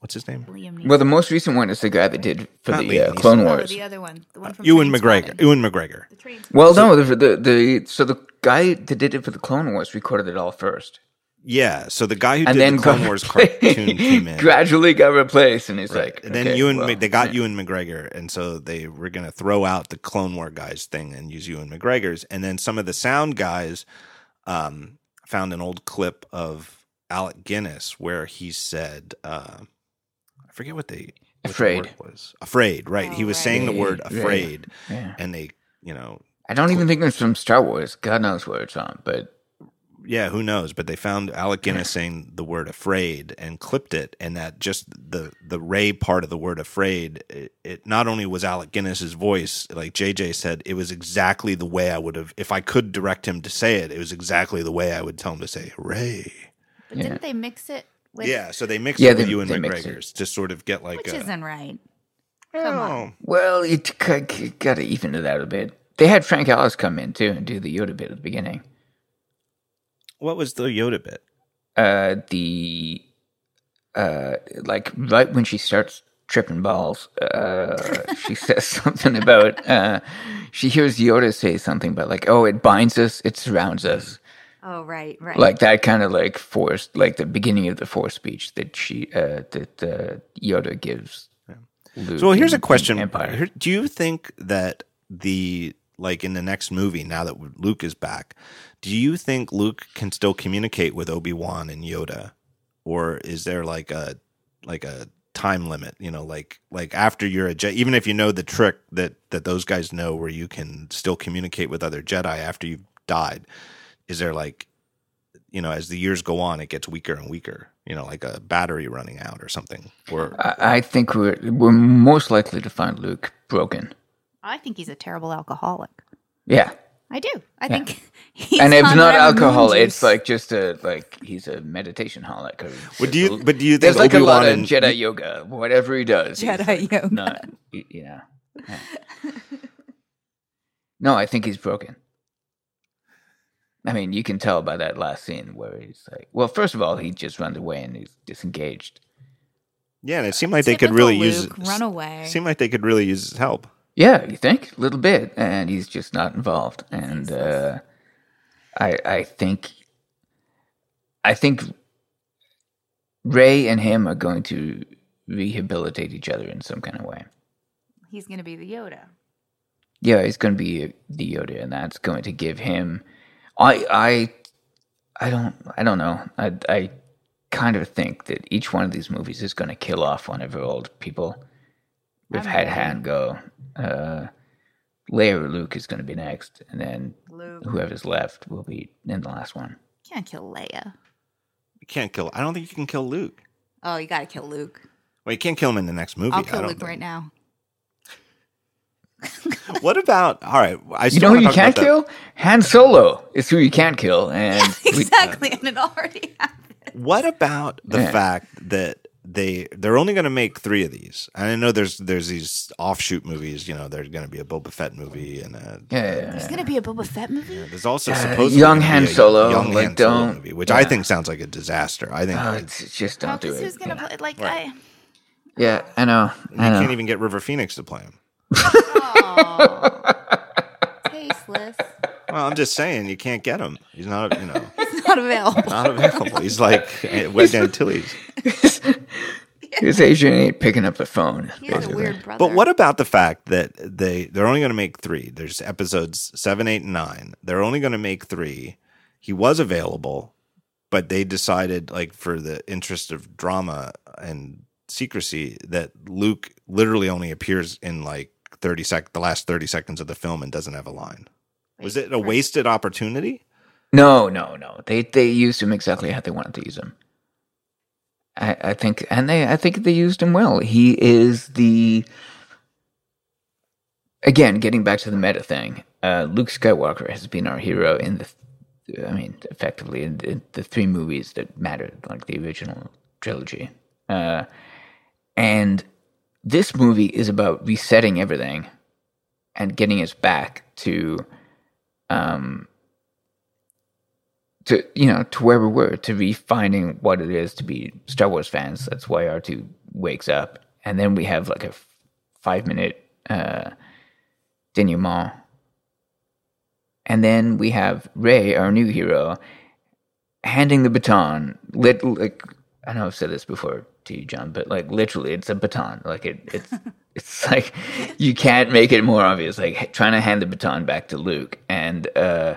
What's his name? Liam Well, the most recent one is the guy that did for Not the uh, Clone Oh, Wars. the other one, the one from Ewan McGregor. Spotting. Ewan McGregor. The Train well, no, the, the the so the guy that did it for the Clone Wars recorded it all first, Yeah. So the guy who and did then the Clone Wars cartoon came in. gradually got replaced, and he's like, and then okay, Ewan, well, they got yeah. Ewan McGregor, and so they were going to throw out the Clone War guys thing and use Ewan McGregor's. And then some of the sound guys um, found an old clip of Alec Guinness where he said, uh, "I forget what they what the Afraid. word was afraid." Right? he Oh, was right. saying the word "afraid," Yeah. and they, you know, I don't even think it's from Star Wars. God knows where it's from, but yeah, who knows? But they found Alec Guinness saying the word "afraid" and clipped it, and that just the the Ray part of the word "afraid." It, it not only was Alec Guinness's voice, like JJ said, it was exactly the way I would have if I could direct him to say it. It was exactly the way I would tell him to say "Rey." But Yeah. didn't they mix it with Yeah, so they mixed Yeah, it with they- Ewan they mixed McGregor's to sort of get like which a. isn't right. Oh. Come on. well, you got to even it out a bit. They had Frank Ellis come in too and do the Yoda bit at the beginning. What was the Yoda bit? Uh, the uh, like right when she starts tripping balls, uh, she says something about uh, she hears Yoda say something about like, oh, it binds us, it surrounds us. Oh, right, right. like that kind of like forced like the beginning of the force speech that she uh that uh yoda gives Luke So here's in- a question: empire Do you think that the like in the next movie, now that Luke is back, do you think Luke can still communicate with Obi Wan and Yoda, or is there like a like a time limit? You know, like like after you're a Jedi, even if you know the trick that that those guys know, where you can still communicate with other Jedi after you've died, is there like you know as the years go on, it gets weaker and weaker? You know, like a battery running out or something, or I, I think we're we're most likely to find luke broken I think he's a terrible alcoholic. yeah I do. I think he's and it's not alcohol it's like just a like he's a meditation holic or Would do you? a- But do you think there's think like a lot Obi-Wan of and jedi yoga whatever he does Jedi like, yoga. not y- you know yeah. no i think he's broken I mean, you can tell by that last scene where he's like, well, first of all, he just runs away and he's disengaged. Yeah, and it seemed like they could Typical really use run away. Seemed like they could really use his help. Yeah, you think? A little bit. And he's just not involved. And uh, I I think I think Rey and him are going to rehabilitate each other in some kind of way. He's gonna be the Yoda. Yeah, he's going to be the Yoda, and that's going to give him. I I I don't I don't know. I I kind of think that each one of these movies is going to kill off one of our old people. We've I'm had. Han go. Uh, Leia or Luke is going to be next, and then Luke. whoever's left will be in the last one. Can't kill Leia. You can't kill. I don't think you can kill Luke. Oh, you gotta kill Luke. Well, you can't kill him in the next movie. I'll I kill don't Luke think. right now. What about? All right, I You still know who you can't about that. kill? Han Solo is who you can't kill, and we, exactly, and it already happened. What about the Yeah. fact that they they're only going to make three of these? And I know there's there's these offshoot movies. You know, there's going to be a Boba Fett movie, and a, yeah, yeah, There's gonna be a Boba Fett movie. there's also Uh, supposed young Han Solo, young like, Han Solo don't- movie, which I think sounds like a disaster. I think it's- it's, it's just don't do it. who's gonna yeah. play? Like, Right. I. Yeah, I know. you I know. can't even get River Phoenix to play him. Oh, tasteless. Well, I'm just saying you can't get him. He's not you know It's not available. not available. He's like eh, Wedge Antilles. His agent ain't picking up the phone. He has a weird brother. But what about the fact that they they're only going to make three? There's episodes seven, eight, and nine. They're only going to make three. He was available, but they decided, like for the interest of drama and secrecy, that Luke literally only appears in like thirty sec the last thirty seconds of the film and doesn't have a line. Was it a wasted opportunity? No, no, no. They they used him exactly how they wanted to use him. I, I think, and they I think they used him well. He is the again getting back to the meta thing. Uh, Luke Skywalker has been our hero in the, I mean, effectively in the, the three movies that mattered, like the original trilogy. Uh, and this movie is about resetting everything and getting us back to um to you know to where we were to refinding what it is to be Star Wars fans. That's why R two wakes up, and then we have like a f- five minute uh, denouement, and then we have Rey, our new hero, handing the baton. Lit like I know I've said this before to you, John, but like literally, it's a baton. Like it, it's it's like you can't make it more obvious. Like trying to hand the baton back to Luke, and uh,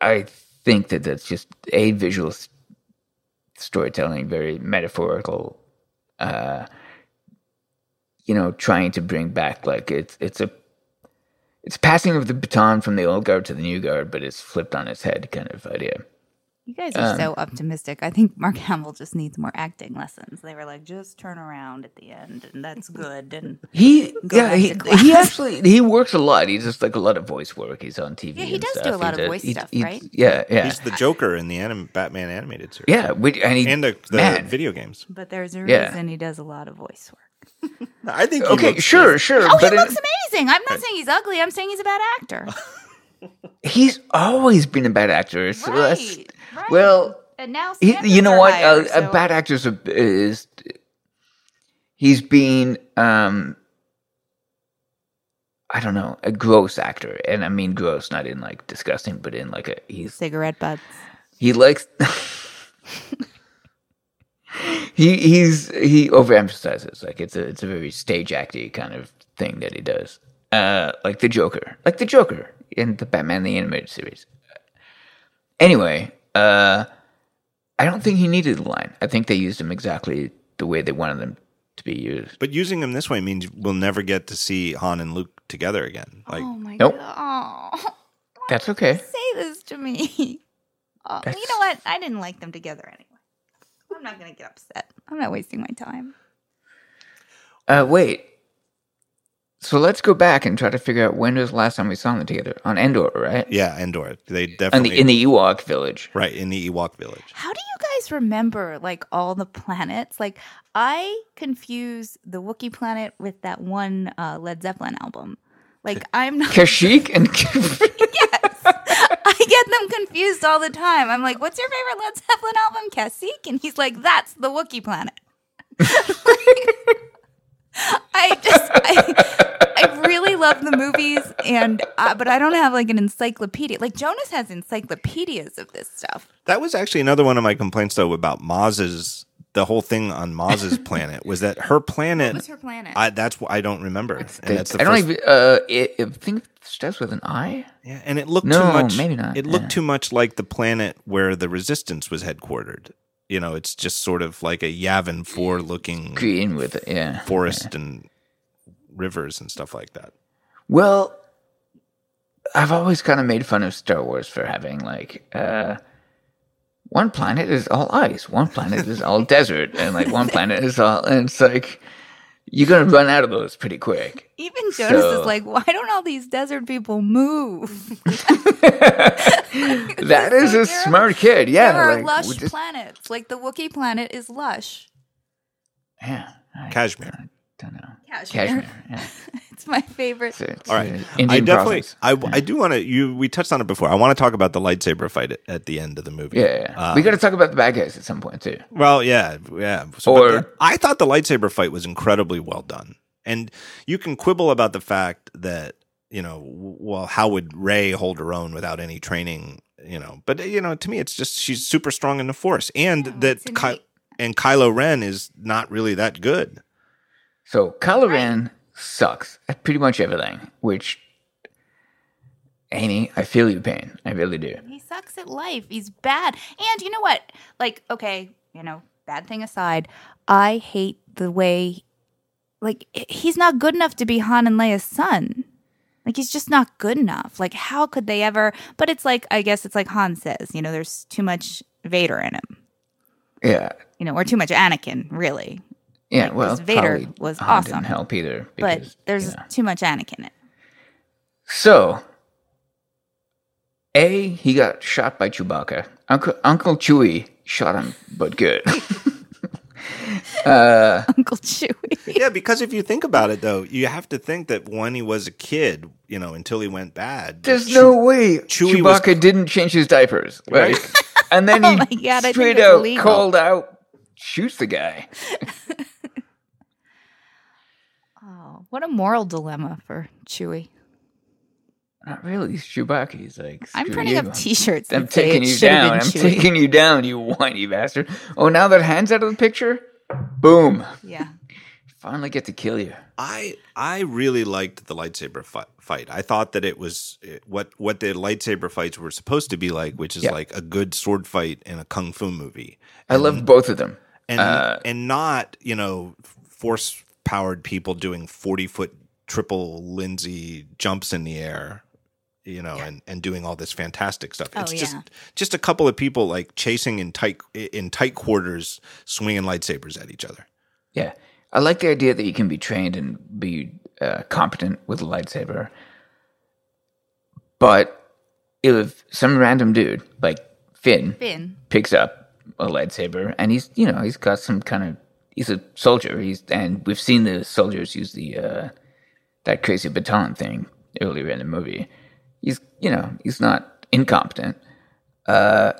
I think that that's just a visual storytelling, very metaphorical. Uh, you know, trying to bring back like it's it's a it's passing of the baton from the old guard to the new guard, but it's flipped on its head kind of idea. You guys are Um, so optimistic. I think Mark Hamill just needs more acting lessons. They were like, just turn around at the end, and that's good. And He Go yeah he, he actually he works a lot. He does like a lot of voice work. He's on TV. Yeah, he and does do a lot He of does- voice he- stuff, he- right? Yeah, yeah, He's the Joker in the anim- Batman animated series yeah. we- And he and the, the man. video games. but there's a Yeah. reason he does a lot of voice work. I think. he Okay, looks sure, good. sure. Oh, but he in- looks amazing. I'm not saying he's ugly. I'm saying he's a bad actor. he's always been a bad actor. So that's- right, right. Well, and now he, you know what? higher, a, so- a bad actor is, is he's been um I don't know a gross actor, and I mean gross, not in like disgusting, but in like a he's cigarette butts. he likes he he's he overemphasizes like it's a it's a very stage acty kind of thing that he does uh like the joker like the joker in the batman the animated series anyway uh i don't think he needed the line i think they used him exactly the way they wanted them to be used But using him this way means we'll never get to see Han and Luke together again. Like, oh my Nope. god! Oh, that's okay say this to me. Oh, you know what? I didn't like them together anyway. I'm not gonna get upset. I'm not wasting my time. uh wait so let's go back and try to figure out when was the last time we saw them together on endor right yeah, Endor. They in definitely the in the ewok village right in the Ewok village. How do you guys remember like all the planets? Like I confuse the Wookiee planet with that one uh, Led Zeppelin album. Like I'm not. Kashyyyk and yes, I get them confused all the time. I'm like, "What's your favorite Led Zeppelin album, Kashyyyk?" And he's like, "That's the Wookiee planet." I just, I, I really love the movies, and uh, but I don't have like an encyclopedia. Like Jonas has encyclopedias of this stuff. That was actually another one of my complaints, though, about Maz's. The whole thing on Maz's planet was that her planet. What's her planet? I, that's what I don't remember, and that's the I don't even. Uh, it, I think it starts with an I. yeah, and it looked No, too much. maybe not, It looked yeah. too much like the planet where the Resistance was headquartered. You know, it's just sort of like a Yavin Four looking Green with it. Yeah. forest and rivers and stuff like that. Well, I've always kind of made fun of Star Wars for having like uh, one planet is all ice, one planet is all desert, and like one planet is all. And it's like you're gonna run out of those pretty quick. Even Jonas So- is like, why don't all these desert people move? That is so a smart kid. Yeah, there are like lush just- planets. Like the Wookiee planet is lush. yeah. I Kashmir. Don't know. Kashmir. Cashmere. Yeah. It's my favorite. It's, it's All right, an I definitely, province. I, I do want to. You, we touched on it before. I want to talk about the lightsaber fight at, at the end of the movie. Yeah, yeah. Uh, we got to talk about the bad guys at some point too. Well, yeah, yeah. So, Or- the- I thought the lightsaber fight was incredibly well done, and you can quibble about the fact that you know, well, how would Rey hold her own without any training? You know, but you know, to me, it's just she's super strong in the Force, and Yeah, that Ky- and Kylo Ren is not really that good. So Kylo Ren sucks at pretty much everything, which Amy, I feel your pain. I really do. He sucks at life. He's bad. And you know what? Like, okay, you know, bad thing aside, I hate the way, like, he's not good enough to be Han and Leia's son. Like, he's just not good enough. Like, how could they ever? But it's like, I guess it's like Han says, you know, there's too much Vader in him, Yeah. you know, or too much Anakin, really. Yeah, Like, well, 'cause Vader was Han awesome. Didn't help either. But there's you know. too much Anakin in it. So, A, he got shot by Chewbacca. Uncle Uncle Chewie shot him, but good. uh, Uncle Chewie. yeah, because if you think about it, though, you have to think that when he was a kid, you know, until he went bad, There's Chew- no way Chewie was- Chewbacca didn't change his diapers. Like, and then he Oh my God, I think straight out illegal. called out, shoots the guy. What a moral dilemma for Chewie. Not really. He's Chewbacca. He's like, I'm printing you. up T-shirts. I'm that say taking you down. I'm Chewie. taking you down, you whiny bastard. Oh, now that hand's out of the picture, boom. Yeah. Finally get to kill you. I I really liked the lightsaber fi- fight. I thought that it was what what the lightsaber fights were supposed to be like, which is Yeah. like a good sword fight in a kung fu movie, I love both of them. and Uh, and not you know force powered people doing forty foot triple Lindsay jumps in the air, you know, and and doing all this fantastic stuff. Oh, It's just yeah. just a couple of people like chasing in tight in tight quarters, swinging lightsabers at each other. Yeah. I like the idea that you can be trained and be uh, competent with a lightsaber. But if some random dude like Finn Finn. picks up a lightsaber and he's, you know, he's got some kind of, he's a soldier. He's, and we've seen the soldiers use the, uh, that crazy baton thing earlier in the movie. He's, you know, he's not incompetent. Uh,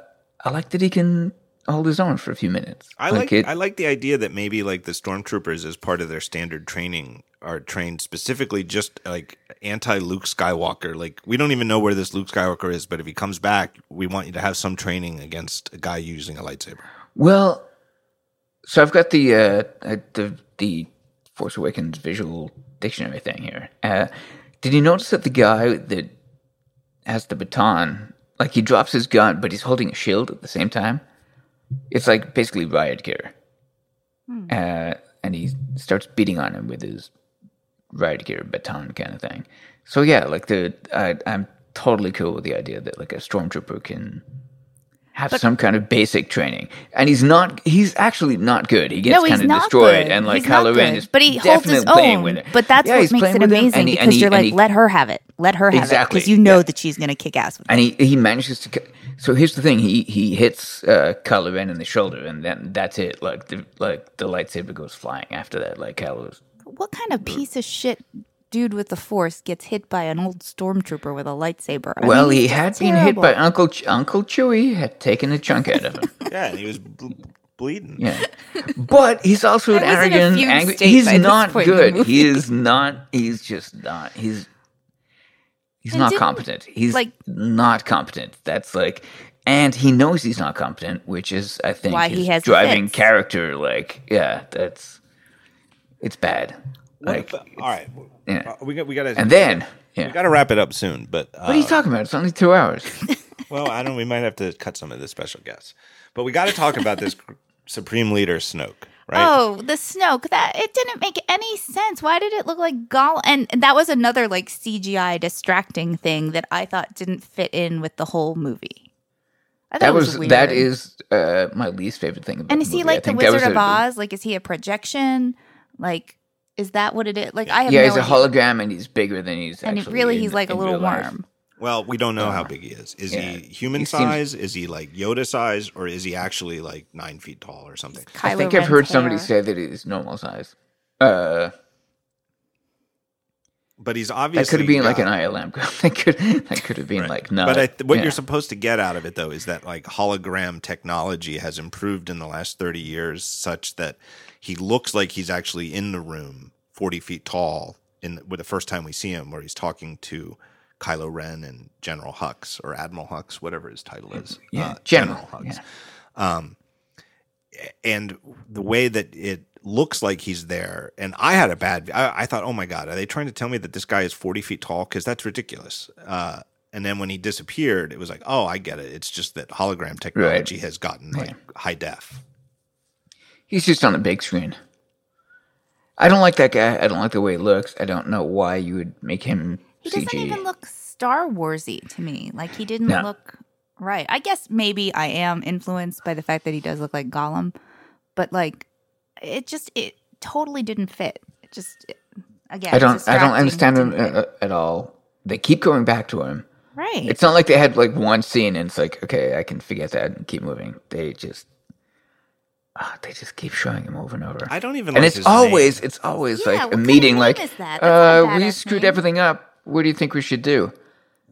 I like that he can hold his own for a few minutes. I like, it. I like the idea that maybe like the stormtroopers as part of their standard training are trained specifically just like anti Luke Skywalker. Like we don't even know where this Luke Skywalker is, but if he comes back, we want you to have some training against a guy using a lightsaber. Well, so I've got the uh, uh, the the Force Awakens visual dictionary thing here. Uh, did you notice that the guy that has the baton, like he drops his gun, but he's holding a shield at the same time? It's like basically riot gear, uh, and he starts beating on him with his riot gear baton kind of thing. So yeah, like the I, I'm totally cool with the idea that like a stormtrooper can have some kind of basic training. And he's not he's actually not good. He gets No, he's kind of destroyed good. and like He's not Kylo Ren is but he holds his playing own. with it. But that's Yeah, what makes it amazing and he- because he- you're like, he- let her have it, let her have it, Exactly, because you know yeah. that she's gonna kick ass with it. and he, he manages to. So here's the thing: he he hits uh, Ren in the shoulder, and then that's it. Like the like the lightsaber goes flying after that. Like Kylo's. What kind of piece of shit dude with the Force gets hit by an old stormtrooper with a lightsaber? I Well, mean, he had just been hit by. Uncle Ch- Uncle Chewie had taken a chunk out of him. Yeah, and he was bl- bleeding. Yeah, but he's also an I was in a arrogant, angry. He's not point in the good. He is not. He's just not. He's he's And not competent. He's like- not competent. That's like, and he knows he's not competent, which is, I think, Why his he has driving fits. character. Like, yeah, that's it's bad. What Like, if- all right, yeah. Uh, we got we got to and then, we got to wrap it up soon. But uh, What are you talking about? It's only two hours. well, I don't. We might have to cut some of the special guests, but we got to talk about this supreme leader Snoke, right? Oh, the Snoke. That it didn't make any sense. Why did it look like Gollum? And that was another like CGI distracting thing that I thought didn't fit in with the whole movie. I thought That it was weird. that is uh, my least favorite thing about And the is he movie. I like the Wizard of a- Oz? Like, is he a projection? Like, is that what it is? Like, I have Yeah, no he's a hologram, and he's bigger than he's. Actually. And actually really, in- he's like a in little real life. worm. Well, we don't know how big he is. Is yeah. he human He seems- size? Is he like Yoda size, or is he actually like nine feet tall or something? I Kylo think I've Ren's heard somebody hair. say that he's normal size. Uh, But he's obviously. that could have been like got- an ILM. that could that could have been like not. But I th- what yeah. you're supposed to get out of it, though, is that like hologram technology has improved in the last 30 years, such that he looks like he's actually in the room, 40 feet tall, in with the first time we see him, where he's talking to Kylo Ren and General Hux or Admiral Hux, whatever his title is. yeah, Uh, general. Hux. yeah. and the way that it looks like he's there and i had a bad I, I thought oh my god are they trying to tell me that this guy is 40 feet tall because that's ridiculous uh, and then when he disappeared it was like oh i get it it's just that hologram technology has gotten like high def He's just on a big screen. I don't like that guy. I don't like the way he looks. I don't know why you would make him He CG. doesn't even look Star Warsy to me. Like he didn't No. look right. I guess maybe I am influenced by the fact that he does look like Gollum, but like it just it totally didn't fit. It just again. I don't. I don't understand him uh, at all. They keep going back to him. right. It's not like they had like one scene and it's like, okay, I can forget that and keep moving. They just, ah, they just keep showing him over and over. i don't even like and like it's his always, name. it's always Yeah, like a meeting. Like, that? That's not a uh, we screwed name. everything up. What do you think we should do?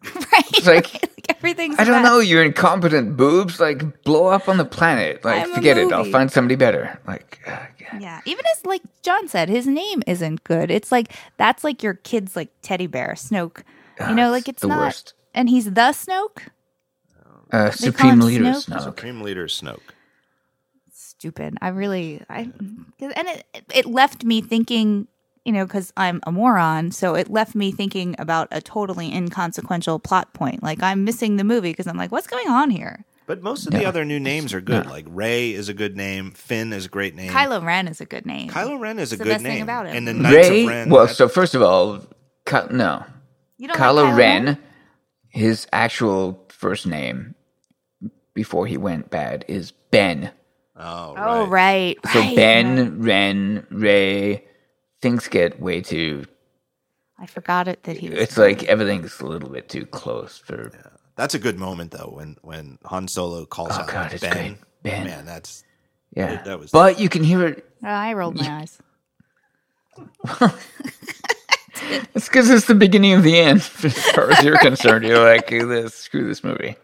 right. It's like- right. everything's. I a don't mess. know. You're incompetent boobs. Like, blow up on the planet. Like, I'm forget it. I'll find somebody better. Like, uh, yeah. Yeah, even as like John said, his name isn't good. It's like that's like your kid's like teddy bear, Snoke. You know, Ah, like it's it's the not. worst. And he's the Snoke. uh, Supreme Leader Snoke? Snoke. supreme leader snoke stupid. I really, I, mm, and it it left me thinking, you know, because I'm a moron, so it left me thinking about a totally inconsequential plot point. Like I'm missing the movie because I'm like, what's going on here? but most of the other new names are good like rey is a good name finn is a great name Kylo Ren is a good name. kylo ren is a It's the good best thing name about him. and the knights Rey. of ren well, so first of all, Ky- no, You don't Kylo, like Ren, his actual first name before he went bad is Ben. Oh, Oh right. right, So right, Ben. Ren, Rey, things get way too. I forgot it that he was. It's like everything's a little bit too close for. that's a good moment though when when han solo calls Oh, out God, it's ben great. Ben. man that's Yeah, that was- but you can hear it. Oh, I rolled my eyes. It's because it's the beginning of the end, as far as you're concerned. You're like, this, screw this movie.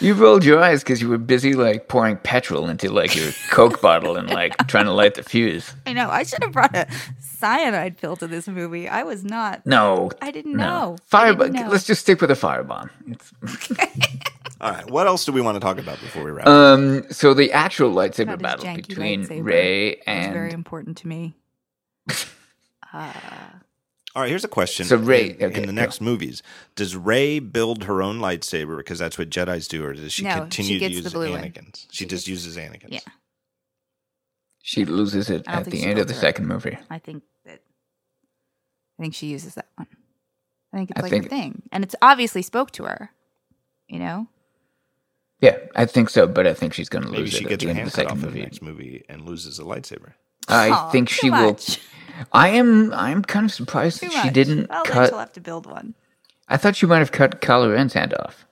You rolled your eyes because you were busy like pouring petrol into like your Coke bottle and like trying to light the fuse. I know. I should have brought a cyanide pill to this movie. I was not. No, I didn't no. know. I Firebomb. Let's just stick with a firebomb. It's, all right what else do we want to talk about before we wrap up um. So the actual lightsaber battle between lightsaber. Rey and It's very important to me. All right, here's a question. So Rey- in, okay, in the go. next movies, does Rey build her own lightsaber because that's what Jedi's do, or does she No, continue she to gets the use blue one. Anakin's? She, She just uses Anakin's. Yeah. she loses it at the end of the her second movie. I think that. I think she uses that one. I think it's I like think- a thing, and it's obviously spoke to her. You know, Yeah, I think so, but I think she's going to Maybe lose she it at gets the her end hand of the cut off second in the next movie and loses a lightsaber. I Aw, think too she much. will. I am. I'm kind of surprised Too that she much. didn't Well, then cut. she'll have to build one. I thought she might have cut Kylo Ren's hand off.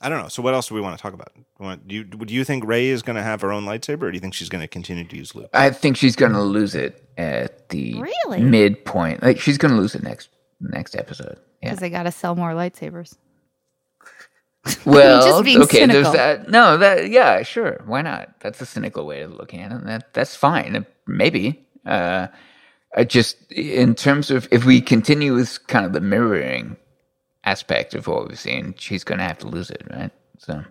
I don't know. So what else do we want to talk about? Want- Do you, do you think Rey is going to have her own lightsaber, or do you think she's going to continue to use Luke? I think she's going to lose it at the Really? midpoint. Like she's going to lose it next next episode. Yeah, because they got to sell more lightsabers. Well, just being okay, cynical. there's that. No, that yeah, sure, why not? That's a cynical way of looking at it. That that's fine, maybe. Uh, I just in terms of if we continue with kind of the mirroring aspect of what we've seen, she's going to have to lose it, right? So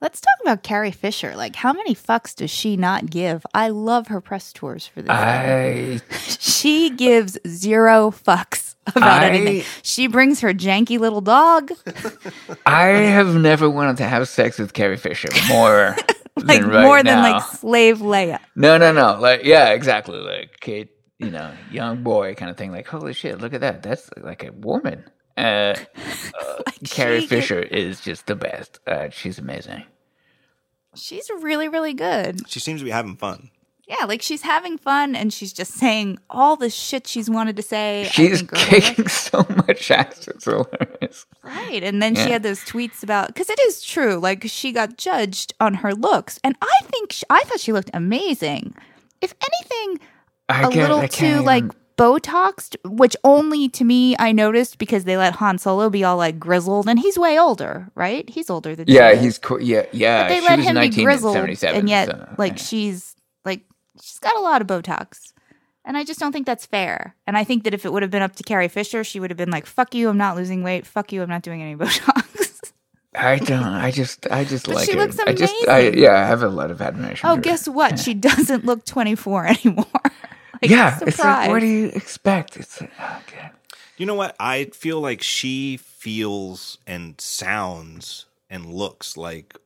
Let's talk about Carrie Fisher. Like, how many fucks does she not give? I love her press tours for this. I she gives zero fucks about I- anything. She brings her janky little dog. I have never wanted to have sex with Carrie Fisher more. Like than right more than like slave Leia. No, no, no. Like, yeah, exactly. Like, kid, you know, young boy kind of thing. Like, holy shit, look at that. That's like a woman. Uh, uh, Carrie she Fisher is just the best. Uh, she's amazing. She's really, really good. She seems to be having fun. Yeah, like she's having fun and she's just saying all the shit she's wanted to say. She's kicking so much ass. It's hilarious. Right. And then she had those tweets about because it is true. Like she got judged on her looks, and I think sh I thought she looked amazing. If anything, I a little too like Botoxed, which only to me I noticed because they let Han Solo be all like grizzled, and he's way older, right? He's older than Yeah, she he's cool. Yeah, yeah. But they she let was him be grizzled, 77, and yet so, like yeah. she's she's got a lot of Botox. And I just don't think that's fair. And I think that if it would have been up to Carrie Fisher, she would have been like, "Fuck you, I'm not losing weight. Fuck you, I'm not doing any Botox." I don't. I just. I just But like she her. looks I just. I amazing. yeah. I have a lot of admiration. oh, for her. guess what? She doesn't look 24 anymore. like, yeah, surprise. it's like, what do you expect? It's uh, like, oh, You know what? I feel like she feels and sounds and looks like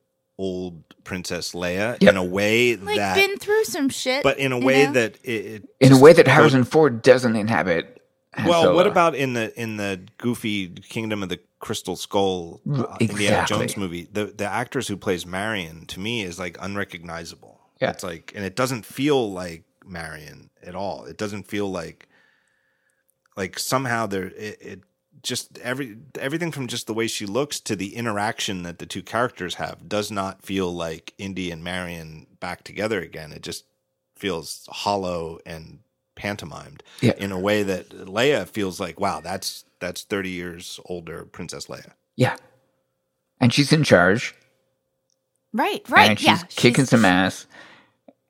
old Princess Leia Yep. in a way like that, been through some shit, but in a way know? that it, it in a way that goes- Harrison Ford doesn't inhabit. Han Well, Solo. what about in the in the goofy Kingdom of the Crystal Skull uh, Indiana Jones movie? The the actress who plays Marion to me is like unrecognizable. Yeah. It's like and it doesn't feel like Marion at all. It doesn't feel like like somehow there it, it just every everything from just the way she looks to the interaction that the two characters have does not feel like Indy and Marion back together again. It just feels hollow and pantomimed Yeah. in a way that Leia feels like, wow, that's that's thirty years older Princess Leia. Yeah, and she's in charge, right, right, and she's yeah, kicking she's- some ass,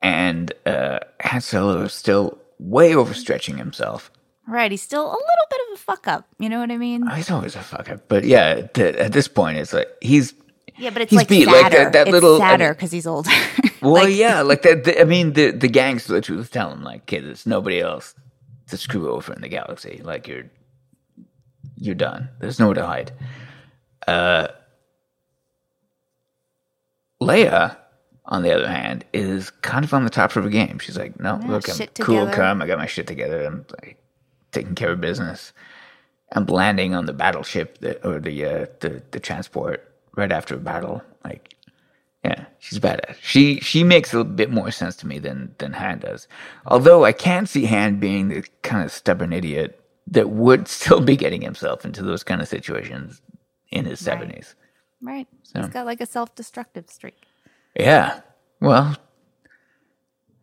and uh, Han Solo is still way overstretching himself. Right, he's still a little bit of a fuck up. You know what I mean? Oh, he's always a fuck up, but yeah, th- at this point, it's like he's yeah, but it's he's like beat, sadder. like that- that it's little- I sadder mean- because he's older. Well, Like, yeah, like that. The, I mean, the the gangs literally tell him like, "Kid, there's nobody else to screw over in the galaxy. Like you're you're done. There's nowhere to hide." Uh, Leia, on the other hand, is kind of on the top of her game. She's like, "No, Yeah, look, I'm shit cool, together. calm. I got my shit together. I'm like taking care of business. I'm landing on the battleship or the uh, the the transport right after a battle. Like, yeah, she's badass. She she makes a bit more sense to me than than Han does. Although I can see Han being the kind of stubborn idiot that would still be getting himself into those kind of situations in his Right. seventies. right. So- He's got like a self-destructive streak. Yeah. Well,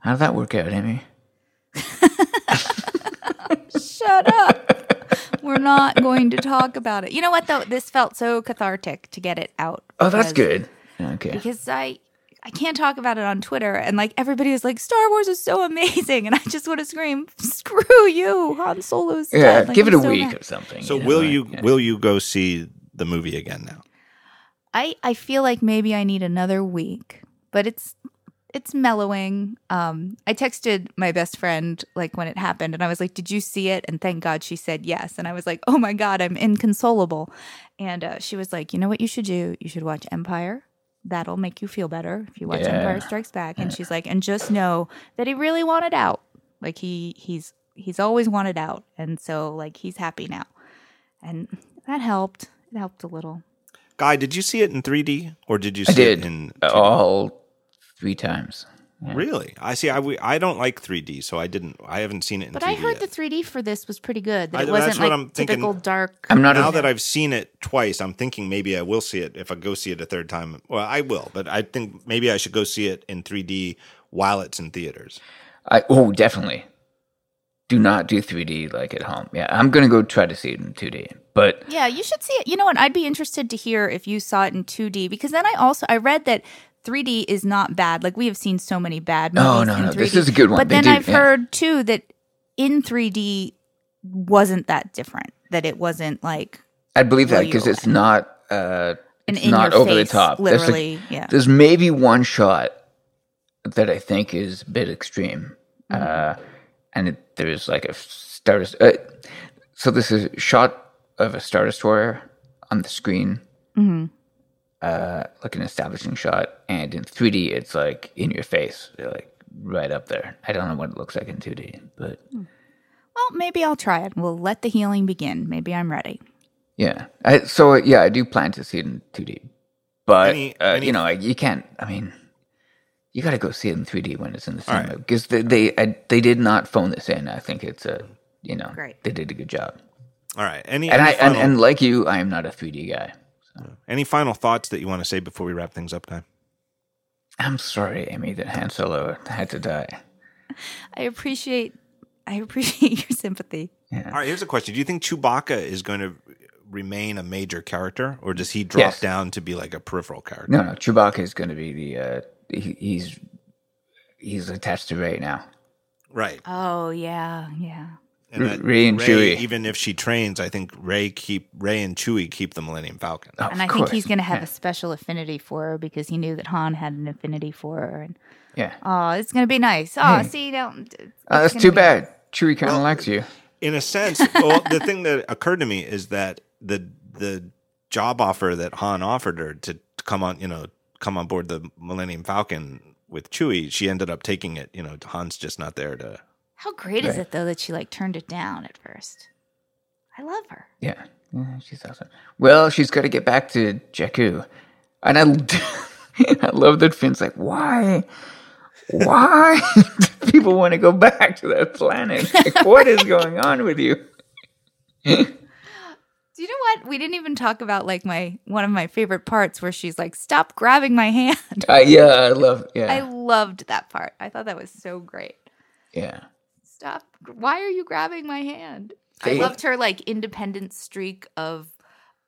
how did that work out, Amy? Shut up. We're not going to talk about it. You know what though? This felt so cathartic to get it out. Oh, that's good. Okay. Because I I can't talk about it on Twitter and like everybody is like Star Wars is so amazing and I just want to scream screw you Han Solo's Yeah. Like, give it I'm a so week mad. or something. So know, will like, you yeah. will you go see the movie again now? I I feel like maybe I need another week, but it's it's mellowing. Um, I texted my best friend like when it happened, and I was like, "Did you see it?" And thank God she said yes. And I was like, "Oh my God, I'm inconsolable." And uh, she was like, "You know what you should do? You should watch Empire. That'll make you feel better if you watch Yeah. Empire Strikes Back." And she's like, "And just know that he really wanted out. Like he he's he's always wanted out, and so like he's happy now." And that helped. It helped a little. Guy, did you see it in 3D or did you I see it did in all three times. Really? I see. I, we- I don't like 3D, so I didn't. I haven't seen it in But 3D. I heard yet. the 3D for this was pretty good. That I- it wasn't that's what like I'm thinking. typical dark. I'm not now a, that I've seen it twice, I'm thinking maybe I will see it if I go see it a third time. Well, I will, but I think maybe I should go see it in 3D while it's in theaters. I oh definitely, do not do 3D like at home. Yeah, I'm gonna go try to see it in 2D. But Yeah, you should see it. You know what? I'd be interested to hear if you saw it in 2D because then I also I read that 3D is not bad. Like we have seen so many bad movies. No, no, in no, 3D. this is a good one. But They then did- I've yeah. heard too that in 3D wasn't that different. That it wasn't like I believe that because it's not uh, it's not over the face, top. There's, like- Literally, yeah. There's maybe one shot that I think is a bit extreme, uh, and it, there's like a star. Uh, so this is a shot of a star destroyer on the screen, uh, like an establishing shot, and in 3D it's like in your face, like right up there. I don't know what it looks like in 2D, but Well, maybe I'll try it. We'll let the healing begin. Maybe I'm ready. yeah. I, so yeah, I do plan to see it in 2D, but Any- uh, any- you know, I, you can't. I mean. You got to go see it in 3D when it's in the All cinema because they they, I, they did not phone this in. I think it's a you know Great. they did a good job. All right. Any And I any and, and like you, I am not a 3D guy. Any final thoughts that you want to say before we wrap things up, Guy? I'm sorry, Amy, that Han Solo had to die. I appreciate I appreciate your sympathy. All right. Here's a question: Do you think Chewbacca is going to remain a major character, or does he drop Yes. down to be like a peripheral character? No, no, Chewbacca is going to be the uh, he, he's he's attached to Rey now. Right. Oh yeah, yeah. And that Rey and Chewie. Even if she trains, I think Rey keep Rey and Chewie keep the Millennium Falcon. Oh, And I of think he's going to have yeah. a special affinity for her because he knew that Han had an affinity for her. And yeah. oh, it's going to be nice. Oh, Hey. see, don't. Uh, that's too bad. Chewie kind of likes you. In a sense, well, the thing that occurred to me is that the the job offer that Han offered her to, to come on, you know, come on board the Millennium Falcon with Chewie, she ended up taking it. You know, Han's just not there to. How great is it though that she like turned it down at first? I love her. Yeah. yeah, she's awesome. Well, she's got to get back to Jakku, and I, I love that Finn's like, why, why do people want to go back to that planet? Like, what is going on with you? Do you know what? We didn't even talk about like my one of my favorite parts where she's like, "Stop grabbing my hand." Uh, yeah, I love. Yeah, I loved that part. I thought that was so great. yeah, Stop! Why are you grabbing my hand? They- I loved her like independent streak of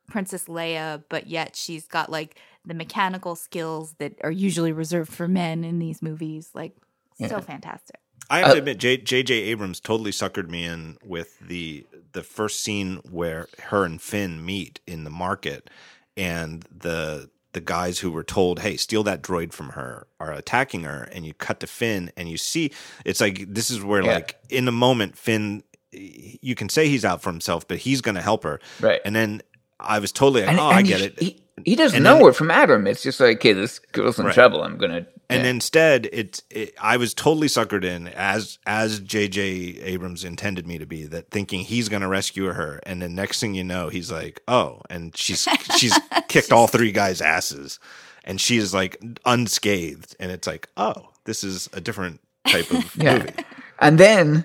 Princess Leia, but yet she's got like the mechanical skills that are usually reserved for men in these movies. Like, so Yeah. fantastic. I have to Uh, admit, J- J.J. Abrams totally suckered me in with the the first scene where her and Finn meet in the market, and the the guys who were told, "Hey, steal that droid from her," are attacking her, and you cut to Finn, and you see it's like this is where Yeah. like in the moment Finn, you can say he's out for himself, but he's going to help her, right. and then I was totally like, And, "Oh, and I he- get it." He, he doesn't know then- it from Adam. It's just like, okay, this girl's in Right. trouble. I'm gonna. And yeah. instead, it's it, I was totally suckered in as as J.J. Abrams intended me to be. That thinking he's going to rescue her, and then next thing you know, he's like, "Oh," and she's she's kicked all three guys' asses, and she is like unscathed, and it's like, "Oh, this is a different type of Yeah. movie." And then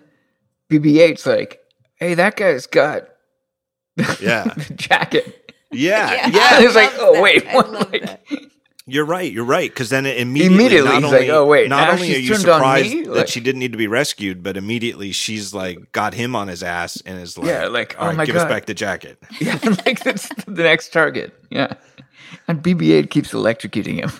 BB-8's like, hey, that guy's got Yeah, jacket. yeah, yeah. Yeah. It's like, love oh, that. wait, what? Like- You're right. You're right. Because then it immediately, Immediately not he's only, like, oh, wait, not only are you turned on surprised me? that Like- she didn't need to be rescued, but immediately she's like got him on his ass and is like, Yeah, like, oh all oh right, my give us back the jacket. Yeah, like that's the next target. Yeah. And BB-8 keeps electrocuting him.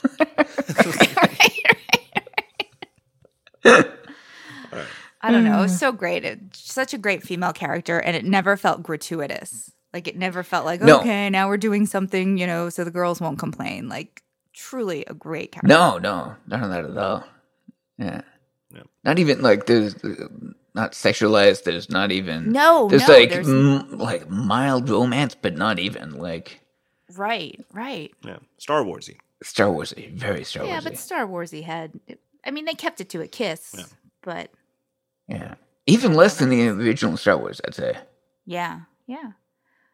I don't know. It was so great. It's such a great female character, and it never felt gratuitous. Like it never felt like No. okay, now we're doing something, you know, so the girls won't complain. Like truly a great character. no, no, none of that at all. Yeah. Yeah. Not even like there's uh, not sexualized. There's not even No, There's no, like there's- m- like mild romance, but not even like Right, right. Yeah, Star Warsy. Star Warsy. Very Star Wars. Yeah, but Star Warsy had. I mean, they kept it to a kiss, Yeah. but yeah, even less than the original Star Wars, I'd say. yeah, yeah.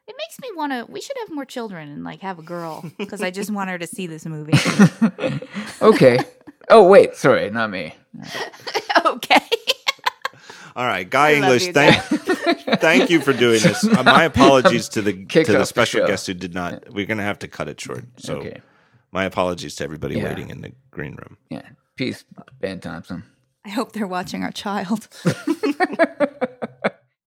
It makes me want to. We should have more children and like have a girl because I just want her to see this movie. okay. oh wait, sorry, not me. okay. All right, Guy I English. you, Thank, thank you for doing this. Uh, my apologies to the Kick to the off the special show. guest who did not. We're gonna have to cut it short. So Okay. my apologies to everybody Yeah. waiting in the green room. Yeah. Peace, Ben Thompson. I hope they're watching our child.